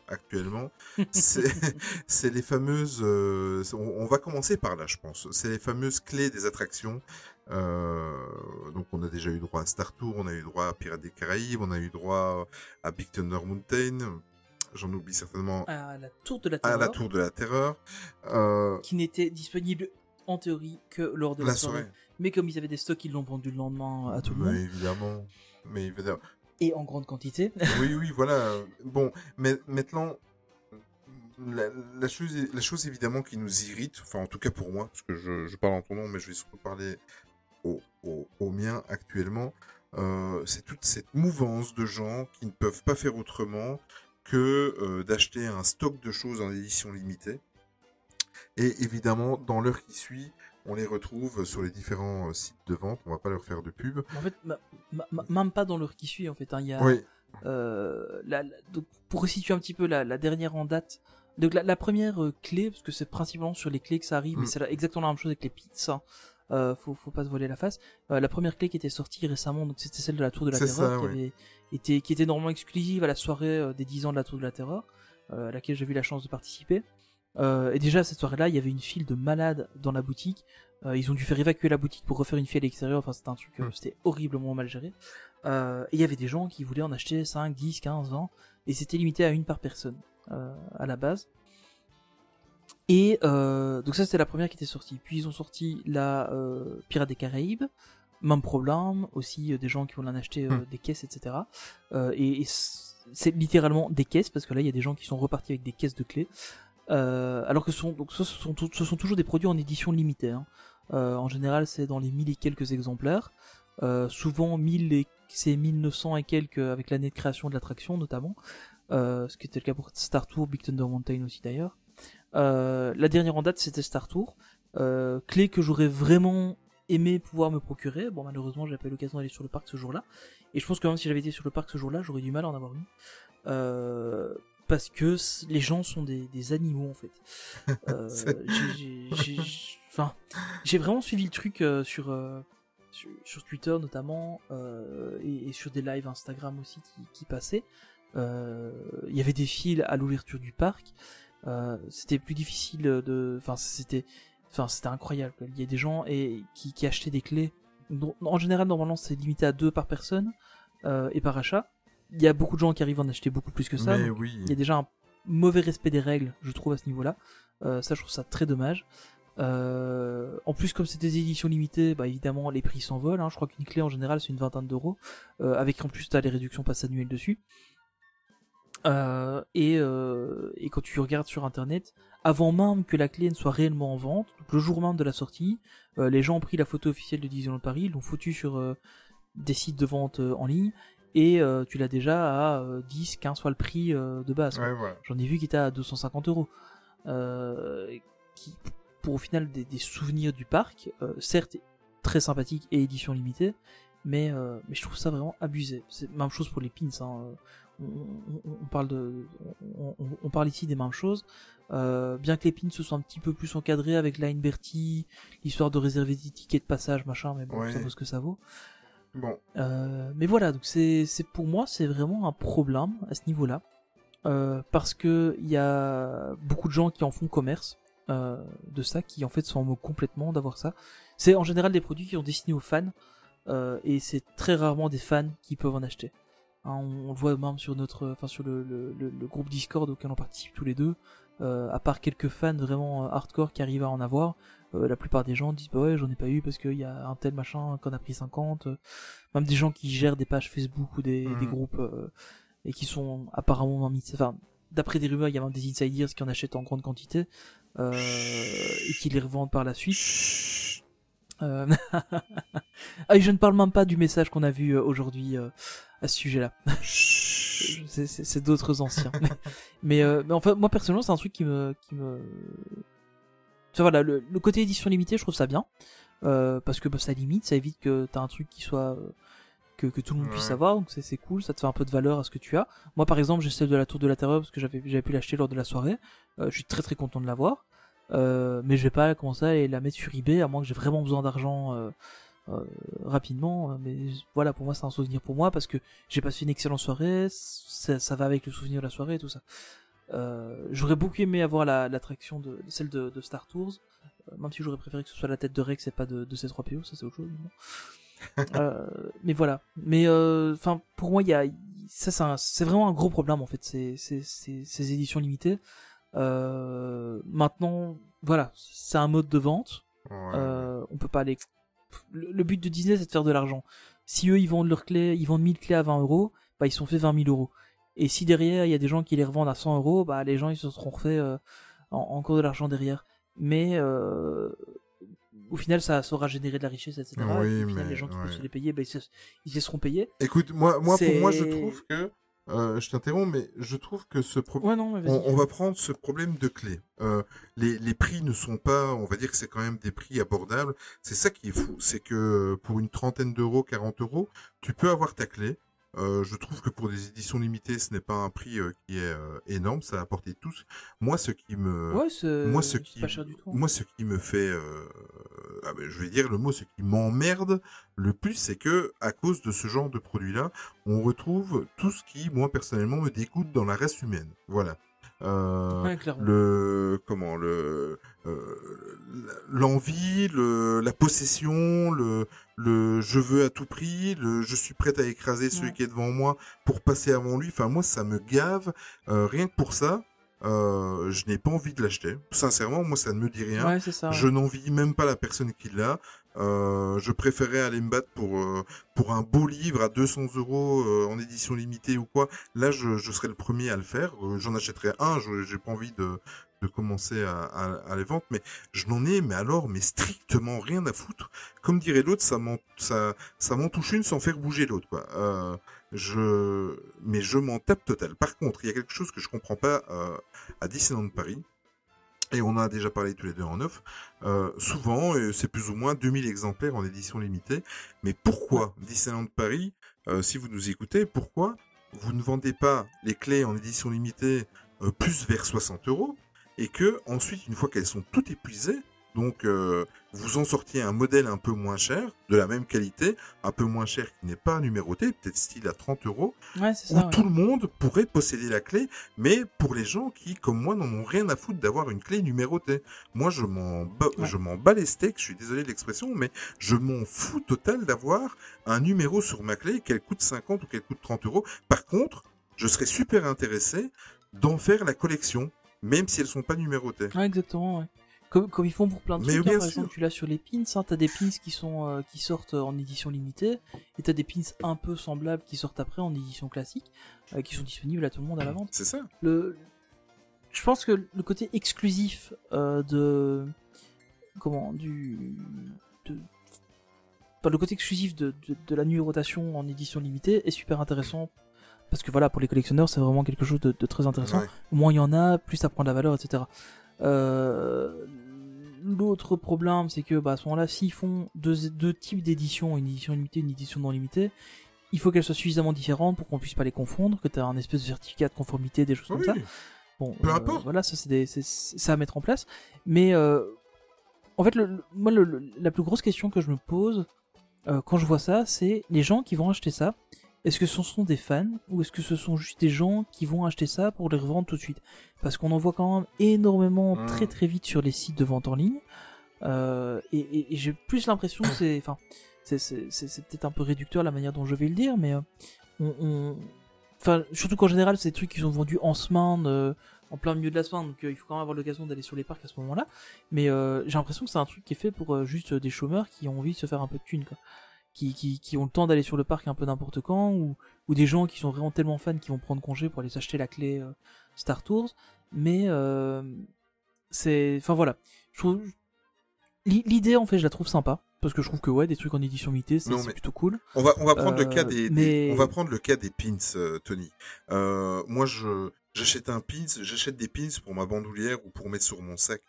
actuellement. C'est les fameuses. on, on va commencer par là, je pense. C'est les fameuses clés des attractions. Donc, on a déjà eu droit à Star Tour, on a eu droit à Pirates des Caraïbes, on a eu droit à Big Thunder Mountain. J'en oublie certainement À la tour de la à terreur, la Tour de la Terreur. Euh, qui n'était disponible en théorie que lors de la, la soirée. soirée. Mais comme ils avaient des stocks, ils l'ont vendu le lendemain à tout le Mais monde. évidemment. Mais évidemment. Et en grande quantité. oui, oui, voilà. Bon, mais maintenant, la, la chose, la chose évidemment qui nous irrite, enfin en tout cas pour moi, parce que je, je parle en ton nom, mais je vais surtout parler au, au, au mien actuellement, euh, c'est toute cette mouvance de gens qui ne peuvent pas faire autrement que euh, d'acheter un stock de choses en édition limitée. Et évidemment, dans l'heure qui suit, on les retrouve sur les différents euh, sites de vente. On va pas leur faire de pub. En fait, ma- ma- ma- même pas dans l'heure qui suit, en fait. hein. Y a, Oui, euh, la- la- donc, pour resituer un petit peu la, la dernière en date, donc la, première clé, parce que c'est principalement sur les clés que ça arrive, mais Mm. c'est exactement la même chose avec les pizzas. Euh, faut, faut pas se voiler la face. Euh, la première clé qui était sortie récemment, donc c'était celle de la Tour de la Terreur, ça, qui été, était normalement exclusive à la soirée euh, des 10 ans de la Tour de la Terreur, à laquelle j'ai eu la chance de participer. Et déjà cette soirée-là, il y avait une file de malades dans la boutique. Ils ont dû faire évacuer la boutique pour refaire une file à l'extérieur. Enfin, c'était un truc, euh, Mm. c'était horriblement mal géré. Et il y avait des gens qui voulaient en acheter 5, 10, 15, 20. Et c'était limité à une par personne, à la base. Et euh, donc ça, c'était la première qui était sortie. Puis ils ont sorti la euh, Pirates des Caraïbes. Même problème, aussi euh, des gens qui voulaient en acheter euh, Hmm. des caisses, etc. Et et c'est littéralement des caisses, parce que là, il y a des gens qui sont repartis avec des caisses de clés. Alors que ce sont, donc, ce, sont, tou- ce sont toujours des produits en édition limitée. hein. En général, c'est dans les 1000 et quelques exemplaires. Souvent, 1000 et, c'est 1900 et quelques avec l'année de création de l'attraction, notamment. Ce qui était le cas pour Star Tour, Big Thunder Mountain aussi d'ailleurs. Euh, la dernière en date, c'était Star Tour. Euh, clé que j'aurais vraiment aimé pouvoir me procurer. Bon, malheureusement, j'ai pas eu l'occasion d'aller sur le parc ce jour-là. Et je pense que même si j'avais été sur le parc ce jour-là, j'aurais du mal à en avoir une. Euh, parce que les gens sont des, des animaux en fait. Euh, j'ai- vraiment suivi le truc euh, sur, sur sur Twitter notamment euh, et, et sur des lives Instagram aussi qui, qui passaient. Euh, Il y avait des files à l'ouverture du parc. Euh, c'était plus difficile de, enfin c'était, enfin c'était incroyable. Il y a des gens et qui, qui achetaient des clés. en général, normalement, c'est limité à deux par personne euh, et par achat. Il y a beaucoup de gens qui arrivent à en acheter beaucoup plus que ça. mais donc oui. il y a déjà un mauvais respect des règles, je trouve, à ce niveau-là. Euh, ça, je trouve ça très dommage. Euh, en plus, comme c'est des éditions limitées, bah évidemment, les prix s'envolent. Hein. Je crois qu'une clé en général, c'est une vingtaine d'euros, euh, avec en plus t'as les réductions passe annuelles dessus. Euh, et, euh, et quand tu regardes sur internet, avant même que la clé ne soit réellement en vente, donc le jour même de la sortie, euh, les gens ont pris la photo officielle de Disneyland Paris, l'ont foutu sur euh, des sites de vente euh, en ligne, et euh, tu l'as déjà à euh, 10, 15 fois le prix euh, de base. Ouais, voilà. J'en ai vu qui était à 250 euros. Qui, pour au final des, des souvenirs du parc, euh, certes très sympathique et édition limitée, mais, euh, mais je trouve ça vraiment abusé. C'est même chose pour les pins. Hein. On, on- on parle de, on, parle ici des mêmes choses. Euh, bien que les pins se soient un petit peu plus encadrés avec Line Bertie, l'histoire de réserver des tickets de passage, machin, mais bon, Ouais. ça vaut ce que ça vaut. Bon, Euh, mais voilà, donc c'est c'est pour moi c'est vraiment un problème à ce niveau-là Euh, parce que il y a beaucoup de gens qui en font commerce de ça, qui en fait s'en moquent complètement d'avoir ça. C'est en général des produits qui sont destinés aux fans et c'est très rarement des fans qui peuvent en acheter. Hein, on, on le voit même sur notre, enfin sur le, le, le- le groupe Discord auquel on participe tous les deux. Euh, à part quelques fans vraiment euh, hardcore qui arrivent à en avoir, euh, la plupart des gens disent bah ouais j'en ai pas eu parce qu'il y a un tel machin qu'on a pris 50 euh, même des gens qui gèrent des pages Facebook ou des, Mhm. des groupes euh, et qui sont apparemment enfin d'après des rumeurs il y a même des insiders qui en achètent en grande quantité euh, et qui les revendent par la suite ah et je ne parle même pas du message qu'on a vu aujourd'hui euh, à ce sujet là Chut. c'est, d'autres anciens. mais, euh, mais enfin, moi personnellement, c'est un truc qui me, qui me. Enfin, voilà, le, le côté édition limitée, je trouve ça bien euh, parce que bah, ça limite, ça évite que t'as un truc qui soit euh, que, que tout le monde puisse avoir, donc c'est, cool, ça te fait un peu de valeur à ce que tu as. Moi, par exemple, j'ai celle de la Tour de la Terreur parce que j'avais, pu l'acheter lors de la soirée. Euh, je suis très très content de l'avoir, euh, mais je vais pas commencer à la mettre sur eBay à moins que j'ai vraiment besoin d'argent. euh, rapidement euh, mais voilà pour moi c'est un souvenir pour moi parce que j'ai passé une excellente soirée ça, ça va avec le souvenir de la soirée et tout ça euh, j'aurais beaucoup aimé avoir la- l'attraction de celle de, de Star Tours euh, même si j'aurais préféré que ce soit la tête de Rex et pas de, de C3PO ça c'est autre chose mais bon. Euh, mais voilà mais enfin pour moi il y a ça c'est vraiment un gros problème en fait ces, ces, ces, ces éditions limitées euh, maintenant voilà c'est un mode de vente Ouais. euh, on peut pas aller. Le, but de Disney, c'est de faire de l'argent. Si eux, ils vendent leurs clés, ils vendent 1000 clés à 20 euros, bah, ils sont fait 20 000 euros. Et si derrière, il y a des gens qui les revendent à 100 euros, bah, les gens, ils se seront refait euh, en, encore de l'argent derrière. Mais euh, au final, ça saura générer de la richesse, etc. Oui, et au final, mais- les gens qui ouais. peuvent se les payer, bah, ils, se, ils seront payés. Écoute, moi, moi pour moi, je trouve que. Euh, je t'interromps, mais je trouve que ce problème. Ouais. On, on va prendre ce problème de clé. Euh, les, les prix ne sont pas, on va dire que c'est quand même des prix abordables. C'est ça qui est fou, c'est que pour une trentaine d'euros, 40 euros, tu peux avoir ta clé. Euh, je trouve que pour des éditions limitées, ce n'est pas un prix euh, qui est euh, énorme, ça a apporté tous. Moi, ce qui me, Ouais, moi, ce qui, pas cher du tout. hein. moi, ce qui me fait, ah ben, je vais dire le mot, ce qui m'emmerde le plus, c'est que à cause de ce genre de produit-là, on retrouve tout ce qui, moi personnellement, me dégoûte dans la race humaine. Voilà. Euh, Ouais, le comment le euh, l'envie le la possession le le je veux à tout prix le je suis prêt à écraser celui Ouais. qui est devant moi pour passer avant lui. Enfin moi ça me gave Euh, rien que pour ça euh, je n'ai pas envie de l'acheter sincèrement moi ça ne me dit rien Ouais, ça. je n'envie même pas la personne qui l'a. Euh, je préférais aller me battre pour euh, pour un beau livre à 200 euros euh, en édition limitée ou quoi. Là, je, je serais le premier à le faire. Euh, J'en achèterais un. Je j'ai pas envie de de commencer à, à, à les vendre, mais je n'en ai, mais alors, mais strictement rien à foutre. Comme dirait l'autre, ça m'en ça ça m'en touche une sans faire bouger l'autre, quoi. Je mais je m'en tape total. Par contre, il y a quelque chose que je comprends pas euh, à Disneyland Paris. Et on en a déjà parlé tous les deux en off. Euh, souvent, c'est plus ou moins 2000 exemplaires en édition limitée. Mais pourquoi Disneyland Paris, euh, si vous nous écoutez, pourquoi vous ne vendez pas les clés en édition limitée euh, plus vers 60 euros et que ensuite, une fois qu'elles sont toutes épuisées, donc euh, vous en sortiez un modèle un peu moins cher, de la même qualité, un peu moins cher qui n'est pas numéroté, peut-être style à 30 euros, Ouais, où ça. ouais. tout le monde pourrait posséder la clé, mais pour les gens qui, comme moi, n'en ont rien à foutre d'avoir une clé numérotée. Moi, je m'en ba- Ouais. je m'en bats les steaks, je suis désolé de l'expression, mais je m'en fous total d'avoir un numéro sur ma clé, qu'elle coûte 50 ou qu'elle coûte 30 euros. Par contre, je serais super intéressé d'en faire la collection, même si elles sont pas numérotées. Ouais, exactement, ouais. Comme, comme ils font pour plein de Mais trucs. hein, par sûr. exemple, tu l'as sur les pins. Hein, t'as des pins qui sont euh, qui sortent en édition limitée, et t'as des pins un peu semblables qui sortent après en édition classique, euh, qui sont disponibles à tout le monde à la vente. C'est ça. Le, je pense que le côté exclusif euh, de comment du de, enfin, le côté exclusif de, de, de la numérotation en édition limitée est super intéressant parce que voilà pour les collectionneurs c'est vraiment quelque chose de, de très intéressant Ouais. moins il y en a, plus ça prend de la valeur, etc. Euh, L'autre problème, c'est que bah, à ce moment-là, s'ils font deux, deux types d'éditions, une édition limitée, une édition non limitée, il faut qu'elles soient suffisamment différentes pour qu'on puisse pas les confondre, que tu as un espèce de certificat de conformité, des choses Oui. comme ça. Bon, Peu euh, importe. Voilà, ça c'est ça à mettre en place. Mais euh, en fait, le, le- moi, le- la plus grosse question que je me pose euh, quand je vois ça, c'est les gens qui vont acheter ça. Est-ce que ce sont des fans ou est-ce que ce sont juste des gens qui vont acheter ça pour les revendre tout de suite? Parce qu'on en voit quand même énormément Mm. très très vite sur les sites de vente en ligne. Euh, et et- et j'ai plus l'impression que c'est, enfin, c'est peut-être un peu réducteur la manière dont je vais le dire, mais euh, on, on- enfin, surtout qu'en général, c'est des trucs qui sont vendus en semaine, euh, en plein milieu de la semaine, donc il faut quand même avoir l'occasion d'aller sur les parcs à ce moment-là. Mais j'ai l'impression que c'est un truc qui est fait pour juste des chômeurs qui ont envie de se faire un peu de thunes, quoi. Qui, qui, qui ont le temps d'aller sur le parc un peu n'importe quand, ou, ou des gens qui sont vraiment tellement fans qui vont prendre congé pour aller s'acheter la clé euh, Star Tours. Mais euh, c'est, enfin voilà, je trouve l'i- l'idée en fait je la trouve sympa parce que je trouve que ouais des trucs en édition limitée c'est mais- plutôt cool. On va, on va prendre le Euh, cas des, on va prendre le cas des pins, Tony. Moi, je, j'achète un pins, j'achète des pins pour ma bandoulière ou pour mettre sur mon sac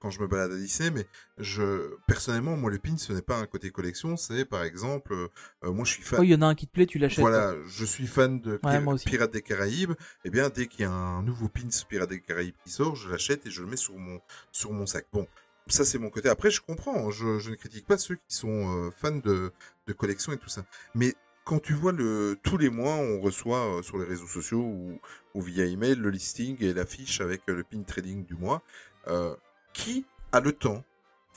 quand je me balade à Disney, mais je, personnellement, moi, le pin, ce n'est pas un côté collection, c'est, par exemple, euh, moi, je suis fan. Ouais, il y en a un qui te plaît, tu l'achètes. quoi. Voilà, je suis fan de Pir-. Pirates des Caraïbes. Eh bien, dès qu'il y a un nouveau pins Pirates des Caraïbes qui sort, je l'achète et je le mets sur mon sur mon sac. Bon, ça c'est mon côté. Après, je comprends. hein, Je, je ne critique pas ceux qui sont euh, fans de de collection et tout ça. Mais quand tu vois le tous les mois, on reçoit euh, sur les réseaux sociaux ou, ou via email le listing et l'affiche avec le pin trading du mois. Euh, qui a le temps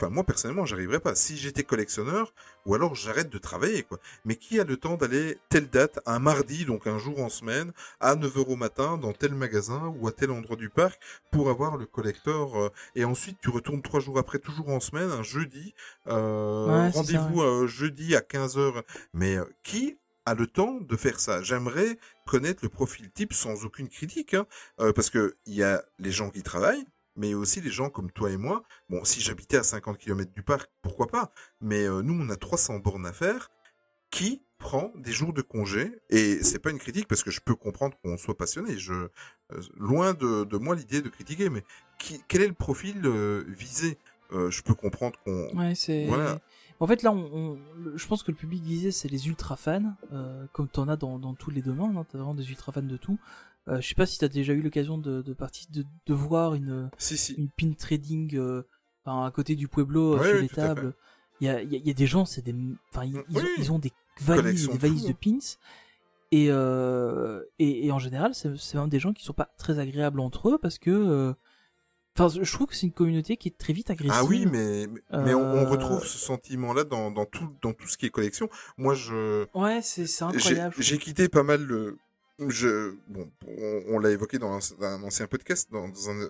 Enfin, moi personnellement, j'arriverais pas. Si j'étais collectionneur, ou alors j'arrête de travailler, quoi. Mais qui a le temps d'aller telle date, un mardi, donc un jour en semaine, à 9h au matin, dans tel magasin ou à tel endroit du parc, pour avoir le collector, euh, et ensuite tu retournes trois jours après, toujours en semaine, un jeudi, euh, Ouais, rendez-vous euh, jeudi à 15h. Mais euh, qui a le temps de faire ça? J'aimerais connaître le profil type sans aucune critique, hein, parce que il y a les gens qui travaillent, mais aussi les gens comme toi et moi. Bon, si j'habitais à 50 km du parc, pourquoi pas? Mais euh, nous, on a 300 bornes à faire. Qui prend des jours de congé? Et c'est pas une critique parce que je peux comprendre qu'on soit passionné. Je euh, loin de, de moi l'idée de critiquer, mais qui, quel est le profil euh, visé? Je peux comprendre qu'on Ouais, c'est. Voilà. En fait, là, on, on- le- je pense que le public visé, c'est les ultra fans, euh, comme t'en as dans, dans tous les domaines. Hein, t'as vraiment des ultra fans de tout. Euh, je sais pas si t'as déjà eu l'occasion de, de, partir, de, de voir une, Si si. une pin trading euh, à côté du Pueblo euh, Ouais, sur les tables. Il y a, il y a- il y a des gens, c'est des, enfin, ils, Oui. ont, ils ont des valises, des de pins. Et, euh, et, et en général, c'est même des gens qui sont pas très agréables entre eux parce que, euh, enfin, je trouve que c'est une communauté qui est très vite agressive. Ah oui, mais mais, mais on, on retrouve ce sentiment-là dans, dans tout dans tout ce qui est collection. Moi, je Ouais, c'est incroyable. j'ai quitté pas mal le. Je bon, on, l'a évoqué dans un, ancien podcast, dans, un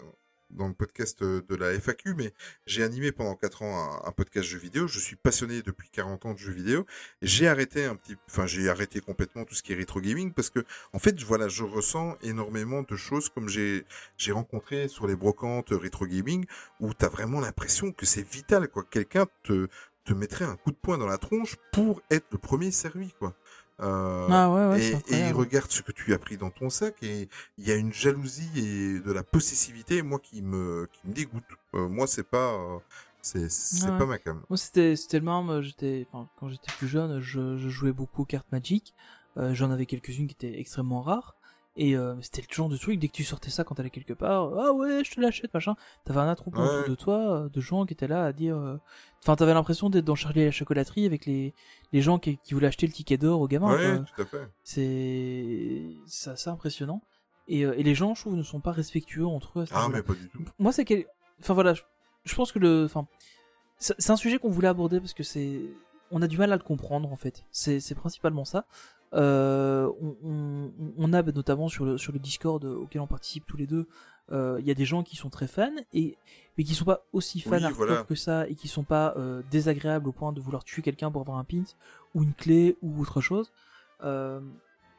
le podcast de la FAQ, mais j'ai animé pendant 4 ans un, un podcast jeux vidéo. Je suis passionné depuis 40 ans de jeux vidéo. J'ai arrêté un petit, enfin j'ai arrêté complètement tout ce qui est rétro gaming parce que en fait, voilà, je ressens énormément de choses comme j'ai j'ai rencontré sur les brocantes rétro gaming où t'as vraiment l'impression que c'est vital quoi. Quelqu'un te te mettrait un coup de poing dans la tronche pour être le premier servi quoi. Euh, Ah ouais, ouais, c'est et, et il regarde ce que tu as pris dans ton sac et il y a une jalousie et de la possessivité moi qui me qui me dégoûte. Euh, moi c'est pas euh, c'est c'est Ouais. pas ma cam. Moi, c'était c'était le euh, J'étais, enfin, quand j'étais plus jeune, je, je jouais beaucoup aux cartes Magic. Euh, J'en avais quelques-unes qui étaient extrêmement rares. Et euh, c'était le genre de truc, dès que tu sortais ça quand t'allais quelque part, ah ouais, je te l'achète, machin. T'avais un attroupement Ouais. autour de toi, euh, de gens qui étaient là à dire. euh, Enfin, t'avais l'impression d'être dans Charlie et la chocolaterie avec les, les gens qui, qui voulaient acheter le ticket d'or aux gamins. ouais, quoi. tout à fait. C'est assez impressionnant. Et, et les gens, je trouve, ne sont pas respectueux entre eux. Ah mais pas du tout. moi c'est quel... enfin voilà je, je pense que le enfin c'est c'est un sujet qu'on voulait aborder parce que c'est on a du mal à le comprendre en fait c'est c'est principalement ça Euh, on, on, on a notamment sur le, sur le Discord auquel on participe tous les deux, euh, il y a des gens qui sont très fans et mais qui sont pas aussi fans Oui, voilà. que ça et qui sont pas euh, désagréables au point de vouloir tuer quelqu'un pour avoir un pin ou une clé ou autre chose. Euh,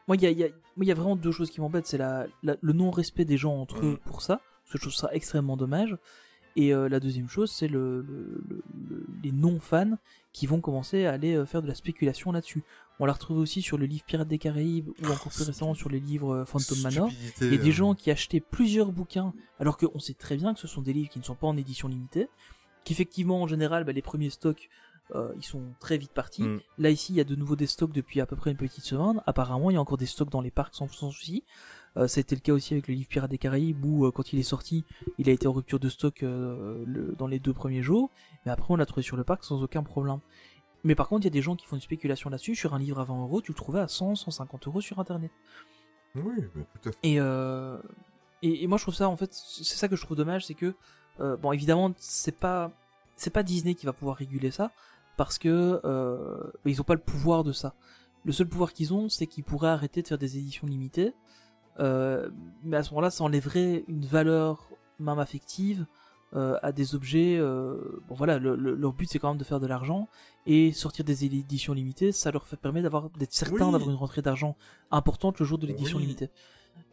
moi, il y a, il y, a, moi, il y a vraiment deux choses qui m'embêtent, c'est la, la- le non-respect des gens entre eux Mhm. pour ça, parce que je trouve ça extrêmement dommage. Et euh, la deuxième chose, c'est le, le- le- le- les non-fans qui vont commencer à aller euh, faire de la spéculation là-dessus. On l'a retrouvé aussi sur le livre Pirates des Caraïbes ou encore plus récemment sur les livres euh, Phantom Manor. Il y a des euh, gens qui achetaient plusieurs bouquins, alors qu'on sait très bien que ce sont des livres qui ne sont pas en édition limitée, qu'effectivement, en général, bah, les premiers stocks, euh, ils sont très vite partis. Mm. Là, ici, il y a de nouveau des stocks depuis à peu près une petite semaine. Apparemment, il y a encore des stocks dans les parcs sans, sans souci. Euh, ça a été le cas aussi avec le livre Pirates des Caraïbes, où euh, quand il est sorti, il a été en rupture de stock euh, le- dans les deux premiers jours, mais après, on l'a trouvé sur le parc sans aucun problème. Mais par contre, il y a des gens qui font une spéculation là-dessus. Sur un livre à 20 euros, tu le trouvais à 100, 150 euros sur internet. Oui, mais tout à fait. Et, euh, et, et moi je trouve ça en fait c'est ça que je trouve dommage c'est que euh, bon évidemment c'est pas c'est pas Disney qui va pouvoir réguler ça parce que euh, ils ont pas le pouvoir de ça. Le seul pouvoir qu'ils ont c'est qu'ils pourraient arrêter de faire des éditions limitées. Euh, mais à ce moment-là ça enlèverait une valeur même affective euh, à des objets. euh, bon voilà le- le- leur but c'est quand même de faire de l'argent et sortir des éditions limitées ça leur fait permet d'avoir d'être certain Oui. d'avoir une rentrée d'argent importante le jour de l'édition Oui. limitée.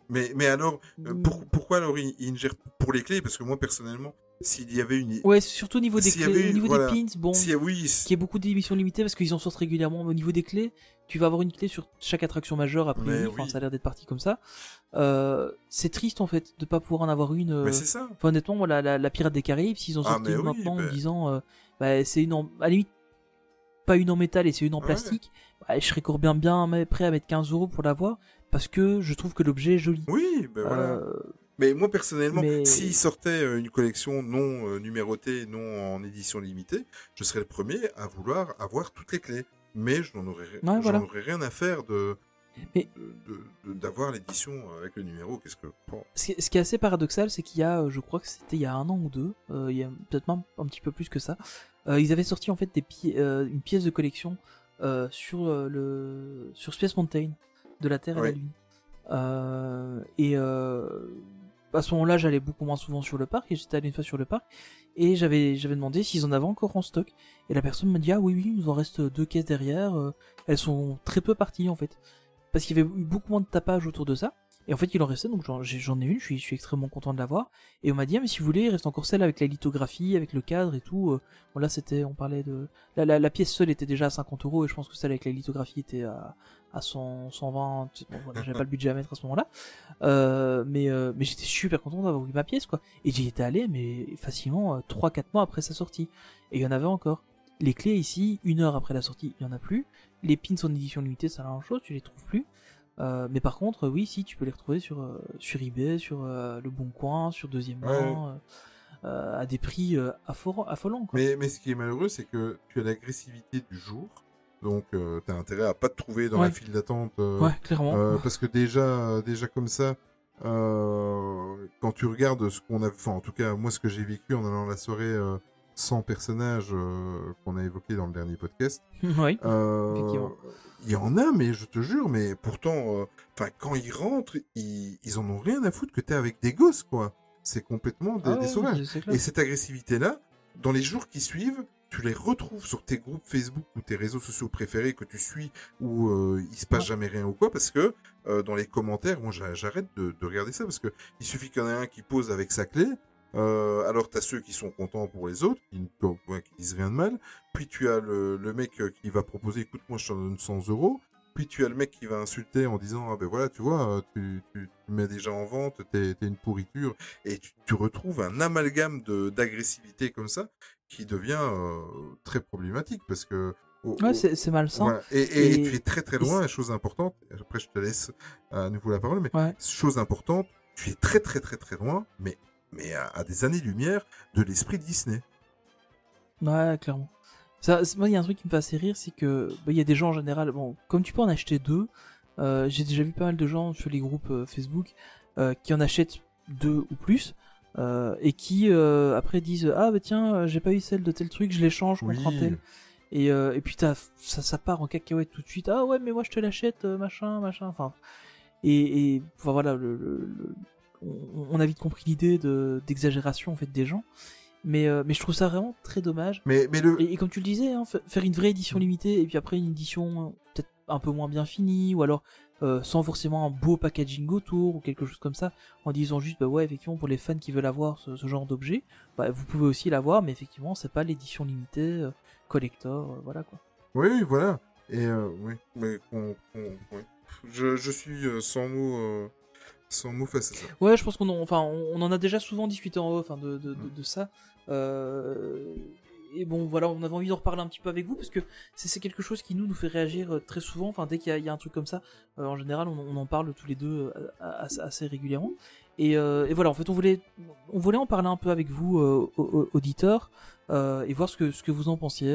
Mais, mais alors, euh, Mm. pour- pourquoi alors il, il ne gère pour les clés? Parce que moi, personnellement, s'il y avait une. Ouais, surtout au niveau des clés, au niveau voilà. des pins, bon, Si, oui, qui est beaucoup d'émissions limitées parce qu'ils en sortent régulièrement. Mais au niveau des clés, tu vas avoir une clé sur chaque attraction majeure a priori. Mais Enfin, oui. ça a l'air d'être parti comme ça. Euh, c'est triste en fait de pas pouvoir en avoir une. euh, mais c'est ça. Enfin, honnêtement, moi, la, la, la Pirate des Caraïbes, s'ils ont sorti une oui, maintenant en ben. disant, euh, bah, c'est une en, à la limite, pas une en métal et c'est une en Ouais. plastique, bah, je serais bien, bien prêt à mettre 15 euros pour l'avoir parce que je trouve que l'objet est joli. Oui, ben voilà. Mais moi, personnellement, mais- s'il sortait une collection non numérotée, non en édition limitée, je serais le premier à vouloir avoir toutes les clés. Mais je n'en aurais, j'en voilà. aurais rien à faire de d'avoir l'édition avec le numéro. Qu'est-ce que. Ce qui, ce qui est assez paradoxal, c'est qu'il y a, euh, je crois que c'était il y a un an ou deux, euh, il y a peut-être même un petit peu plus que ça, euh, ils avaient sorti en fait des pi- euh, une pièce de collection sur le sur Space Mountain, de la Terre à Ouais. la Lune. Et à ce moment-là, j'allais beaucoup moins souvent sur le parc et j'étais allé une fois sur le parc et j'avais demandé s'ils en avaient encore en stock et la personne m'a dit ah oui oui, il nous en reste deux caisses derrière, euh, elles sont très peu parties en fait parce qu'il y avait eu beaucoup moins de tapage autour de ça. Et en fait, il en restait, donc j'en ai une, je suis, extrêmement content de l'avoir. Et on m'a dit, ah, mais si vous voulez, il reste encore celle avec la lithographie, avec le cadre et tout. Euh, Bon, là, c'était, on parlait de. La pièce seule était déjà à 50 euros, et je pense que celle avec la lithographie était à, à 100, 120. Bon, voilà, j'avais pas le budget à mettre à ce moment-là. Euh, mais euh, mais j'étais super content d'avoir eu ma pièce, quoi. Et j'y étais allé, mais facilement 3-4 mois après sa sortie. Et il y en avait encore. Les clés ici, une heure après la sortie, il y en a plus. Les pins en édition limitée, c'est la même chose, tu les trouves plus. Euh, mais par contre, oui, si, tu peux les retrouver sur, euh, sur eBay, sur euh, Le Bon Coin, sur Deuxième Main, Ouais. euh, euh, à des prix euh, affolants. Quoi. Mais, mais ce qui est malheureux, c'est que tu as l'agressivité du jour. Donc, tu as intérêt à pas te trouver dans Ouais. la file d'attente. euh, ouais, clairement. Euh, parce que déjà, déjà comme ça, euh, quand tu regardes ce qu'on a, enfin en tout cas moi ce que j'ai vécu en allant à la soirée euh, sans personnages euh, qu'on a évoqué dans le dernier podcast, oui. euh, il y en a, mais je te jure, mais pourtant, euh, enfin quand ils rentrent, ils, ils en ont rien à foutre que t'es avec des gosses quoi. C'est complètement des, Ah des sauvages. Et cette agressivité-là, dans les jours qui suivent, tu les retrouves sur tes groupes Facebook ou tes réseaux sociaux préférés que tu suis où euh, il se passe jamais rien ou quoi, parce que euh, dans les commentaires, moi j'a- j'arrête de, de regarder ça parce que il suffit qu'il y en ait un qui pose avec sa clé. Euh, alors t'as ceux qui sont contents pour les autres, qui, disent rien de mal. Puis tu as le, le mec euh, qui va proposer, écoute moi je t'en donne 100 euros. Puis tu as le mec qui va insulter en disant ah ben voilà tu vois tu, tu, tu mets déjà en vente t'es une pourriture et tu, tu retrouves un amalgame de d'agressivité comme ça qui devient euh, très problématique parce que Ouais, c'est malsain. voilà. et, et, Et- tu es très très loin chose importante après je te laisse à nouveau la parole mais Ouais. chose importante tu es très très très très loin mais mais à, à des années lumière de l'esprit Disney Ouais, clairement. Ça, moi, il y a un truc qui me fait assez rire, c'est que bah, il y a des gens en général, bon, comme tu peux en acheter deux, euh, j'ai déjà vu pas mal de gens sur les groupes euh, Facebook euh, qui en achètent deux ou plus. Euh, et qui euh, après disent ah bah tiens euh, j'ai pas eu celle de tel truc je l'échange Oui. contre un tel Et, et puis t'as, ça, ça part en cacahuète tout de suite. Ah ouais, mais moi je te l'achète, machin, machin. Enfin, et, et enfin, voilà, le, le- le- on, a vite compris l'idée de, d'exagération en fait des gens. Mais, euh, mais je trouve ça vraiment très dommage. Mais, mais le, Et, et comme tu le disais, hein, fa- faire une vraie édition limitée et puis après une édition peut-être un peu moins bien finie ou alors euh, sans forcément un beau packaging autour ou quelque chose comme ça, en disant juste bah ouais effectivement pour les fans qui veulent avoir ce, ce genre d'objet, bah, vous pouvez aussi l'avoir, mais effectivement c'est pas l'édition limitée euh, collector, euh, voilà quoi. Oui, oui, voilà. Et euh, oui, mais on- on- oui. Je, je suis sans mots, sans mots face à ça. Ouais, je pense qu'on en, enfin, on on en a déjà souvent discuté en off hein, de, de, de, Mm. de ça. Et bon, voilà, on avait envie d'en reparler un petit peu avec vous parce que c'est quelque chose qui nous nous fait réagir euh, très souvent. Enfin, dès qu'il y, a- il y a un truc comme ça, euh, en général, on, on en parle tous les deux euh, assez, assez régulièrement. Et, euh, et voilà, en fait, on voulait, on voulait en parler un peu avec vous, euh, au- au- auditeurs, et voir ce que ce que vous en pensiez.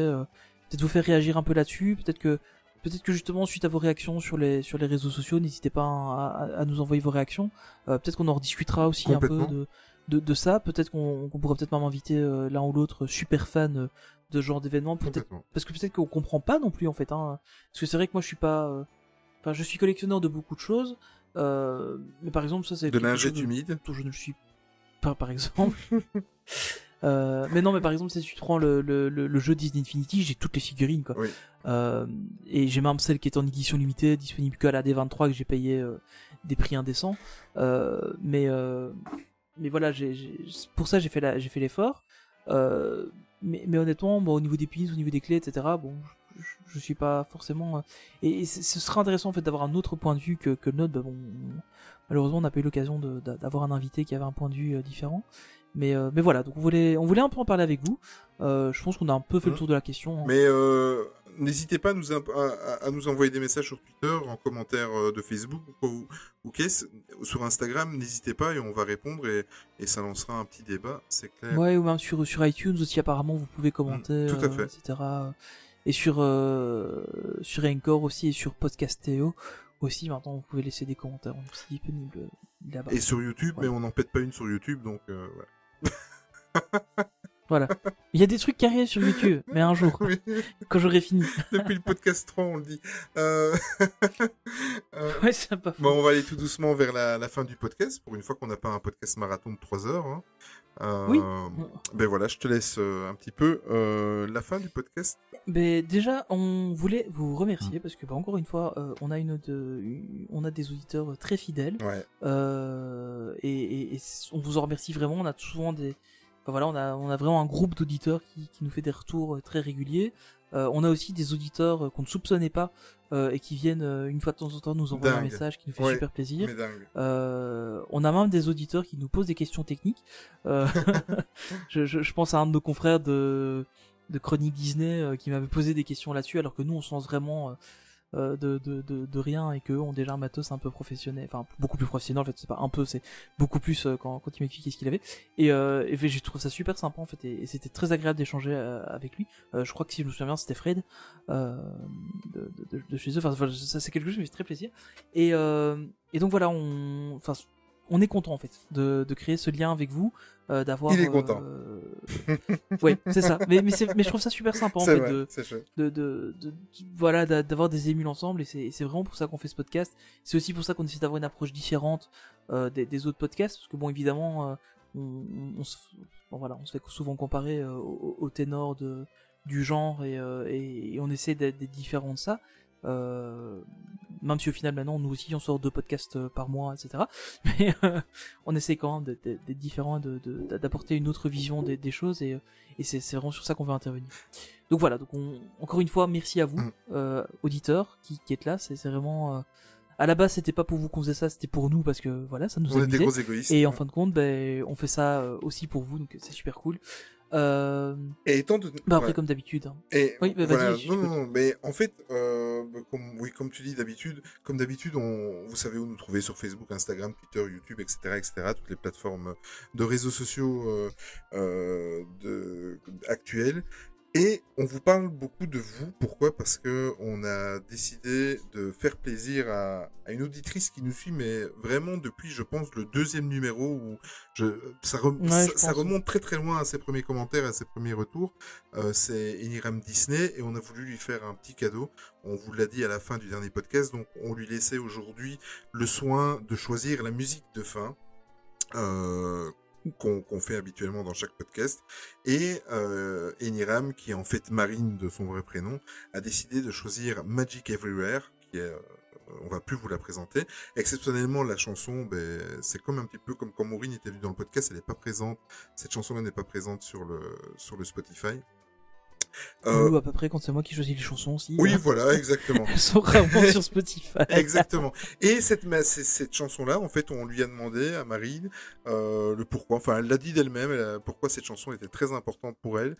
peut-être vous faire réagir un peu là-dessus. Peut-être que Peut-être que justement suite à vos réactions sur les sur les réseaux sociaux, n'hésitez pas à, à- à nous envoyer vos réactions. Peut-être qu'on en rediscutera aussi un peu de, de, de ça. Peut-être qu'on qu'on pourra peut-être même inviter euh, l'un ou l'autre super fan euh, de ce genre d'événement. Parce que peut-être qu'on comprend pas non plus en fait. Hein. Parce que c'est vrai que moi je suis pas. euh, Enfin, je suis collectionneur de beaucoup de choses. euh, mais par exemple, ça c'est De lingette humide. dont je ne le suis pas, par exemple. Euh, mais non, mais par exemple, si tu prends le, le, le, le jeu Disney Infinity, j'ai toutes les figurines, quoi. Oui. Euh, et j'ai même celle qui est en édition limitée, disponible que à la D23 que j'ai payé des prix indécents. Euh, mais voilà, j'ai, j'ai- pour ça j'ai fait la, j'ai fait l'effort. Euh, mais, mais honnêtement, bon, au niveau des pins, au niveau des clés, etc. Bon, je, je- je suis pas forcément. euh, et et ce serait intéressant en fait d'avoir un autre point de vue que, que le nôtre. Bah, bon, malheureusement, on n'a pas eu l'occasion d'avoir un invité qui avait un point de vue euh, différent. Mais, euh, mais voilà, donc on voulait, on voulait un peu en parler avec vous. Euh, je pense qu'on a un peu fait le Mhm. tour de la question. hein. Mais euh, n'hésitez pas à nous, imp- à, à- à nous envoyer des messages sur Twitter, en commentaire euh, de Facebook ou, quoi, ou, ou qu'est-ce, sur Instagram. N'hésitez pas et on va répondre et, et ça lancera un petit débat, c'est clair. Ouais, ou même sur, sur iTunes aussi, apparemment, vous pouvez commenter, Mm, tout à euh, fait. etc. Et sur, euh, sur Encore aussi, et sur Podcastéo aussi, maintenant, vous pouvez laisser des commentaires. On est aussi disponible euh, là-bas. Et sur YouTube, Ouais. mais on n'en pète pas une sur YouTube, donc euh, voilà. Voilà. Il y a des trucs qui arrivent sur YouTube, mais un jour, Oui, quand j'aurai fini. depuis le podcast 3, on le dit. Euh... euh, Ouais, c'est pas. Bon, on va aller tout doucement vers la, la fin du podcast, pour une fois qu'on n'a pas un podcast marathon de 3 heures. hein. Euh, Oui. Ben voilà, je te laisse un petit peu la fin du podcast. Mais déjà, on voulait vous remercier parce que, bah, encore une fois, on a une, on a des auditeurs très fidèles. Ouais. Et, et- on vous en remercie vraiment. On a souvent des, enfin voilà, on a, on a vraiment un groupe d'auditeurs qui, qui nous fait des retours euh, très réguliers. Euh, on a aussi des auditeurs euh, qu'on ne soupçonnait pas euh, et qui viennent euh, une fois de temps en temps nous envoyer un Dingue. message qui nous fait Ouais. super plaisir. Euh, on a même des auditeurs qui nous posent des questions techniques. Euh, je, je- je pense à un de nos confrères de, de Chronique Disney qui m'avait posé des questions là-dessus, alors que nous on se lance vraiment de, de, de, de rien et qu'eux ont déjà un matos un peu professionnel, enfin beaucoup plus professionnel en fait, c'est pas un peu, c'est beaucoup plus euh, quand, quand il m'expliquait ce qu'il avait. Et, euh, et j'ai trouvé ça super sympa en fait, et, c'était très agréable d'échanger euh, avec lui. Euh, je crois que si je me souviens c'était Fred euh, de, de, chez eux. Enfin, ça c'est quelque chose qui me fait très plaisir. Et, euh, et donc voilà, on, enfin, on est content en fait de, de créer ce lien avec vous, euh, d'avoir. Il est content. euh, ouais, c'est ça. Mais mais, c'est- mais je trouve ça super sympa en fait vrai, de, voilà d'a- d'avoir des émules ensemble et c'est vraiment pour ça qu'on fait ce podcast. C'est aussi pour ça qu'on essaie d'avoir une approche différente euh, des, des autres podcasts parce que bon évidemment on, on- on se bon, voilà on se fait souvent comparer au, au ténor de du genre et, et, et on essaie d'être d'être différent de ça. Euh, même si au final maintenant nous aussi on sort deux podcasts euh, par mois etc mais euh, on essaie quand même d'être- différent d'apporter une autre vision des, des choses et, euh, et c'est vraiment sur ça qu'on veut intervenir. Donc voilà donc on, encore une fois merci à vous Mm. euh, auditeurs qui, qui êtes là. C'est vraiment euh, à la base c'était pas pour vous qu'on faisait ça c'était pour nous parce que voilà ça nous On est des amusait. gros égoïstes. et en fin de compte ben on fait ça aussi pour vous donc c'est super cool euh, Et étant donné... bah après ouais. comme d'habitude hein. Et Oui, bah, vas-y, voilà. non, non, non, mais en fait, euh, comme, oui, comme tu dis d'habitude, comme d'habitude, on, vous savez où nous trouver sur Facebook, Instagram, Twitter, YouTube, etc., etc., toutes les plateformes de réseaux sociaux euh, euh, de, actuelles. Et on vous parle beaucoup de vous. Pourquoi? Parce que on a décidé de faire plaisir à, à, une auditrice qui nous suit, mais vraiment depuis, je pense, le deuxième numéro où je, ça, re, Ouais, ça, je ça remonte très très loin à ses premiers commentaires, à ses premiers retours. Euh, c'est Eniram Disney et on a voulu lui faire un petit cadeau. On vous l'a dit à la fin du dernier podcast, donc on lui laissait aujourd'hui le soin de choisir la musique de fin. Euh, qu'on fait habituellement dans chaque podcast. Et euh, Eniram, qui est en fait Marine de son vrai prénom, a décidé de choisir Magic Everywhere, qui est, euh, on va plus vous la présenter. Exceptionnellement, la chanson, ben, c'est comme un petit peu comme quand Maureen était venue dans le podcast, elle n'est pas présente. Cette chanson-là n'est pas présente sur le sur le Spotify. Euh, Ou à peu près quand c'est moi qui choisis les chansons aussi. oui, hein. voilà, exactement. Elles sont rarement sur Spotify. Exactement. Et cette, chanson-là, en fait, on lui a demandé à Marine euh, le pourquoi. Enfin, elle l'a dit d'elle-même, pourquoi cette chanson était très importante pour elle.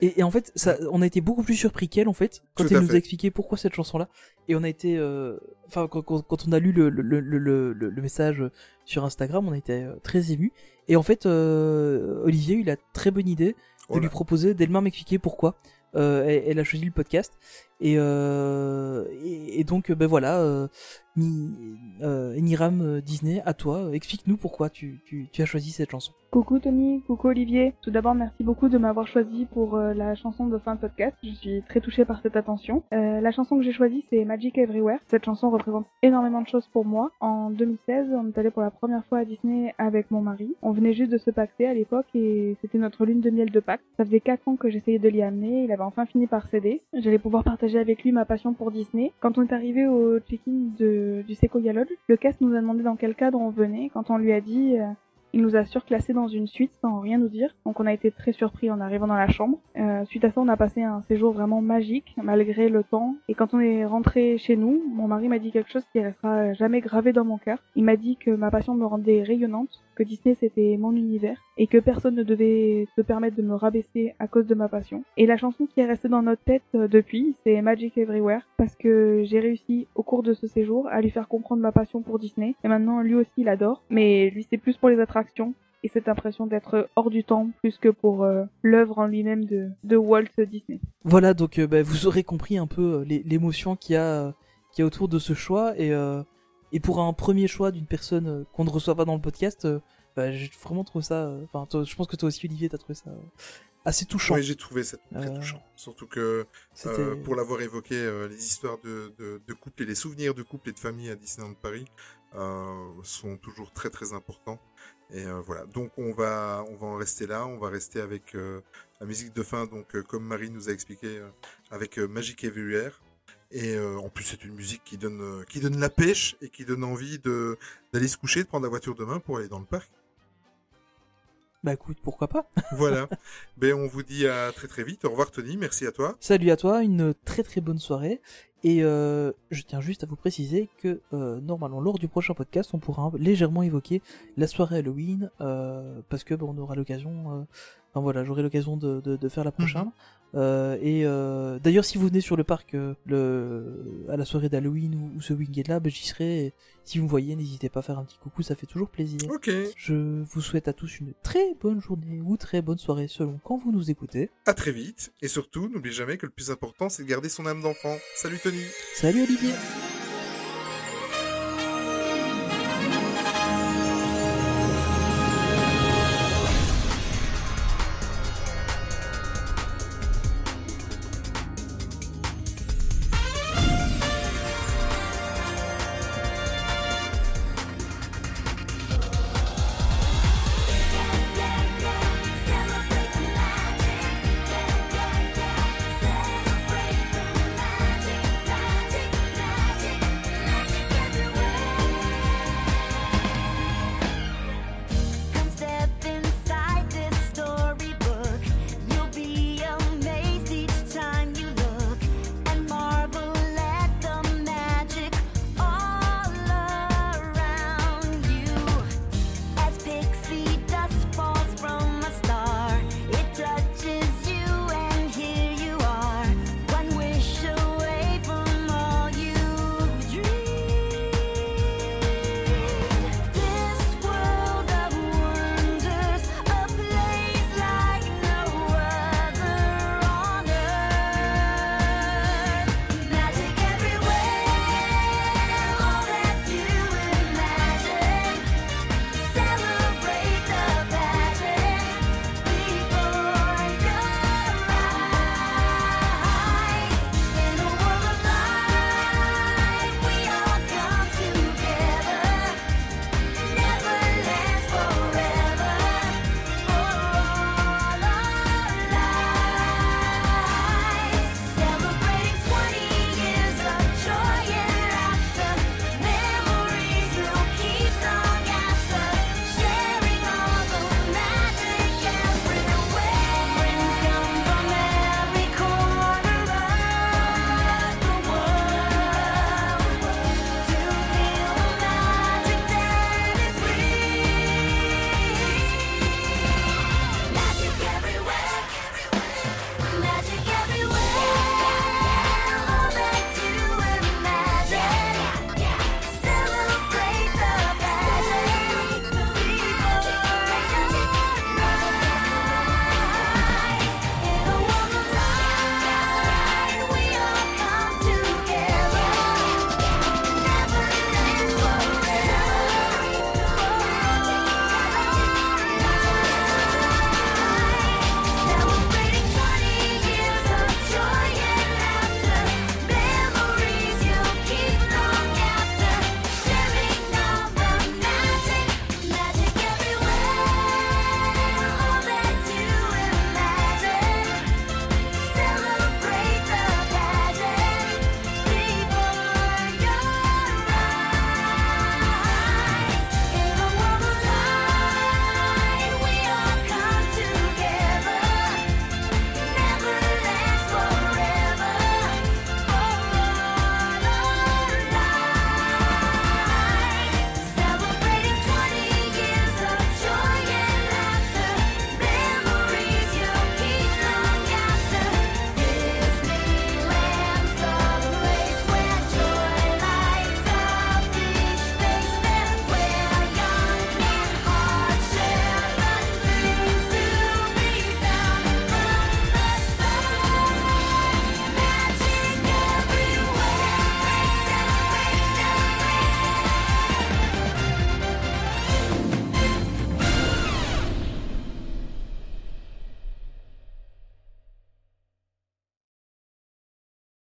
Et, et en fait, ça, on a été beaucoup plus surpris qu'elle en fait quand Tout elle nous fait. a expliqué pourquoi cette chanson-là. Et on a été, euh, enfin quand, quand, quand on a lu le, le, le, le, le- le message sur Instagram, on a été euh, très ému. Et en fait, euh, Olivier, il a très bonne idée de Voilà. lui proposer d'elle-même expliquer pourquoi. Euh, elle, elle a choisi le podcast et, euh, et, et donc ben voilà euh, Mi- euh, euh, Disney à toi explique-nous pourquoi tu, tu, tu as choisi cette chanson Coucou Tony, coucou Olivier. Tout d'abord, merci beaucoup de m'avoir choisi pour euh, la chanson de fin de podcast. Je suis très touchée par cette attention. Euh, la chanson que j'ai choisie, c'est Magic Everywhere. Cette chanson représente énormément de choses pour moi. En 2016, on est allé pour la première fois à Disney avec mon mari. On venait juste de se pacter à l'époque et c'était notre lune de miel de Pâques. Ça faisait 4 ans que j'essayais de l'y amener. Il avait enfin fini par céder. J'allais pouvoir partager avec lui ma passion pour Disney. Quand on est arrivé au check-in de- du Sequoia le cast nous a demandé dans quel cadre on venait. Quand on lui a dit... il nous a surclassé dans une suite sans rien nous dire, donc on a été très surpris en arrivant dans la chambre. Euh, suite à ça, on a passé un séjour vraiment magique, malgré le temps. Et quand on est rentré chez nous, mon mari m'a dit quelque chose qui restera jamais gravé dans mon cœur. Il m'a dit que ma passion me rendait rayonnante, que Disney c'était mon univers, et que personne ne devait se permettre de me rabaisser à cause de ma passion. Et la chanson qui est restée dans notre tête euh, depuis, c'est Magic Everywhere, parce que j'ai réussi au cours de ce séjour à lui faire comprendre ma passion pour Disney. Et maintenant, lui aussi, il adore, mais lui c'est plus pour les attractions et cette impression d'être hors du temps plus que pour euh, l'œuvre en lui-même de, de Walt Disney. Voilà, donc euh, bah, vous aurez compris un peu euh, l'é- l'émotion qu'il y a, euh, qu'il y a autour de ce choix. Et, euh, et pour un premier choix d'une personne euh, qu'on ne reçoit pas dans le podcast, euh, bah, j'ai vraiment trouvé ça. Enfin, je pense que toi aussi, Olivier, t'as trouvé ça euh, assez touchant. Oui, j'ai trouvé ça très Euh, touchant. Surtout que, euh, pour l'avoir évoqué, euh, les histoires de, de, de couple et les souvenirs de couple et de famille à Disneyland Paris euh, sont toujours très très importants. Et euh, voilà, donc on va on va en rester là, on va rester avec euh, la musique de fin, donc euh, comme Marie nous a expliqué, avec Magic Everywhere. Et en plus, c'est une musique qui donne qui donne la pêche et qui donne envie d'aller se coucher, de prendre la voiture demain pour aller dans le parc. Bah écoute, pourquoi pas Voilà. ben on vous dit à très très vite. Au revoir Tony, merci à toi. Salut à toi, une très très bonne soirée. Et euh, je tiens juste à vous préciser que euh, normalement lors du prochain podcast, on pourra légèrement évoquer la soirée Halloween euh, parce que bah, on aura l'occasion. Enfin voilà, j'aurai l'occasion de, de, de faire la prochaine. Euh, et euh, d'ailleurs, si vous venez sur le parc euh, le, à la soirée d'Halloween ou, ou ce week-end-là, bah, j'y serai. Et si vous me voyez, n'hésitez pas à faire un petit coucou, ça fait toujours plaisir. Ok. Je vous souhaite à tous une très bonne journée ou très bonne soirée selon quand vous nous écoutez. À très vite. Et surtout, n'oubliez jamais que le plus important, c'est de garder son âme d'enfant. Salut Tony Salut Olivier